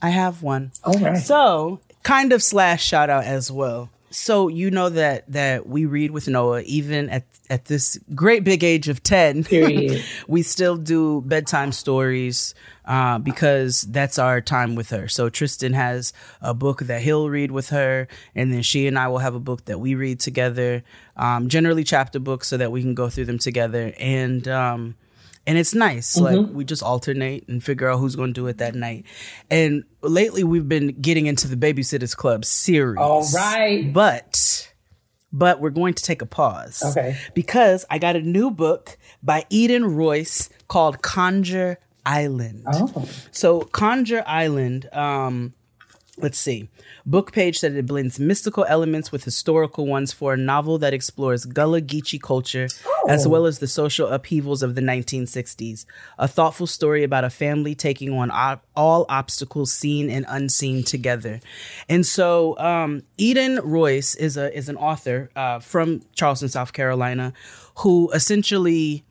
I have one. All right. So kind of slash shout out as well. So you know that that we read with Noah even at at this great big age of 10 Period. we still do bedtime stories uh, because that's our time with her. So Tristan has a book that he'll read with her and then she and I will have a book that we read together. Um, generally chapter books so that we can go through them together. And um, and it's nice like we just alternate and figure out who's going to do it that night and lately we've been getting into the babysitters club series All right. but but we're going to take a pause Okay. because i got a new book by eden royce called conjure island Oh. so conjure island um let's see. BookPage said it blends mystical elements with historical ones for a novel that explores gullah geechee culture as well as the social upheavals of the 1960s a thoughtful story about a family taking on op- all obstacles seen and unseen together. And so um, eden royce is a is an author uh, from charleston south carolina who essentially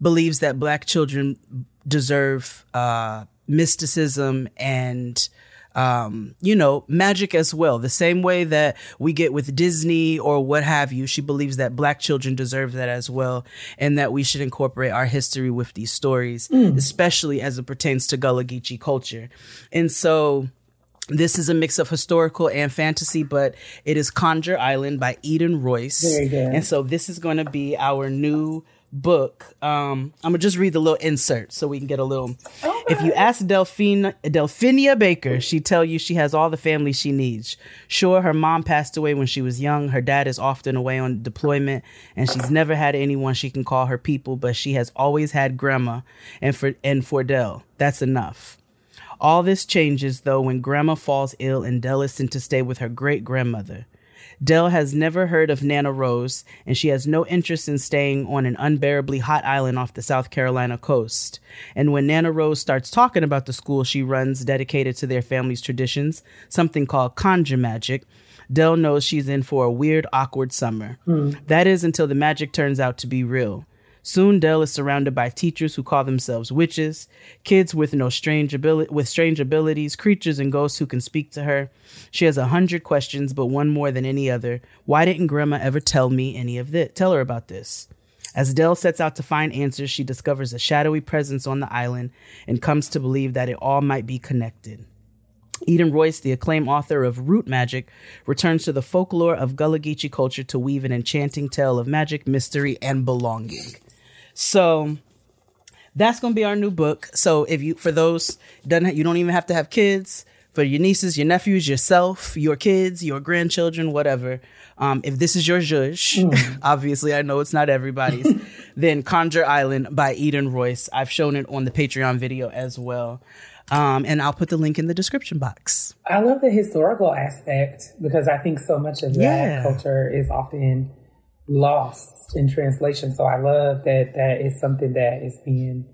believes that black children deserve uh, mysticism and um, you know, magic as well. The same way that we get with Disney or what have you, she believes that black children deserve that as well, and that we should incorporate our history with these stories, especially as it pertains to Gullah Geechee culture. And so, this is a mix of historical and fantasy, but it is Conjure Island by Eden Royce. And so this is going to be our new book. Um, I'm gonna just read the little insert so we can get a little. If you ask Delphine, Delphinia Baker, she'd tell you she has all the family she needs. Sure, her mom passed away when she was young. Her dad is often away on deployment, and she's never had anyone she can call her people. But she has always had grandma and for and Fordell. That's enough. All this changes though when Grandma falls ill and Dell is sent to stay with her great grandmother. Dell has never heard of Nana Rose, and she has no interest in staying on an unbearably hot island off the South Carolina coast. And when Nana Rose starts talking about the school she runs dedicated to their family's traditions, something called conjure magic, Dell knows she's in for a weird, awkward summer. Hmm. That is until the magic turns out to be real. Soon Dell is surrounded by teachers who call themselves witches, kids with no strange with strange abilities, creatures and ghosts who can speak to her. She has a hundred questions, but one more than any other. Why didn't Grandma ever tell me any of this? Tell her about this. As Dell sets out to find answers, she discovers a shadowy presence on the island and comes to believe that it all might be connected. Eden Royce, the acclaimed author of Root Magic, returns to the folklore of Gullah Geechee culture to weave an enchanting tale of magic, mystery, and belonging. So that's gonna be our new book. So if you, for those, doesn't you don't even have to have kids. For your nieces, your nephews, yourself, your kids, your grandchildren, whatever. Um, if this is your zhuzh, obviously I know it's not everybody's. then Conjure Island by Eden Royce. I've shown it on the Patreon video as well. Um, and I'll put the link in the description box. I love the historical aspect because I think so much of that Yeah. culture is often lost in translation. So I love that that is something that is being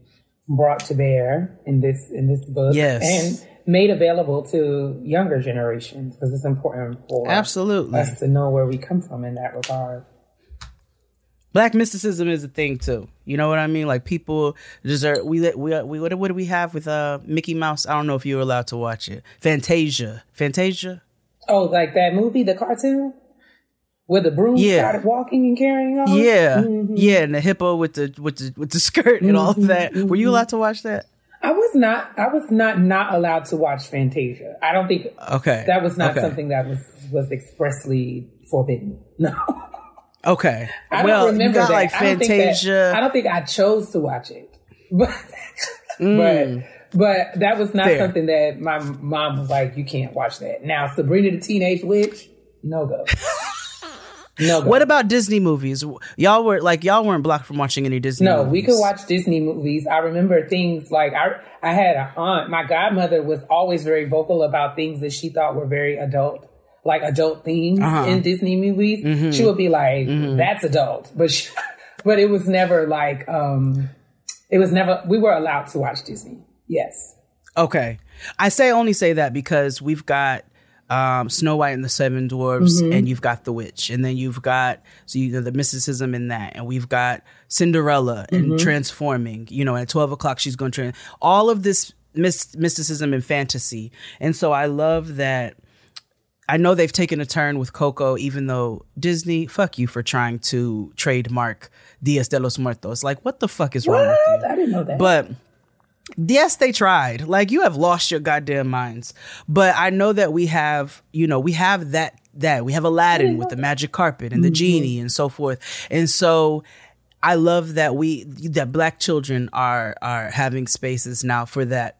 brought to bear in this in this book Yes. and made available to younger generations because it's important for Absolutely. us to know where we come from in that regard. Black mysticism is a thing too. You know what I mean? Like people deserve. We we we what, what do we have with uh Mickey Mouse? I don't know if you were allowed to watch it. Fantasia, Fantasia. Oh, like that movie, the cartoon, where the broom Yeah. started walking and carrying on. Yeah, mm-hmm. yeah, and the hippo with the with the with the skirt and all of that. Were you mm-hmm. allowed to watch that? I was not. I was not not allowed to watch Fantasia. I don't think Okay, that was not okay. something that was was expressly forbidden. No, Okay, I well, don't remember you got that. like I don't think that- Fantasia. I don't think I chose to watch it, but mm. but but that was not Mm. Fair. something that my mom was like, "You can't watch that." Now, Sabrina the Teenage Witch, no go. No what about Disney movies? Y'all were like y'all weren't blocked from watching any Disney. No, movies. we could watch Disney movies. I remember things like I I had an aunt. My godmother was always very vocal about things that she thought were very adult, like adult themes Uh-huh. in Disney movies. Mm-hmm. She would be like, "That's adult," but she, but it was never like um, it was never. We were allowed to watch Disney. Yes. Okay. I say only say that because we've got um, Snow White and the Seven Dwarfs, Mm-hmm. and you've got The Witch, and then you've got so you know the mysticism in that, and we've got Cinderella and Mm-hmm. transforming. You know, at twelve o'clock she's going to. All of this myst- mysticism and fantasy, and so I love that I know they've taken a turn with Coco, even though Disney, fuck you for trying to trademark Dias de los Muertos. Like, what the fuck is wrong with you? I didn't know that. But yes, they tried. Like you have lost your goddamn minds. But I know that we have, you know, we have that that we have Aladdin with the magic carpet and the mm-hmm. genie and so forth. And so I love that we that black children are are having spaces now for that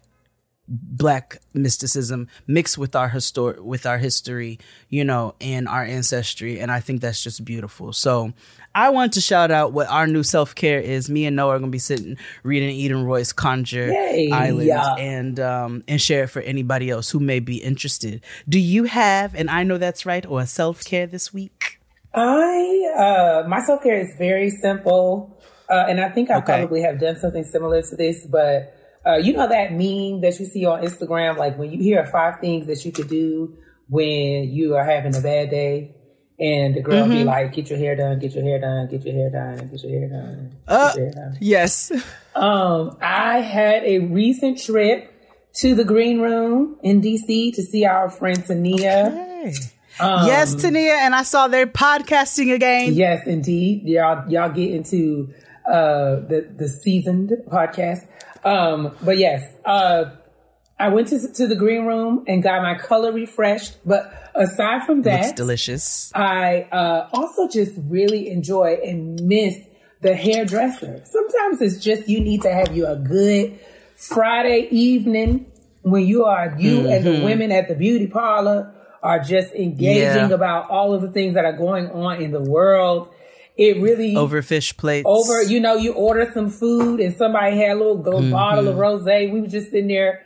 black mysticism mixed with our histor- with our history, you know, and our ancestry and I think that's just beautiful. So I want to shout out what our new self-care is. Me and Noah are going to be sitting reading Eden Royce Conjure Yay. Island Yeah. and um and share it for anybody else who may be interested. Do you have and I know that's right or a self-care this week? I uh my self care is very simple, uh, and I think I Okay. probably have done something similar to this. But uh, you know that meme that you see on Instagram, like when you hear five things that you could do when you are having a bad day, and the girl Mm-hmm. be like, "Get your hair done, get your hair done, get your hair done, get your hair done, Uh, your hair done." Yes. Um, I had a recent trip to the Green Room in DC to see our friend Tania. Um, yes, Tania, and I saw they're podcasting again. Yes, indeed. Y'all y'all get into uh the the seasoned podcast. Um but yes, uh I went to to the green room and got my color refreshed, but aside from that, delicious. I uh also just really enjoy and miss the hairdresser. Sometimes it's just you need to have you a good Friday evening when you are you and the women at the beauty parlor are just engaging Yeah. about all of the things that are going on in the world. It really Over fish plates. over, you know, you order some food and somebody had a little go- bottle of rosé. We were just in there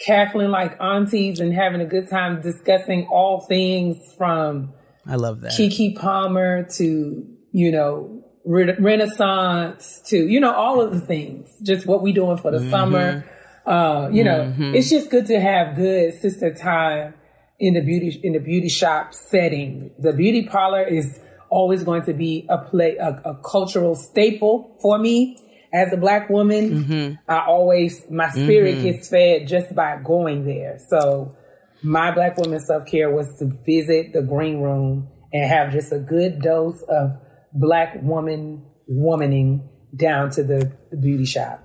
cackling like aunties and having a good time discussing all things from I love that. Keke Palmer to, you know, re- Renaissance to, you know, all of the things, just what we doing for the Mm-hmm. summer. Uh, you know, it's just good to have good sister time in the beauty, in the beauty shop setting. The beauty parlor is always going to be a play, a, a cultural staple for me. As a black woman, mm-hmm. I always, my spirit mm-hmm. gets fed just by going there. So, my black woman self care was to visit the green room and have just a good dose of black woman womaning down to the, the beauty shop.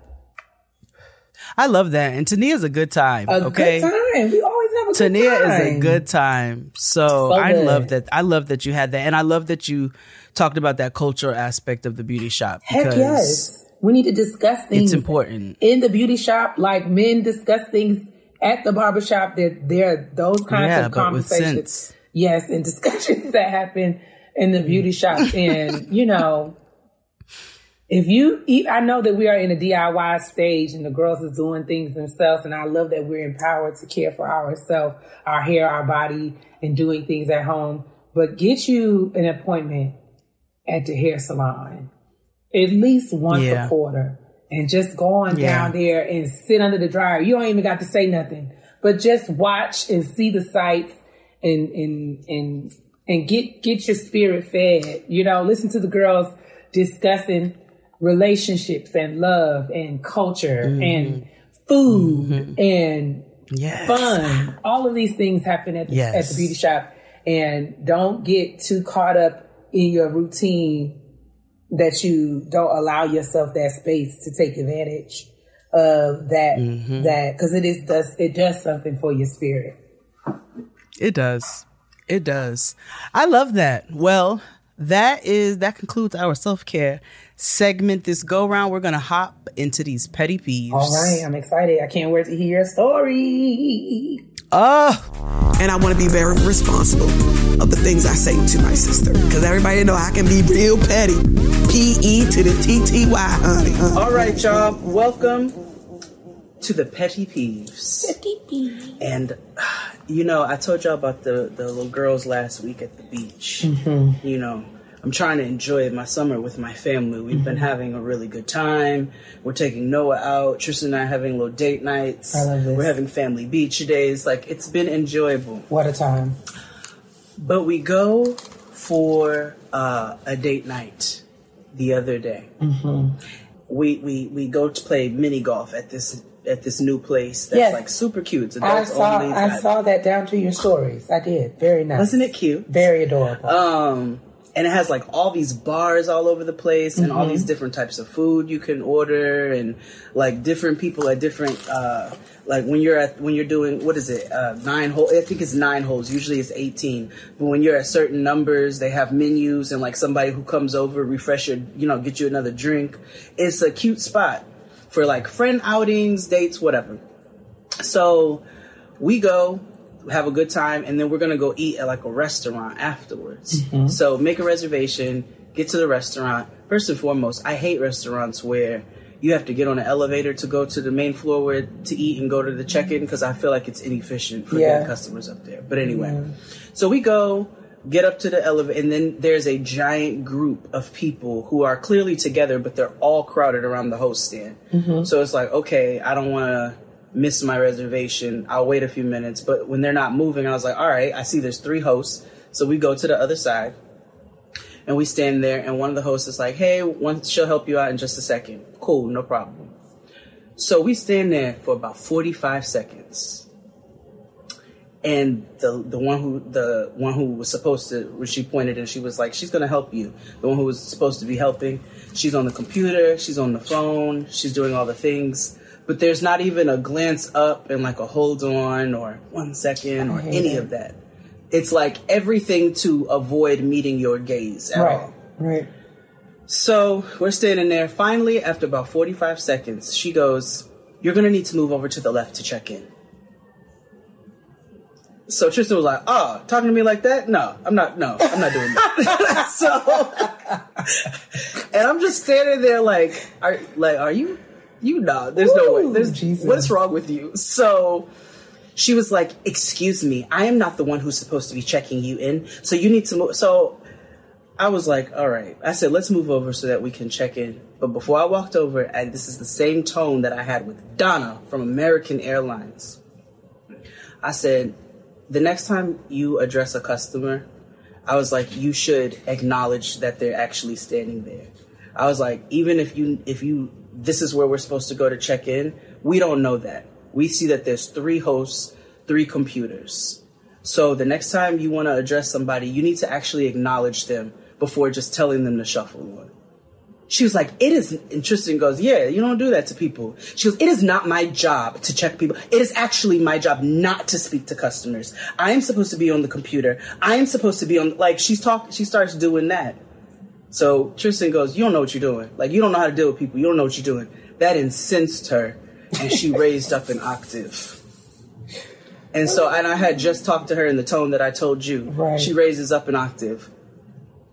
I love that. And Tania's a good time. A okay. good time. We always have a good Tania time. is a good time. So, So I good. love that. I love that you had that. And I love that you talked about that cultural aspect of the beauty shop. Heck because yes. We need to discuss things It's important. in the beauty shop, like men discuss things at the barbershop. That there are those kinds Yeah, of but with conversations. sense. Yes, and discussions that happen in the beauty shop. And you know, if you eat, I know that we are in a DIY stage and the girls is doing things themselves. And I love that we're empowered to care for ourselves, our hair, our body, and doing things at home. But get you an appointment at the hair salon at least once Yeah. a quarter and just go on Yeah. down there and sit under the dryer. You don't even got to say nothing, but just watch and see the sights and, and, and, and get, get your spirit fed. You know, listen to the girls discussing relationships and love and culture mm-hmm. and food mm-hmm. and Yes. fun. All of these things happen at the, Yes. at the beauty shop. And don't get too caught up in your routine that you don't allow yourself that space to take advantage of that Mm-hmm. that because it is does it does something for your spirit. It does. It does. I love that. Well, that is that concludes our self-care segment this go round. We're gonna hop into these petty peeves. All right, I'm excited. I can't wait to hear your story. Oh, and I want to be very responsible of the things I say to my sister because everybody know I can be real petty. P E to the T T Y, honey. honey. all right, y'all. Welcome to the petty peeves. Petty Peeves. And you know, I told y'all about the the little girls last week at the beach. Mm-hmm. You know, I'm trying to enjoy my summer with my family. We've been Mm-hmm. having a really good time. We're taking Noah out. Tristan and I are having little date nights. I love this. We're having family beach days. Like it's been enjoyable. What a time. But we go for uh, a date night the other day. we we we go to play mini golf at this at this new place that's Yes. like super cute. It's I saw. I saw that down to your stories. I did. Very nice. Wasn't it cute? Very adorable. Um, and it has like all these bars all over the place and Mm-hmm. all these different types of food you can order and like different people at different uh like when you're at when you're doing what is it? Uh nine hole i think it's nine holes. Usually it's 18 but when you're at certain numbers they have menus and like somebody who comes over refresh your you know get you another drink. It's a cute spot for like friend outings dates whatever. So we go have a good time and then we're gonna go eat at like a restaurant afterwards. Mm-hmm. So make a reservation get to the restaurant. First and foremost i hate restaurants where you have to get on an elevator to go to the main floor where to eat and go to the check-in because i feel like it's inefficient for Yeah. getting customers up there. But anyway mm-hmm. so we go get up to the elevator and then there's a giant group of people who are clearly together but they're all crowded around the host stand. Mm-hmm. So it's like okay i don't want to miss my reservation. I'll wait a few minutes. But when they're not moving i was like all right i see there's three hosts. So we go to the other side and we stand there and one of the hosts is like hey one she'll help you out in just a second. Cool no problem. So we stand there for about 45 seconds. And the the one who the one who was supposed to when she pointed and she was like she's gonna help you. The one who was supposed to be helping she's on the computer she's on the phone she's doing all the things but there's not even a glance up and like a hold on or one second or any it. of that it's like everything to avoid meeting your gaze at right. all Right. so we're standing there. Finally, after about 45 seconds, she goes, You're going to need to move over to the left to check in. So Tristan was like, Oh, talking to me like that? No, I'm not. No, I'm not doing that. so, and I'm just standing there like, Are like, are you? You know, there's no way. There's Jesus. What's wrong with you? So she was like, Excuse me, I am not the one who's supposed to be checking you in. So you need to move. So I was like, all right. I said, let's move over so that we can check in. But before I walked over, and this is the same tone that I had with Donna from American Airlines, I said, the next time you address a customer, I was like, you should acknowledge that they're actually standing there. I was like, even if you, if you, this is where we're supposed to go to check in, we don't know that. We see that there's three hosts, three computers. So the next time you want to address somebody, you need to actually acknowledge them before just telling them to shuffle on. She was like, it is, interesting. Goes, yeah, you don't do that to people. She goes, it is not my job to check people. It is actually my job not to speak to customers. I am supposed to be on the computer. I am supposed to be on, like, she's talking, she starts doing that. So Tristan goes, you don't know what you're doing. Like, you don't know how to deal with people. You don't know what you're doing. That incensed her, and she raised up an octave. And so, and I had just talked to her in the tone that I told you. Right. She raises up an octave.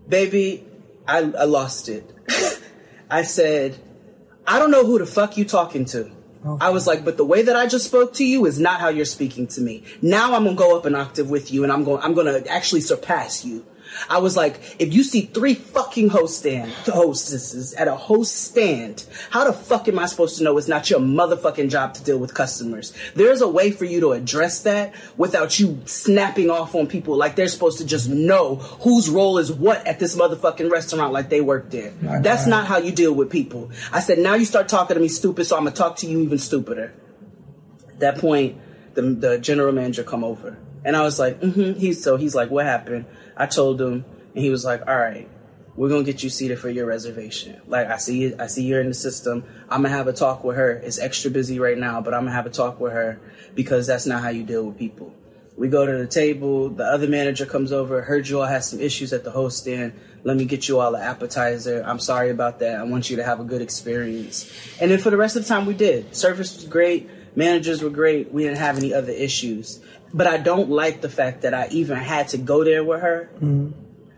Baby, I, I lost it. I said, I don't know who the fuck you talking to. I was like, but the way that I just spoke to you is not how you're speaking to me. Now I'm gonna go up an octave with you and I'm going I'm gonna actually surpass you. I was like, if you see three fucking host stand hostesses at a host stand, how the fuck am I supposed to know it's not your motherfucking job to deal with customers? There's a way for you to address that without you snapping off on people like they're supposed to just know whose role is what at this motherfucking restaurant like they work there. That's not how you deal with people. I said, now you start talking to me stupid, so I'm gonna talk to you even stupider. At that point, the, the general manager come over. And I was like, mm-hmm. He's so he's like, what happened? I told him, and he was like, all right, we're gonna get you seated for your reservation. Like I see, you, I see you're in the system. I'm gonna have a talk with her. It's extra busy right now, but I'm gonna have a talk with her because that's not how you deal with people. We go to the table. The other manager comes over. Heard you all had some issues at the host stand. Let me get you all an appetizer. I'm sorry about that. I want you to have a good experience. And then for the rest of the time, we did. Service was great. Managers were great. We didn't have any other issues. But I don't like the fact that I even had to go there with her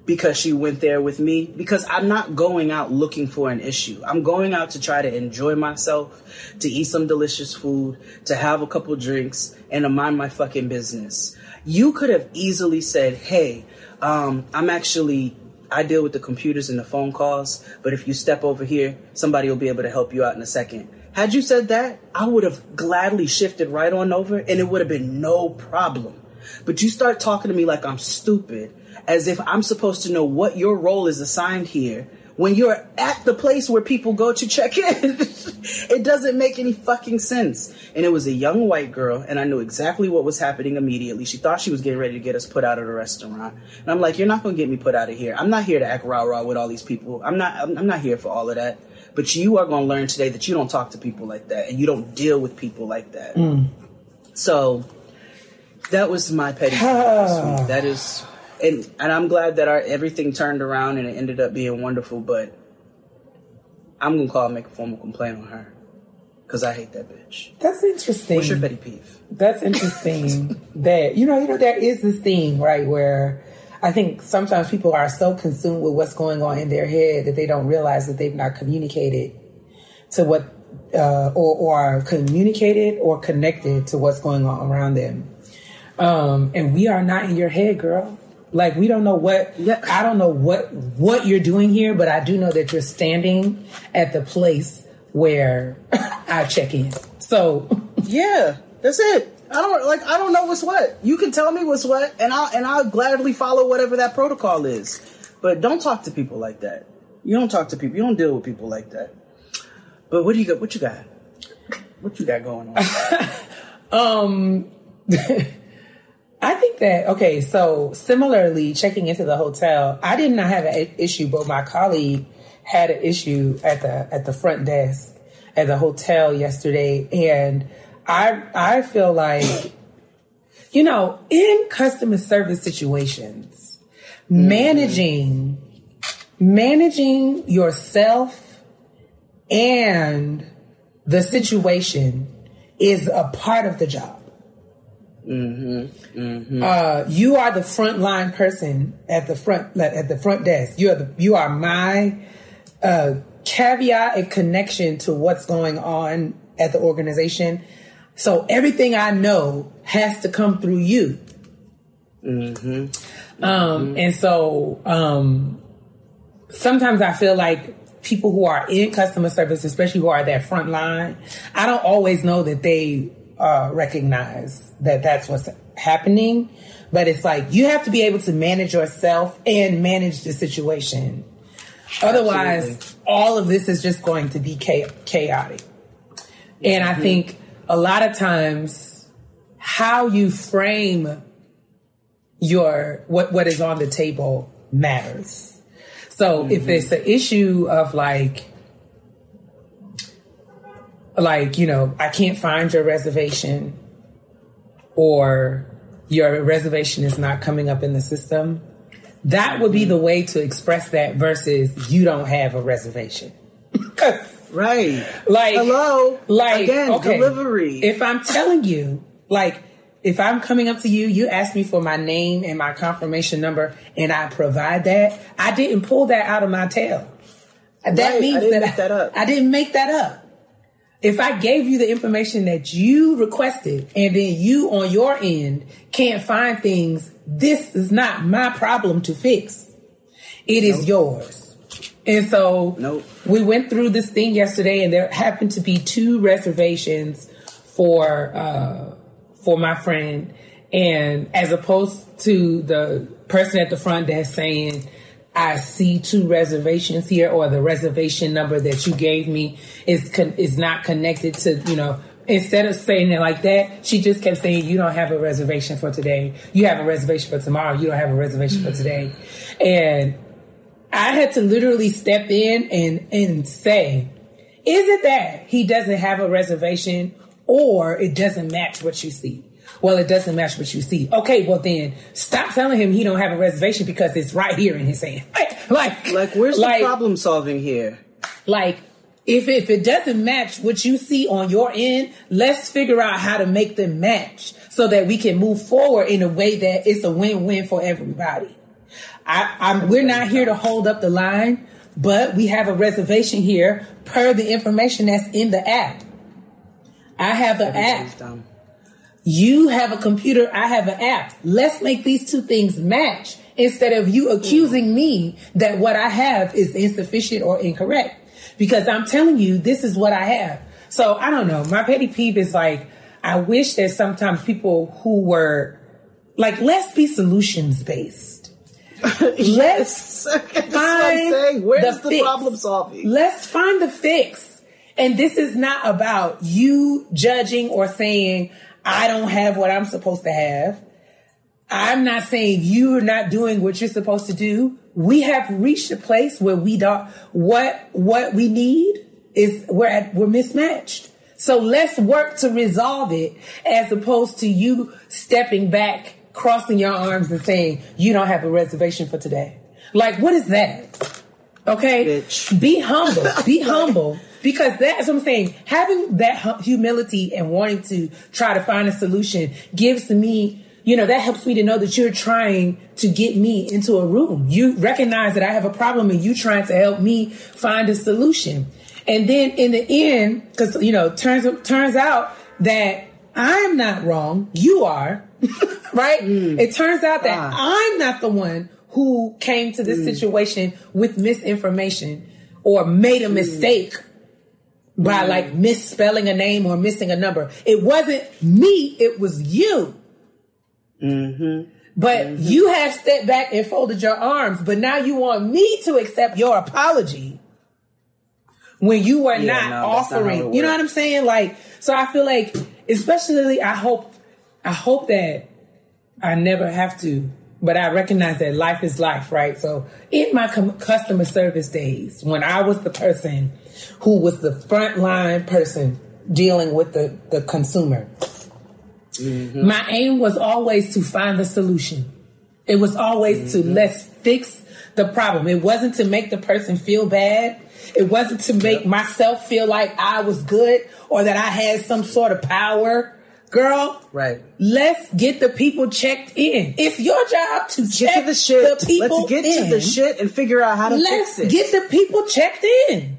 because she went there with me because I'm not going out looking for an issue. I'm going out to try to enjoy myself, to eat some delicious food, to have a couple drinks, and to mind my fucking business. You could have easily said, hey, um, I'm actually, I deal with the computers and the phone calls, but if you step over here, somebody will be able to help you out in a second. Had you said that, I would have gladly shifted right on over and it would have been no problem. But you start talking to me like I'm stupid, as if I'm supposed to know what your role is assigned here when you're at the place where people go to check in. it doesn't make any fucking sense. And it was a young white girl, and I knew exactly what was happening immediately. She thought she was getting ready to get us put out of the restaurant. And I'm like, you're not going to get me put out of here. I'm not here to act rah rah with all these people. I'm not, I'm not here for all of that. But you are going to learn today that you don't talk to people like that and you don't deal with people like that. Mm. So that was my petty. That is, and and I'm glad that our everything turned around and it ended up being wonderful. But I'm gonna call and make a formal complaint on her because I hate that bitch. That's interesting. What's your petty peeve? That's interesting. that you know, you know, there is this thing right where I think sometimes people are so consumed with what's going on in their head that they don't realize that they've not communicated to what uh, or, or communicated or connected to what's going on around them. Um, and we are not in your head, girl. Like we don't know what I don't know what what you're doing here, but I do know that you're standing at the place where I check in. So yeah, that's it. I don't like I don't know what's what. You can tell me what's what and I'll and I'll gladly follow whatever that protocol is. But don't talk to people like that. You don't talk to people. You don't deal with people like that. But what do you got? What you got? What you got going on? um I think that okay. So similarly, checking into the hotel, I did not have an issue, but my colleague had an issue at the at the front desk at the hotel yesterday, and I I feel like you know in customer service situations, mm-hmm. managing managing yourself and the situation is a part of the job. Mm-hmm. Mm-hmm. Uh, you are the frontline person at the front at the front desk. You are the you are my uh, caveat and connection to what's going on at the organization. So everything I know has to come through you. Mm-hmm. Um, and so um, sometimes I feel like people who are in customer service, especially who are that front line, I don't always know that they uh, recognize that that's what's happening. But it's like you have to be able to manage yourself and manage the situation. Otherwise, Absolutely. all of this is just going to be chaotic. And I think a lot of times how you frame your what what is on the table matters. So mm-hmm. if it's an issue of like like, you know, I can't find your reservation or your reservation is not coming up in the system, that would be the way to express that versus you don't have a reservation. right. Like, hello. Like, again, okay, delivery. If I'm telling you, like, if I'm coming up to you, you ask me for my name and my confirmation number, and I provide that, I didn't pull that out of my tail. That right, means that, I, that I didn't make that up if I gave you the information that you requested and then you on your end can't find things, this is not my problem to fix. It is nope. yours. And so nope. we went through this thing yesterday and there happened to be two reservations for uh, for my friend and as opposed to the person at the front desk saying I see two reservations here, or the reservation number that you gave me is con- is not connected to you know. Instead of saying it like that, she just kept saying, "You don't have a reservation for today. You have a reservation for tomorrow. You don't have a reservation for today." And I had to literally step in and and say, "Is it that he doesn't have a reservation, or it doesn't match what you see?" well, it doesn't match what you see. Okay, well then stop telling him he don't have a reservation because it's right here in his hand. Like, like where's like, the problem solving here? Like, if if it doesn't match what you see on your end, let's figure out how to make them match so that we can move forward in a way that it's a win-win for everybody. I, I'm, we're not here to hold up the line, but we have a reservation here per the information that's in the app. I have an app. You have a computer, I have an app. Let's make these two things match instead of you accusing me that what I have is insufficient or incorrect. Because I'm telling you, this is what I have. So I don't know. My petty peeve is like, I wish that sometimes people who were like, let's be solutions based. Let's That's I'm find. Where's the, fix. problem solving? Let's find the fix. And this is not about you judging or saying, I don't have what I'm supposed to have. I'm not saying you're not doing what you're supposed to do. We have reached a place where we don't, what, what we need is we're at, we're mismatched. So let's work to resolve it as opposed to you stepping back, crossing your arms and saying, you don't have a reservation for today. Like, what is that? Okay. Bitch. Be humble. Be humble. Because that's what I'm saying. Having that hu- humility and wanting to try to find a solution gives me, you know, that helps me to know that you're trying to get me into a room. You recognize that I have a problem and you trying to help me find a solution. And then in the end, because you know, turns turns out that I'm not wrong, you are, right? Mm. It turns out that ah. I'm not the one who came to this mm. situation with misinformation or made a mm. mistake by like misspelling a name or missing a number. It wasn't me, it was you. Mm-hmm. But mm-hmm. you have stepped back and folded your arms, but now you want me to accept your apology when you were Yeah, not no, that's not offering. you know what I'm saying? Like, so I feel like, especially, I hope, I hope that I never have to, but I recognize that life is life, right? So in my com- customer service days, when I was the person who was the frontline person dealing with the, the consumer, mm-hmm. my aim was always to find the solution. It was always mm-hmm. to let's fix the problem. It wasn't to make the person feel bad. It wasn't to make myself feel like I was good or that I had some sort of power. Girl, Right. let's get the people checked in. It's your job to Get check to the shit. the people Let's get in. to the shit and figure out how to Let's fix it. get the people checked in.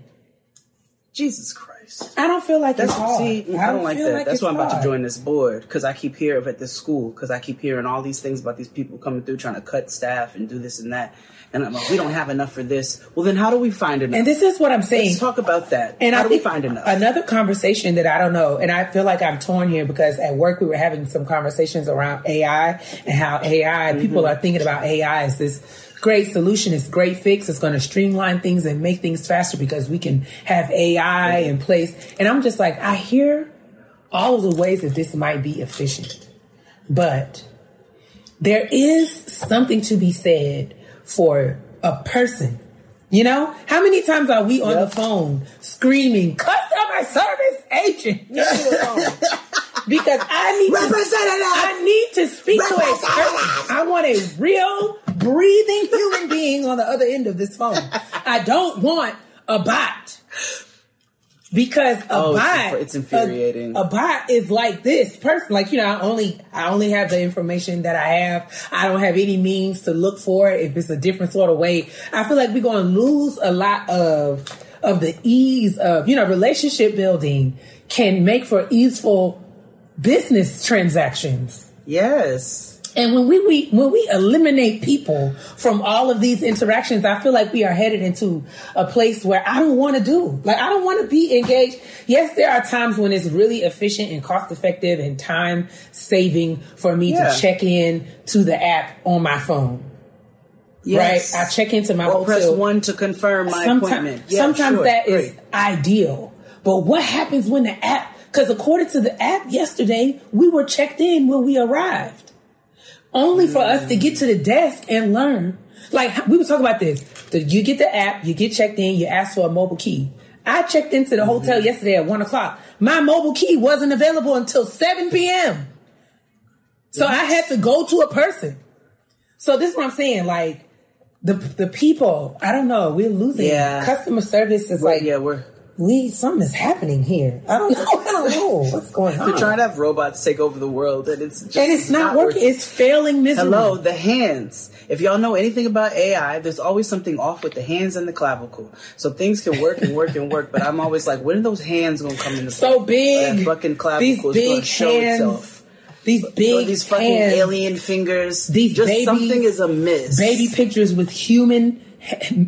Jesus Christ. I don't feel like That's it's hard. see, I don't like feel that. That's why I'm about to join this board because I keep hearing at this school because I keep hearing all these things about these people coming through trying to cut staff and do this and that. And I'm like, we don't have enough for this. Well, then how do we find enough? And this is what I'm saying. Let's talk about that. And how I do we find enough? Another conversation that I don't know, and I feel like I'm torn here because at work we were having some conversations around AI and how AI Mm-hmm. people are thinking about AI as this great solution, it's great fix, it's going to streamline things and make things faster because we can have AI in place. And I'm just like, I hear all of the ways that this might be efficient, but there is something to be said for a person. You know, how many times are we on the phone screaming, customer service agent? into the phone? because I need to, I need to speak to a person. I want a real breathing human being on the other end of this phone. I don't want a bot. Because a Oh, bot, it's infuriating. A, a bot is like this person. Like you know, I only I only have the information that I have. I don't have any means to look for it if it's a different sort of way. I feel like we're going to lose a lot of of the ease of you know relationship building can make for easeful business transactions. yes. And when we, we when we eliminate people from all of these interactions, I feel like we are headed into a place where I don't want to do. Like I don't want to be engaged. Yes, there are times when it's really efficient and cost effective and time saving for me Yeah. to check in to the app on my phone. Yes. Right? I check into my Or press one to confirm my Sometime- appointment. Yeah, sometimes sure. that is Great. ideal. But what happens when the app, because according to the app yesterday, we were checked in when we arrived. Only for us to get to the desk and learn. Like we were talking about this. So you get the app, you get checked in, you ask for a mobile key. I checked into the hotel Mm-hmm. yesterday at one o'clock. My mobile key wasn't available until 7 p.m. So I had to go to a person. So this is what I'm saying. Like the the people, I don't know, we're losing. Yeah. Customer service is like yeah, we're we something is happening here. I don't know. I don't know what's going on. they're trying to have robots take over the world, and it's just and it's not, working. It's failing miserably. Hello, the hands. If y'all know anything about AI, there's always something off with the hands and the clavicle. So things can work and work and work, but I'm always like, when are those hands gonna come into so play? big. That fucking these clavicle is gonna big show hands. itself. These Or big these fucking hands. alien fingers. These just something is amiss. baby pictures with human,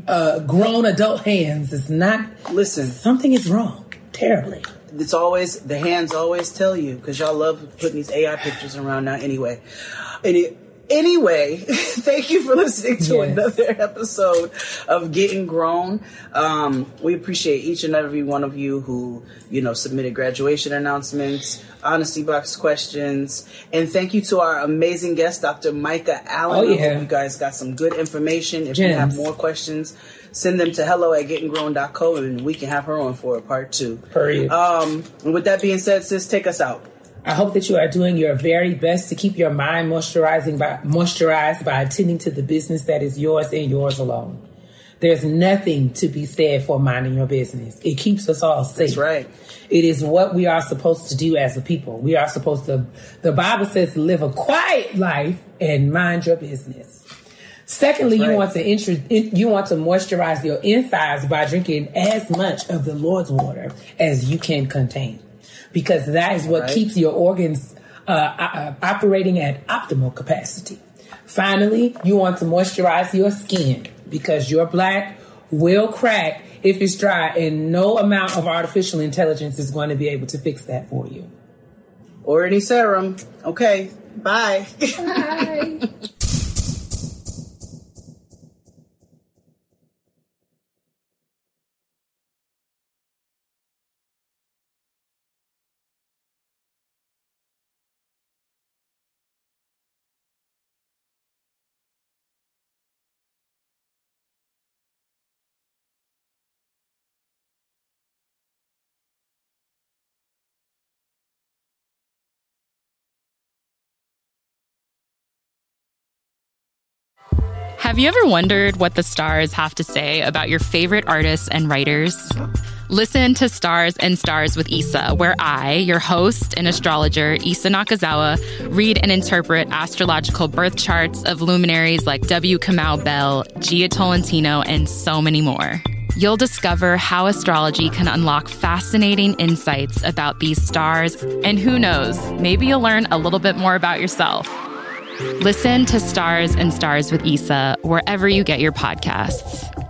uh, grown adult hands. is not. Listen, Something is wrong. Terribly. it's always the hands always tell you because y'all love putting these AI pictures around now anyway. And it, Anyway, thank you for listening to Yes. another episode of Getting Grown. Um, we appreciate each and every one of you who, you know, submitted graduation announcements, honesty box questions, and thank you to our amazing guest, Dr. Micah Allen. Oh, I hope yeah. you guys got some good information. If you have more questions, send them to hello at gettingrown.co and we can have her on for a part two. Period. Um, and with that being said, sis, take us out. I hope that you are doing your very best to keep your mind moisturizing by moisturized by attending to the business that is yours and yours alone. There's nothing to be said for minding your business. It keeps us all safe. That's right. It is what we are supposed to do as a people. We are supposed to, the Bible says, live a quiet life and mind your business. Secondly, you want to intro, in, you want to moisturize your insides by drinking as much of the Lord's water as you can contain, because that is what Right. keeps your organs uh, uh, operating at optimal capacity. Finally, you want to moisturize your skin because your black will crack if it's dry, and no amount of artificial intelligence is going to be able to fix that for you. Or any serum. Okay. bye. Bye. Have you ever wondered what the stars have to say about your favorite artists and writers? Listen to Stars and Stars with Issa, where I, your host and astrologer, Issa Nakazawa, read and interpret astrological birth charts of luminaries like W. Kamau Bell, Jia Tolentino, and so many more. You'll discover how astrology can unlock fascinating insights about these stars, and who knows, maybe you'll learn a little bit more about yourself. Listen to Stars and Stars with Issa wherever you get your podcasts.